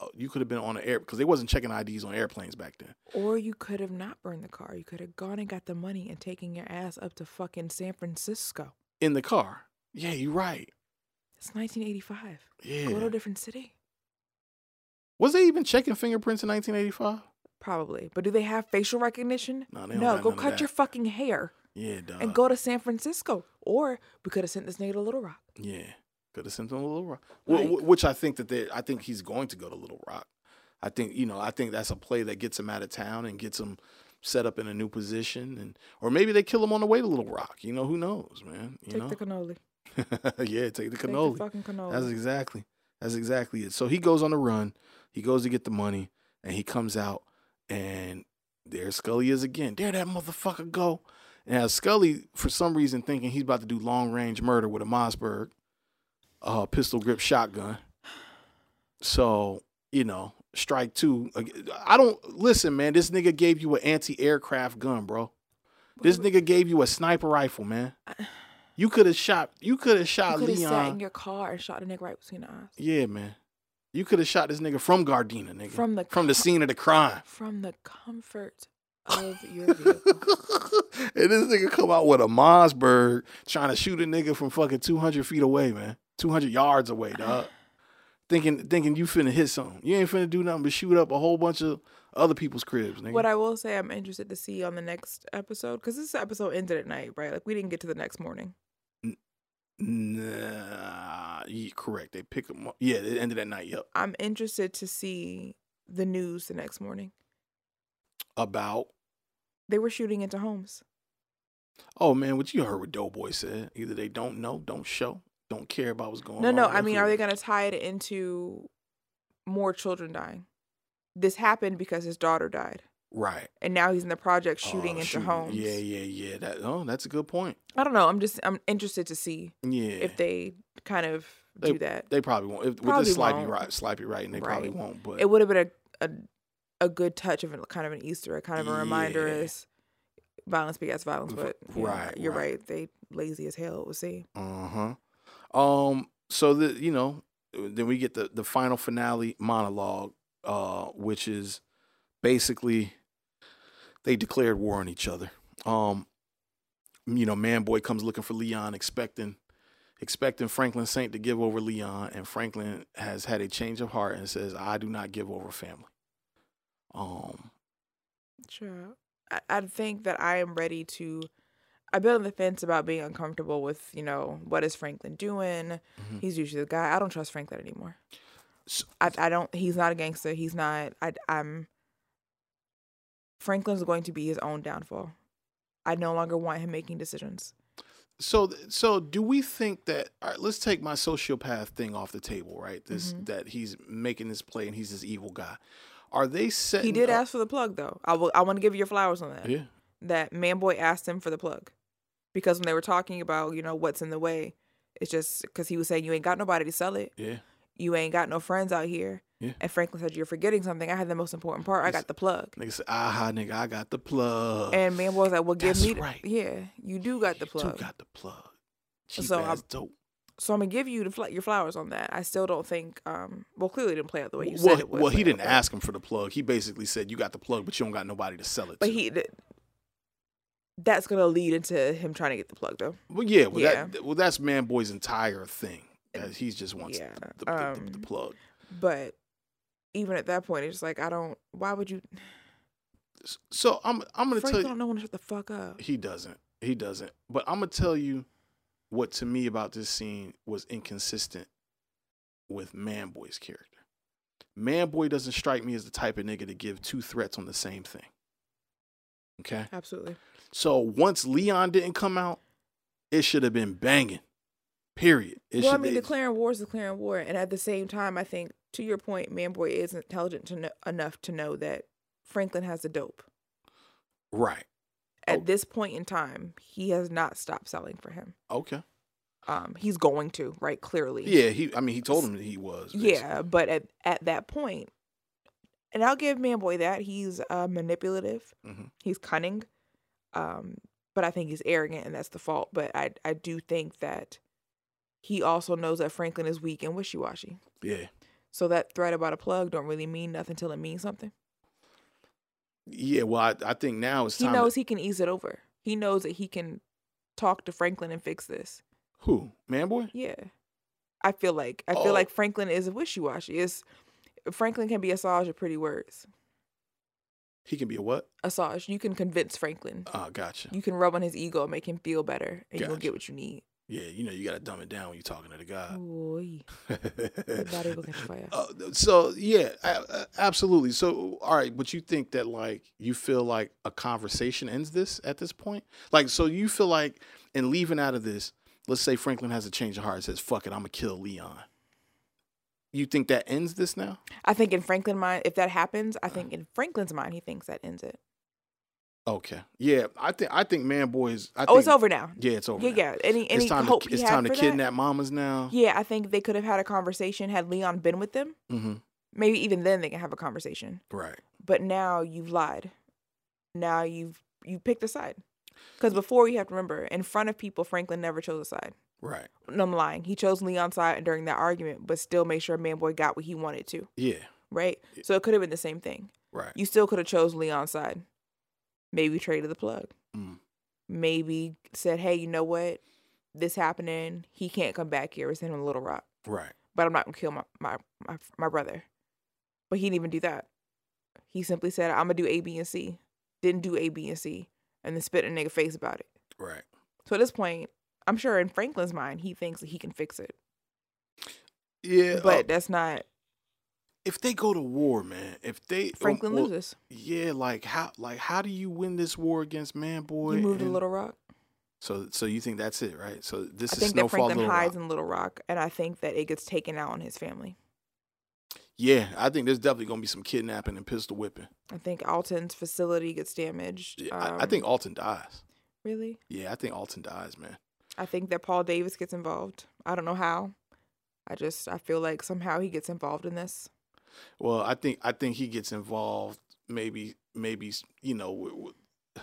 Uh, You could have been on an air because they wasn't checking IDs on airplanes back then. Or you could have not burned the car. You could have gone and got the money and taken your ass up to fucking San Francisco. In the car. Yeah, you're right. It's 1985. Yeah. Go to a different city. Was they even checking fingerprints in 1985? Probably. But do they have facial recognition? No, they don't no go cut your fucking hair Yeah, dog. and go to San Francisco. Or we could have sent this nigga to Little Rock. Yeah, could have sent him to Little Rock. Like- which I think that they, I think he's going to go to Little Rock. I think you know, I think that's a play that gets him out of town and gets him set up in a new position, and or maybe they kill him on the way to Little Rock. You know, who knows, man? You Take know, the cannoli. yeah, take the Take cannoli. the fucking cannoli. That's exactly. That's exactly it. So he goes on the run. He goes to get the money, and he comes out, and there Scully is again. There that motherfucker go. And as Scully, for some reason, thinking he's about to do long range murder with a Mossberg, uh, pistol grip shotgun. So you know, strike two. I don't listen, man. This nigga gave you an anti aircraft gun, bro. This nigga gave you a sniper rifle, man. You could have shot. You could have shot have Leon. sat in your car and shot a nigga right between the eyes. Yeah, man. You could have shot this nigga from Gardena, nigga. From the from the scene of the crime. From the comfort of your vehicle. and this nigga come out with a Mossberg trying to shoot a nigga from fucking 200 feet away, man. 200 yards away, dog. thinking thinking you finna hit something. You ain't finna do nothing but shoot up a whole bunch of other people's cribs, nigga. What I will say, I'm interested to see on the next episode because this episode ended at night, right? Like we didn't get to the next morning. Nah, yeah, correct. They pick them up. Yeah, it ended at night. Yep. I'm interested to see the news the next morning. About They were shooting into homes. oh man, what you heard what Doughboy said? Either they don't know, don't show, don't care about what's going No, on. no. in I mean, are they going to tie it into more children dying? This happened because his daughter died, right? and now he's in the project shooting Oh, into shooting. homes. Yeah, yeah, yeah. That oh, that's a good point. I don't know. I'm just I'm interested to see Yeah, if they kind of They- do that. They probably won't. If, with Probably this Slappy won't. right, Slappy right, and they probably won't. But it would have been a, a a good touch of a, kind of an Easter, egg, kind of a reminder Yeah. as violence begets violence. But right, you're right. right. They lazy as hell. We'll see. uh huh. Um. So the you know then we get the the final finale monologue, uh, which is basically they declared war on each other. Um. You know, man boy comes looking for Leon, expecting expecting Franklin Saint to give over Leon, and Franklin has had a change of heart and says, "I do not give over family." Um. Sure. I, I think that I am ready to. I've been on the fence about being uncomfortable with, you know, what is Franklin doing? Mhm. He's usually the guy. I don't trust Franklin anymore. So- I, I don't. He's not a gangster. He's not. I, I'm. Franklin's going to be his own downfall. I no longer want him making decisions. So, so do we think that? All right, let's take my sociopath thing off the table, right? This Mhm. that he's making this play and he's this evil guy. Are they setting? He did up- ask for the plug, though. I will. I want to give you your flowers on that. Yeah, That man boy asked him for the plug, because when they were talking about, you know, what's in the way, it's just because he was saying you ain't got nobody to sell it. yeah, You ain't got no friends out here. Yeah. And Franklin said, You're forgetting something. I had the most important part. I got the plug. nigga said, "Aha, nigga, I got the plug." And man was like, Well, give That's me the right. Yeah, you do got the plug. You got the plug. Cheap So, ass I'm- dope. so I'm gonna give you the fl- your flowers on that. I still don't think um well clearly it didn't play out the way you Well, said it would. well, he didn't ask him for the plug. He basically said, "You got the plug, but you don't got nobody to sell it." But to. he that's gonna lead into him trying to get the plug though. well, yeah, well, Yeah. That, well, that's Man Boy's entire thing. He just wants Yeah, the, the, the, um, the plug. But even at that point, it's like I don't. Why would you? So I'm, I'm gonna Frank tell you. don't know when to shut the fuck up. He doesn't. He doesn't. But I'm gonna tell you what to me about this scene was inconsistent with Manboy's character. Manboy doesn't strike me as the type of nigga to give two threats on the same thing. Okay. Absolutely. So once Leon didn't come out, it should have been banging. Period. It well, I mean, be- declaring war is declaring war, and at the same time, I think to your point, Manboy is intelligent to know, enough to know that Franklin has the dope. right. At Oh. this point in time, he has not stopped selling for him. Okay. Um, he's going to right clearly. Yeah. He. I mean, he told him that he was. Yeah, but at at that point, and I'll give Man Boy that he's uh, manipulative, Mhm. he's cunning, um, but I think he's arrogant, and that's the fault. But I I do think that he also knows that Franklin is weak and wishy washy. Yeah. So that threat about a plug don't really mean nothing till it means something. Yeah. Well, I, I think now it's He knows to, he can ease it over. He knows that he can talk to Franklin and fix this. who Manboy? Yeah. I feel like I feel Oh. like Franklin is wishy washy. It's Franklin can be Assange of pretty words. He can be a what? Assange, you can convince Franklin. Oh, gotcha. You can rub on his ego and make him feel better, and you'll Gotcha. get what you need. Yeah, you know you gotta dumb it down when you're talking to the guy. Body will catch fire. Uh, so yeah, a- absolutely. So all right, but you think that like you feel like a conversation ends this at this point? Like, so you feel like in leaving out of this, let's say Franklin has a change of heart, says "fuck it, I'm gonna kill Leon." You think that ends this now? I think in Franklin's mind, if that happens, I think in Franklin's mind, he thinks that ends it. Okay, yeah, I think I think Man Boy is. I oh, think, it's over now. Yeah, it's over. Yeah, now. yeah. Any any it's time hope to it's time to for that? kidnap mamas now. Yeah, I think they could have had a conversation had Leon been with them. Mm-hmm. Maybe even then they can have a conversation. Right. But now you've lied. Now you've you picked a side. Because before you have to remember, in front of people, Franklin never chose a side. Right. No, I'm lying. He chose Leon's side during that argument, but still made sure Manboy got what he wanted to. Yeah. Right. So it could have been the same thing. Right. You still could have chose Leon's side. Maybe traded the plug. Mm. Maybe said, "Hey, you know what? This happening. He can't come back here. Sending him to Little Rock." Right. but I'm not gonna kill my, my my my brother. But he didn't even do that. He simply said, "I'm gonna do A, B, and C." Didn't do A, B, and C, and then spit in a nigga face about it. Right. So at this point, I'm sure in Franklin's mind, he thinks that he can fix it, Yeah. but uh, that's not. if they go to war, man, if they Franklin well, loses. Yeah, like how like how do you win this war against Man Boy? You move to Little Rock. So so you think that's it, right? So this I is think that Snowfall Franklin Little hides Rock. in Little Rock, and I think that it gets taken out on his family. Yeah, I think there's definitely gonna be some kidnapping and pistol whipping. I think Alton's facility gets damaged. Yeah, I, I Um, think Alton dies. really. Yeah, I think Alton dies, man. I think that Paul Davis gets involved. I don't know how. I just I feel like somehow he gets involved in this. Well, I think I think he gets involved. Maybe maybe you know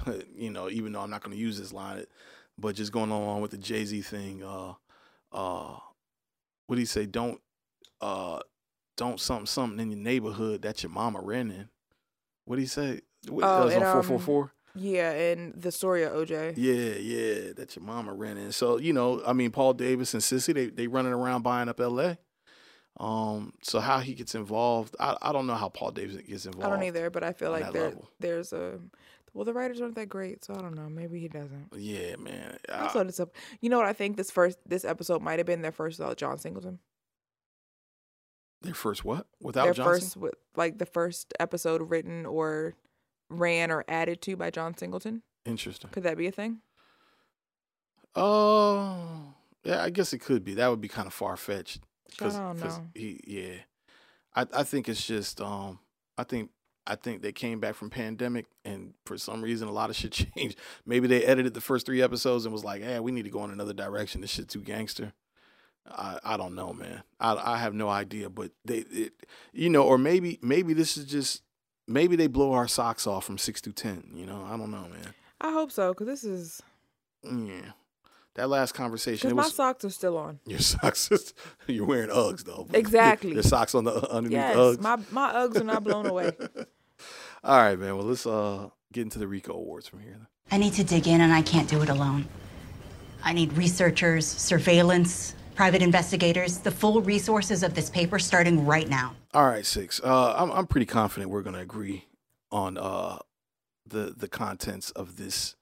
you know even though I'm not going to use this line, but just going along with the Jay Z thing. Uh, uh, what do you say? Don't uh, don't something something in your neighborhood that your mama ran in. What do you say? What, Oh, that was on um, four four four. Yeah, and the story of OJ. Yeah, yeah, that your mama ran in. So you know, I mean, Paul Davis and Cissy, they they running around buying up L.A. Um, so how he gets involved, I I don't know how Paul Davis gets involved. I don't either, but I feel like there level. there's a well the writers aren't that great, so I don't know. Maybe he doesn't. Yeah, man. I- so disap- You know what I think this first this episode might have been their first without John Singleton. their first what without their Johnson? first like the first episode written or ran or added to by John Singleton. Interesting. Could that be a thing? Oh, yeah. I guess it could be. That would be kind of far fetched. I don't know. he, yeah. I I think it's just um. I think I think they came back from pandemic and for some reason a lot of shit changed. Maybe they edited the first three episodes and was like, "Hey, we need to go in another direction. This shit too gangster." I I don't know, man. I I have no idea, but they it, you know, or maybe maybe this is just maybe they blow our socks off from six to ten. You know, I don't know, man. I hope so, because this is Yeah, that last conversation. because It my was socks are still on. your socks. is- You're wearing Uggs though. Exactly. Your socks on the underneath Yes, Uggs. my my Uggs are not blown away. All right, man. Well, let's uh get into the Rico Awards from here. I need to dig in, and I can't do it alone. I need researchers, surveillance, private investigators, the full resources of this paper starting right now. All right, six. Uh, I'm I'm pretty confident we're gonna agree on uh the the contents of this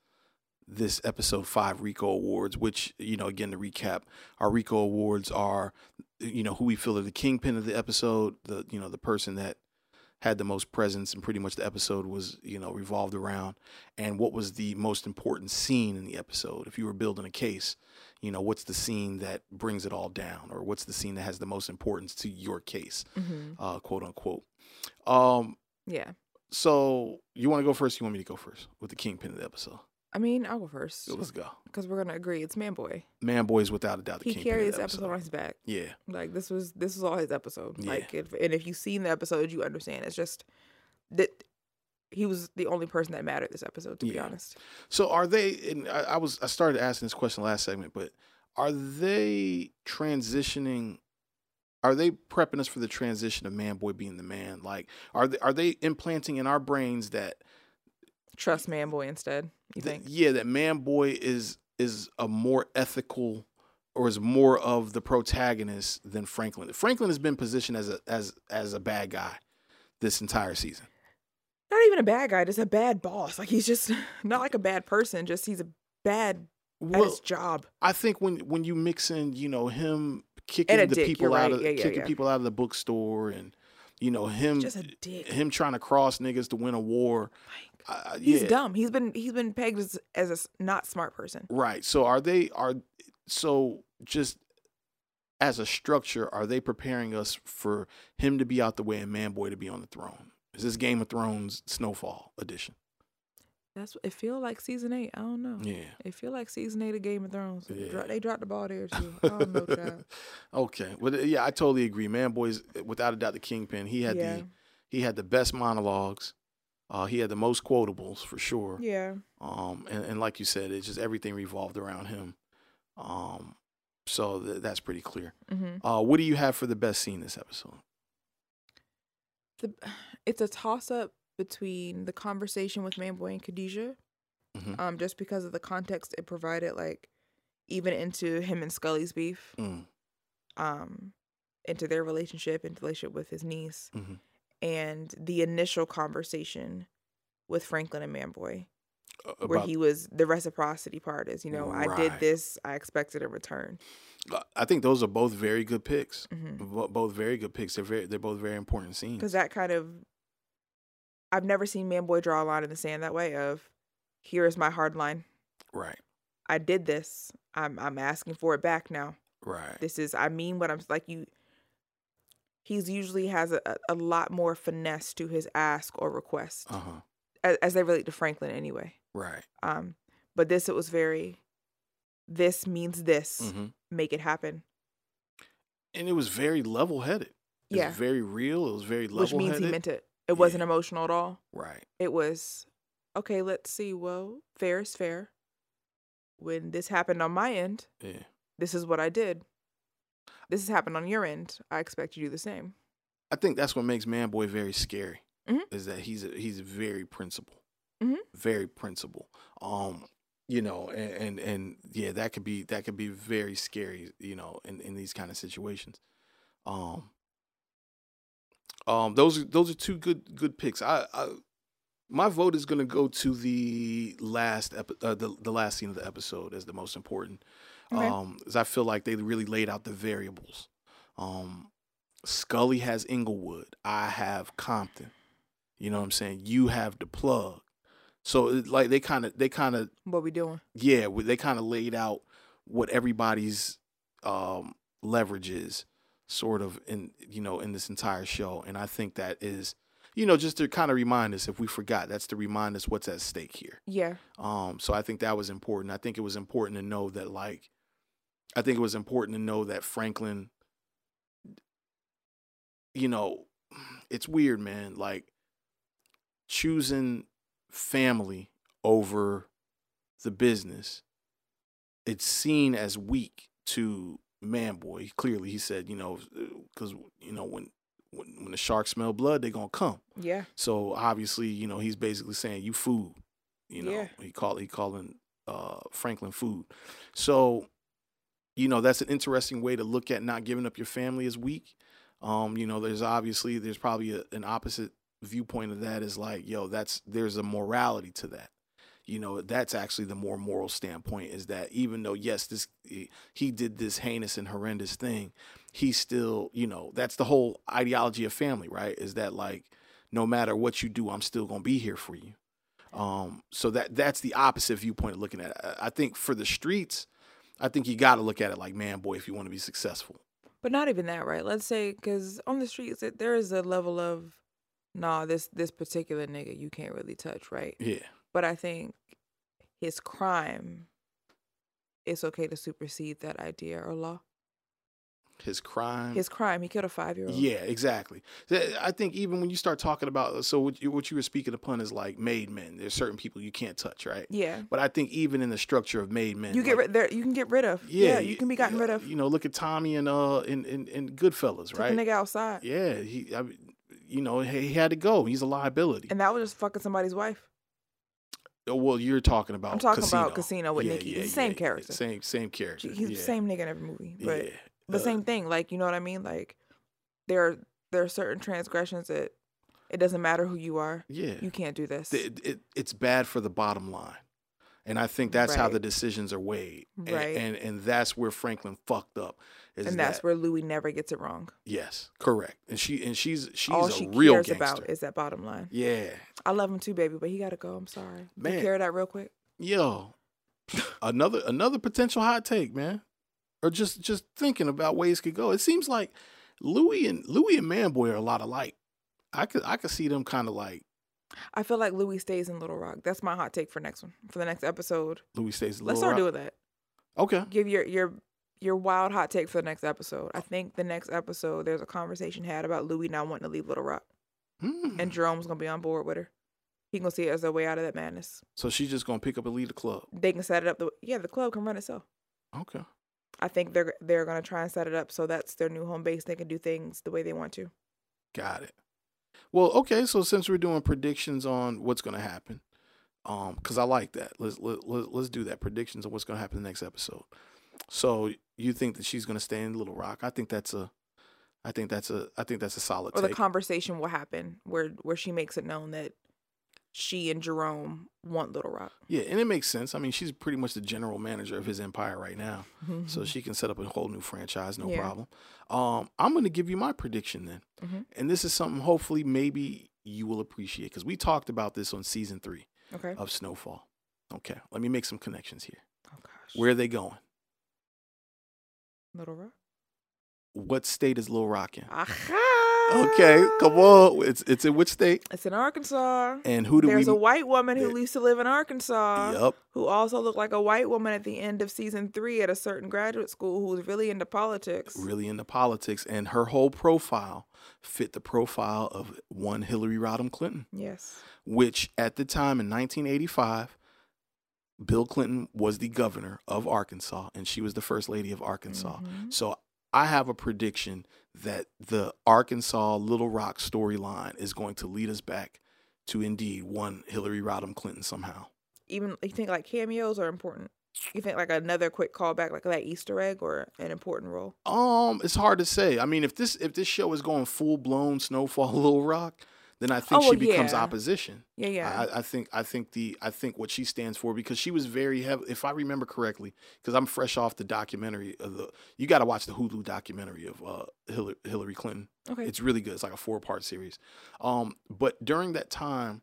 this episode five Rico Awards. Which you know, again to recap, our Rico Awards are you know who we feel are the kingpin of the episode, the you know the person that had the most presence and pretty much the episode was you know revolved around and what was the most important scene in the episode if you were building a case you know what's the scene that brings it all down or what's the scene that has the most importance to your case hmm uh, quote unquote. Um, Yeah, so you want to go first? You want me to go first with the kingpin of the episode? I mean I'll go first So let's go. because we're gonna agree it's Man Boy. Man, boy is without a doubt the He kingpin carried this the episode episode. on his back. Yeah, Like this was this was all his episode. Yeah. Like if and if you've seen the episode, you understand. It's just that he was the only person that mattered this episode. To be honest, So are they? And I, I was I started asking this question last segment, but are they transitioning? Are they prepping us for the transition of man boy being the man? Like, are they are they implanting in our brains that trust Man Boy instead. You that- think? yeah, that man boy is is a more ethical or is more of the protagonist than Franklin. Franklin has been positioned as a as as a bad guy this entire season. Not even a bad guy, just a bad boss. Like he's just not like a bad person. Just he's a bad at his job. I think when when you mix in, you know, him kicking the dick, people you're out right. of Yeah, yeah, kicking yeah. people out of the bookstore and you know him Just a dick. him trying to cross niggas to win a war. Uh, He's dumb. He's been he's been pegged as as a not smart person. Right. So are they are so just as a structure, are they preparing us for him to be out the way and Manboy to be on the throne? Is this Game of Thrones Snowfall edition? That's it. Feel like season eight. I don't know. Yeah. It feel like season eight of Game of Thrones. They, Yeah. they dropped the ball there too. I don't know, child. okay. Well, yeah, I totally agree. Man Boy's without a doubt the kingpin. He had Yeah. the he had the best monologues. Uh, he had the most quotables for sure. Yeah. Um, and, and like you said, it's just everything revolved around him. Um, so th- that's pretty clear. hmm Uh, what do you have for the best scene this episode? The it's a toss up between the conversation with Manboy and Khadijah, Mhm. um, just because of the context it provided, like even into him and Scully's beef, Mm, um, into their relationship, into relationship with his niece, mhm. and the initial conversation with Franklin and Manboy, Uh, where he was the reciprocity part is, you know, I did this, I expected a return. I think those are both very good picks. Mhm. Both very good picks. They're very, they're both very important scenes. because that kind of I've never seen Manboy draw a line in the sand that way of here is my hard line. Right, I did this. I'm I'm asking for it back now. right, This is I mean what I'm like you he's usually has a, a- lot more finesse to his ask or request uh huh, as, as they relate to Franklin anyway. Right. Um but this it was very this means this. hmm Make it happen. And it was very level headed. It Yeah. was very real. It was very level headed. Which means he meant it. It wasn't emotional at all. Right, it was okay let's see well fair is fair when this happened on my end yeah. this is what i did this has happened on your end i expect you to do the same I think that's what makes Man Boy very scary. Mhm. Is that he's a, he's very principled, Mhm. very principled. Um, you know, and, and and yeah, that could be that could be very scary. You know, in in these kind of situations. Um, um, those are those are two good good picks. I, I my vote is going to go to the last epi- uh, the the last scene of the episode as the most important. Okay. Um, as I feel like they really laid out the variables. Um, Scully has Inglewood. I have Compton. You know what I'm saying? You have the plug. So like they kind of they kind of what we doing. Yeah they kind of laid out what everybody's um, leverage is sort of in you know in this entire show. And i think that is you know just to kind of remind us if we forgot that's to remind us what's at stake here. Yeah. Um so i think that was important. I think it was important to know that like i think it was important to know that franklin you know it's weird man like choosing family over the business it's seen as weak to man boy. Clearly he said you know because you know when, when when the sharks smell blood they're gonna come. Yeah. So obviously you know he's basically saying you food you know. Yeah. he call he calling uh franklin food. So you know that's an interesting way to look at not giving up your family as weak. Um you know there's obviously there's probably a, an opposite viewpoint of that is like yo that's there's a morality to that. You know that's actually the more moral standpoint is that even though yes this he did this heinous and horrendous thing he still you know that's the whole ideology of family right? Is that like no matter what you do i'm still going to be here for you. Um so that that's the opposite viewpoint of looking at it. I- think for the streets i think you got to look at it like man boy if you want to be successful. But not even that right? Let's say because on the streets there is a level of nah this this particular nigga you can't really touch right yeah but i think his crime it's okay to supersede that idea or law his crime. His crime. He killed a five year old. Yeah, exactly. I think even when you start talking about, so what you, what you were speaking upon is like made men. There's certain people you can't touch, right? Yeah. But I think even in the structure of made men, You get like, rid there. You can get rid of. Yeah. you can be gotten rid of. You know, look at Tommy and uh in in, in Goodfellas, Took right? the nigga outside. Yeah, he, I, mean, you know, he, he had to go. He's a liability. And that was just fucking somebody's wife. Oh, well, you're talking about. I'm talking Casino. about Casino with Yeah, Nikki. yeah, It's the same yeah, character. Same same character. He's the same nigga in every movie. But Yeah. the Uh, same thing. Like, you know what I mean? Like there are there are certain transgressions that it doesn't matter who you are. Yeah. You can't do this. It, it, it's bad for the bottom line. And I think that's how the decisions are weighed. And- Right. And, and that's where Franklin fucked up. Is and that's that- where Louie never gets it wrong. Yes, correct. And she and she's she's All a she real cares gangster. about is that bottom line. yeah. I love him too, baby, but he gotta go. I'm sorry. Man. Take care of that real quick. Yo. another another potential hot take, man. Or just just thinking about ways could go. It seems like Louie and Louie and Manboy are a lot alike. I could I could see them kind of like I feel like Louie stays in Little Rock. That's my hot take for next one. For the next episode. Louie stays. Let's start Rock. doing that. Okay. Give your your your wild hot take for the next episode. I think the next episode there's a conversation had about Louie not wanting to leave Little Rock. Hmm. And Jerome's gonna be on board with her. He gonna see it as a way out of that madness. So she's just gonna pick up and lead the club. They can set it up the yeah, the club can run itself. Okay. I think they're they're gonna try and set it up so that's their new home base. They can do things the way they want to. Got it. Well, okay. So since we're doing predictions on what's going to happen, um, because I like that. Let's let, let, let's do that. Predictions on what's going to happen in the next episode. So you think that she's going to stay in Little Rock? I think that's a, I think that's a, I think that's a solid Or the take. conversation will happen where where she makes it known that she and Jerome want Little Rock. yeah, and it makes sense. I mean, she's pretty much the general manager of his empire right now, so she can set up a whole new franchise, no Mm-hmm. Yeah. problem. Um, I'm going to give you my prediction then, Mhm. and this is something hopefully maybe you will appreciate because we talked about this on season three. Okay. of Snowfall. Okay, let me make some connections here. Oh gosh. Where are they going? Little Rock? What state is Little Rock in? Aha! Okay, come on. It's it's in which state? It's in Arkansas. And who do There's we? a white woman who used to live in Arkansas. Yup. Who also looked like a white woman at the end of season three at a certain graduate school who was really into politics. really into politics, and her whole profile fit the profile of one Hillary Rodham Clinton, Yes. which at the time in 1985, Bill Clinton was the governor of Arkansas, and she was the first lady of Arkansas. Mhm. So I have a prediction that the Arkansas Little Rock storyline is going to lead us back to indeed one Hillary Rodham Clinton somehow. Even you think like cameos are important. You think like another quick callback, like that Easter egg, or an important role. Um, it's hard to say. I mean, if this if this show is going full blown Snowfall Little Rock, then I think Oh, she becomes yeah. opposition. Yeah, yeah. I, I think I think the I think what she stands for because she was very heavy. If I remember correctly, because I'm fresh off the documentary of the. You got to watch the Hulu documentary of uh, Hillary, Hillary Clinton. Okay. It's really good. It's like a four part series. Um, but during that time,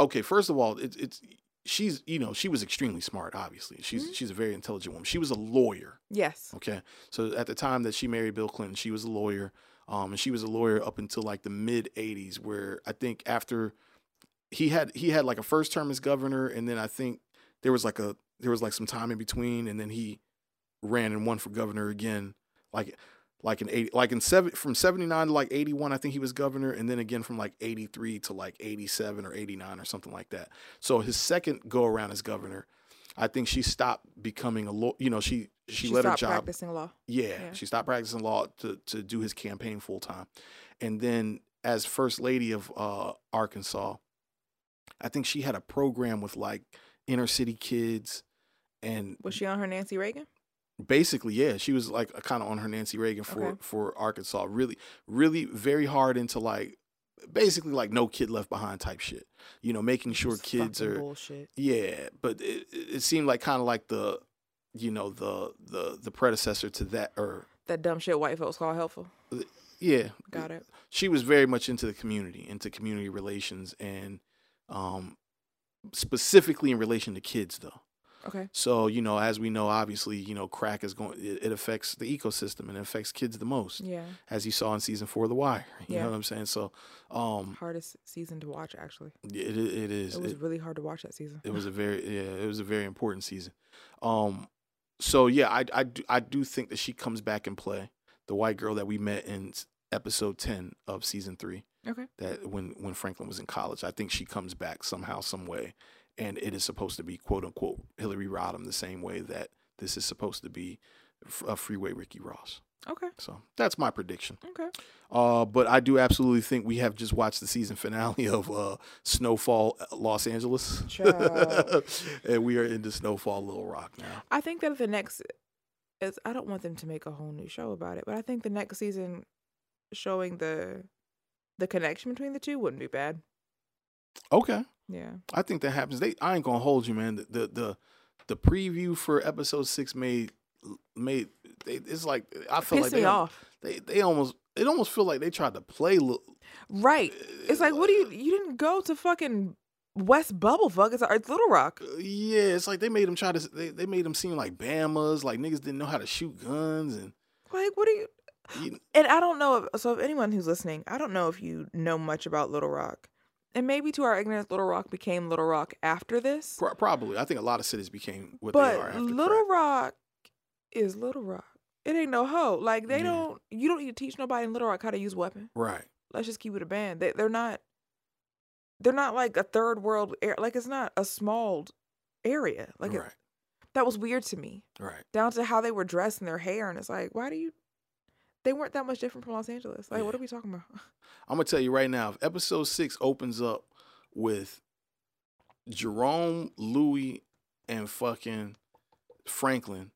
okay, first of all, it's it's she's you know she was extremely smart. Obviously, she's Mm-hmm. she's a very intelligent woman. She was a lawyer. yes. Okay. So at the time that she married Bill Clinton, she was a lawyer. Um, and she was a lawyer up until like the mid '80s, where I think after he had he had like a first term as governor, and then I think there was like a there was like some time in between, and then he ran and won for governor again, like like in eighty like in seven from seventy nine to like eighty one, I think he was governor, and then again from like eighty three to like eighty seven or eighty nine or something like that. So his second go around as governor, I think she stopped becoming a law. You know, she she, She let her job. practicing law. Yeah, Yeah. she stopped practicing law to to do his campaign full time, and then as first lady of uh, Arkansas, I think she had a program with like inner city kids, and Was she on her Nancy Reagan? basically, yeah, she was like kind of on her Nancy Reagan for Okay. for Arkansas. Really, really, very hard into like basically like no kid left behind type shit. You know, making sure It's kids are bullshit. yeah, but it, it seemed like kind of like the you know the the the predecessor to that or That dumb shit white folks call helpful. yeah Got it. she was very much into the community, into community relations, and um, specifically in relation to kids, though. Okay. So you know, as we know, obviously, you know, crack is going. It, it affects the ecosystem and it affects kids the most, Yeah. as you saw in season four of The Wire. You Yeah. know what I'm saying? So, um, Hardest season to watch actually. it it, it is. It was It- really hard to watch that season. it was a very yeah, it was a very important season. Um so yeah, I I do, I do think that she comes back and play the white girl that we met in episode ten of season three. Okay. That when when Franklin was in college, I think she comes back somehow, some way, and it is supposed to be quote unquote Hillary Rodham the same way that this is supposed to be a freeway Ricky Ross. Okay. So that's my prediction. Okay. Uh, but I do absolutely think we have just watched the season finale of uh, Snowfall uh, Los Angeles, and we are into Snowfall Little Rock now. I think that the next is I don't want them to make a whole new show about it, but I think the next season showing the the connection between the two wouldn't be bad. Okay, Yeah. I think that happens. They, I ain't gonna hold you, man. The the the, the preview for episode six made made they, it's like I feel like they, off. they they almost it almost feel like they tried to play. Little, Right. It's like, what do you uh, you didn't go to fucking West Bubblefuck. It's, it's Little Rock. Uh, yeah, it's like they made them try to they, they made them seem like Bama's, like niggas didn't know how to shoot guns and. Like, what do you You, and I don't know if so if anyone who's listening, I don't know if you know much about Little Rock. And maybe to our ignorance, Little Rock became Little Rock after this. Pro- Probably. I think a lot of cities became what they are But after Little crack. Rock is Little Rock. It ain't no hoe. Like they Yeah. don't. You don't need to teach nobody in Little Rock how to use weapon. Right. Let's just keep it a band. They, they're not. They're not like a third world. Like it's not a small area. Like it- that was weird to me. Right. Down to how they were dressed and their hair, and it's like, why do you? They weren't that much different from Los Angeles. Like, what are we talking about? I'm gonna tell you right now. If episode six opens up with Jerome, Louie, and fucking Franklin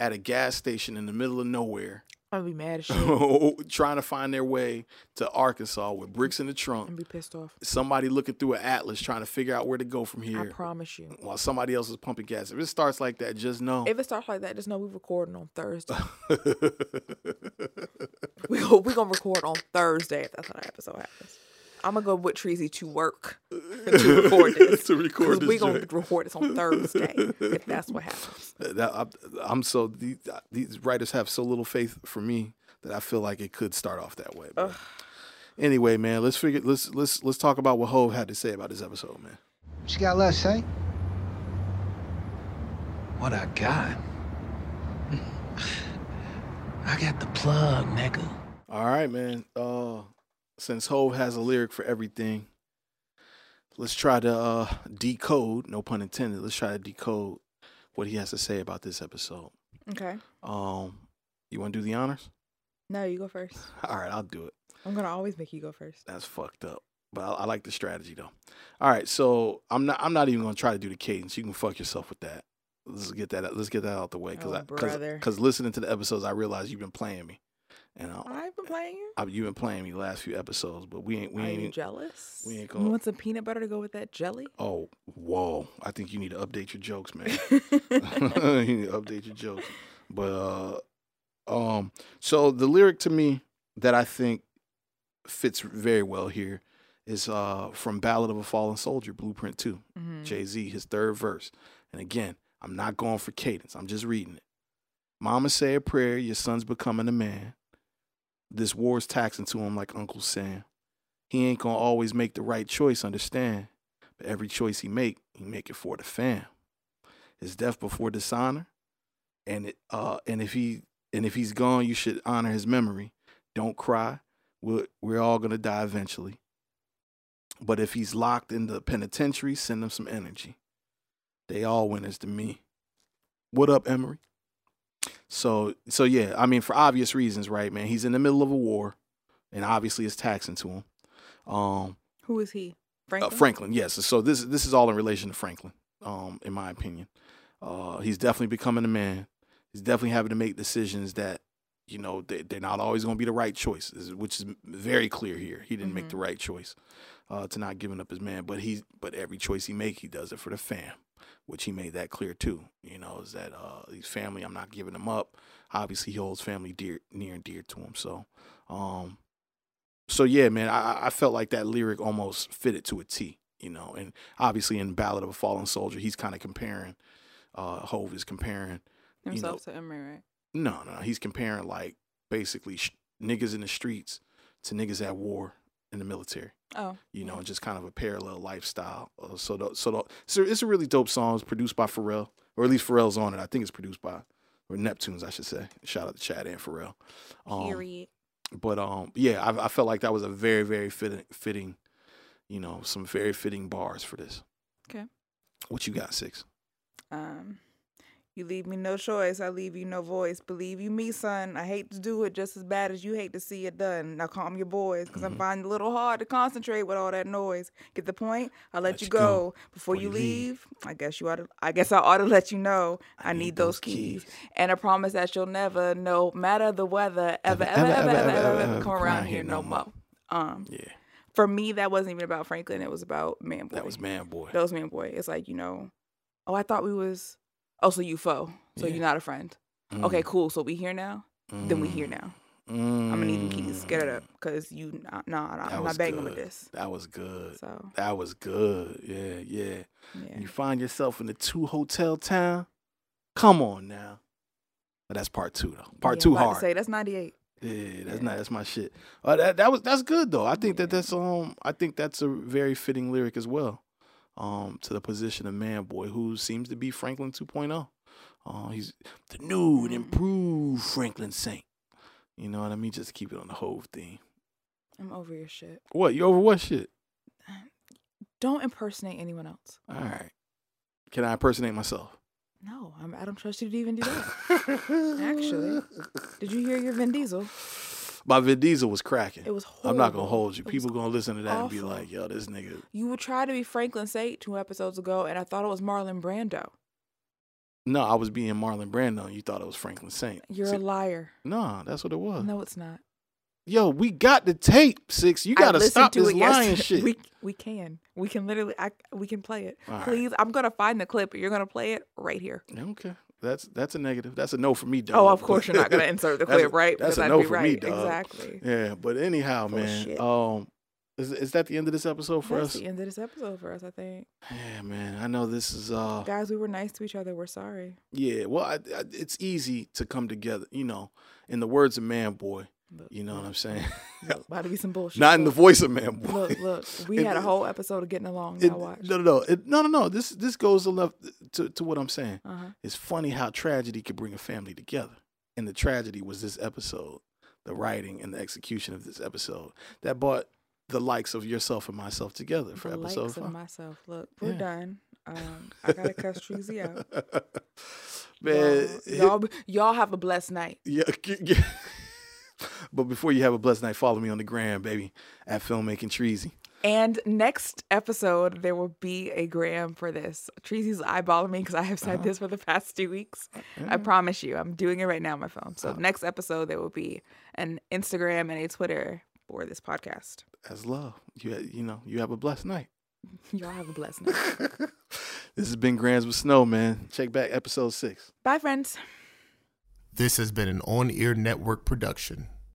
at a gas station in the middle of nowhere, Be mad as shit trying to find their way to Arkansas with bricks in the trunk. and be pissed off. Somebody looking through an atlas trying to figure out where to go from here. I promise you. while somebody else is pumping gas. If it starts like that, just know. If it starts like that, just know we're recording on Thursday. we go, we gonna record on Thursday if that's how that episode happens. I'm gonna go with Treasy to work to record this. To record 'Cause this we gonna joint. record this on Thursday if that's what happens. that I'm, I'm so these, these writers have so little faith for me that I feel like it could start off that way. But anyway, man, let's figure let's let's let's talk about what Hove had to say about this episode, man. What you got left, say? What I got? I got the plug, nigga. All right, man. Uh, since Hove has a lyric for everything, let's try to uh, decode. No pun intended. Let's try to decode what he has to say about this episode. Okay. Um, you want to do the honors? No, you go first. All right, I'll do it. I'm gonna always make you go first. That's fucked up. But I, I like the strategy though. All right, so I'm not I'm not even gonna try to do the cadence. You can fuck yourself with that. Let's get that let's get that out the way because Oh, because listening to the episodes, I realize you've been playing me, and I, I've been playing you. I, you've been playing me the last few episodes. But we ain't we Are you jealous? we ain't gonna- want some peanut butter to go with that jelly? Oh, whoa! I think you need to update your jokes, man. you need to update your jokes. But uh, um, so the lyric to me that I think fits very well here is uh from Ballad of a Fallen Soldier, Blueprint 2. Mhm. Jay Z, his third verse. And again, I'm not going for cadence. I'm just reading it. Mama say a prayer, your son's becoming a man. This war's taxing to him like Uncle Sam. He ain't gonna always make the right choice, understand. But every choice he make, he make it for the fam. Is death before dishonor? And it uh and if he and if he's gone, you should honor his memory. Don't cry. We're we're all gonna die eventually. But if he's locked in the penitentiary, send him some energy. They all winners to me. What up, Emery? So so yeah, I mean for obvious reasons, right, man? He's in the middle of a war, and obviously it's taxing to him. Um Who is he? uh, Franklin. Franklin, yes. So this this is all in relation to Franklin, um, in my opinion. Uh, he's definitely becoming a man. He's definitely having to make decisions that, you know, they, they're not always going to be the right choices, which is very clear here. He didn't make the right choice uh, to not giving up his man, but he but every choice he make, he does it for the fam, which he made that clear too. You know, is that uh, he's family. I'm not giving him up. Obviously, he holds family dear, near and dear to him. So, um, so yeah, man, I, I felt like that lyric almost fitted to a T, you know. And obviously, in Ballad of a Fallen Soldier, he's kind of comparing. Uh, Hove is comparing. You know, Himself to Emery, right? no, no, no, he's comparing like basically sh- niggas in the streets to niggas at war in the military. Oh. You know, and just kind of a parallel lifestyle. Uh, so, the, so the, it's, a, it's a really dope song. It's produced by Pharrell, or at least Pharrell's on it. I think it's produced by or Neptunes, I should say. Shout out to Chad and Pharrell. Um, Period. but um, yeah, I, I felt like that was a very, very fitting, fitting, you know, some very fitting bars for this. Okay. What you got, six? Um, you leave me no choice. I leave you no voice. Believe you me, son. I hate to do it just as bad as you hate to see it done. Now calm your boys, because Mm-hmm. I'm finding it a little hard to concentrate with all that noise. Get the point? I'll let, Let you go. go Before, before you leave, leave. I guess you ought to. I guess I ought to let you know I, need, those keys. and a promise that you'll never, no matter the weather, ever, ever, ever, ever, ever, ever, come around here no more. Um, Yeah, for me, that wasn't even about Franklin. It was about Man Boy. that was Man Boy. That was Man Boy. It's like you know, oh, I thought we was. Oh, so you foe. So Yeah. you're not a friend. Mm, Okay, cool. So we here now. Then we here mm, now. Mm, I'm gonna need the keys. Get it up, cause you nah, nah, nah I'm not banging good. with this. That was good. So That was good. Yeah, yeah. yeah, You find yourself in the two hotel town. Come on now. But that's part two though. Part Yeah, two I'm about to hard. Say that's 98. Yeah, that's Yeah. not that's my shit. Uh, that that was that's good though. I think that that's um I think that's a very fitting lyric as well. Um, to the position of man boy who seems to be Franklin 2.0. Uh, he's the new and improved Franklin Saint. You know what I mean? Just keep it on the whole thing. I'm over your shit. What you over what shit? Don't impersonate anyone else. All right. Can I impersonate myself? No, I'm, I don't trust you to even do that. Actually, did you hear your Vin Diesel? My Vin Diesel was cracking. It was horrible. I'm not gonna hold you. It People gonna listen to that and be like, "Yo, this nigga." You would try to be Franklin Saint two episodes ago, and I thought it was Marlon Brando. No, I was being Marlon Brando. and You thought it was Franklin Saint. You're See- a liar. no, that's what it was. No, it's not. Yo, we got the tape, six. You gotta stop to this lying yesterday. shit. We we can we can literally I we can play it. All right. Please, I'm gonna find the clip. You're gonna play it right here. Okay, that's that's a negative. That's a no for me, dog. Oh, of course you're not gonna insert the clip, right? That's a I'd no for right. me, dog. Exactly. Yeah, but anyhow, man. Um, is is that the end of this episode for us? That's us? the end of this episode for us. I think, Yeah, man. I know this is uh. guys, we were nice to each other. We're sorry. Yeah, well, I, I, it's easy to come together. You know, in the words of Man Boy. Look, You know what I'm saying? look, About to be some bullshit. Not in the voice of Man Boy. Look, look. We It- had a whole episode of getting along. It- watch. no, no, no, it, no, no, no. This this goes enough to to what I'm saying. Uh-huh. It's funny how tragedy could bring a family together, and the tragedy was this episode, the writing and the execution of this episode that brought the likes of yourself and myself together for the episode likes of five. myself. Look, we're Yeah. done. Um, I gotta cuss Treasy out. Man, y'all, y'all, y'all have a blessed night. Yeah. g- but before you have a blessed night, follow me on the gram, baby, at filmmaking Treasy. And next episode, there will be a gram for this. Treasy's eyeballing me because I have said Uh-huh. this for the past two weeks. I promise you, I'm doing it right now on my phone. So Uh-huh. next episode, there will be an Instagram and a Twitter for this podcast. As love. You you know you have a blessed night. Y'all have a blessed night. this has been Grams with Snow, man. Check back episode six. Bye, friends. This has been an on air network production.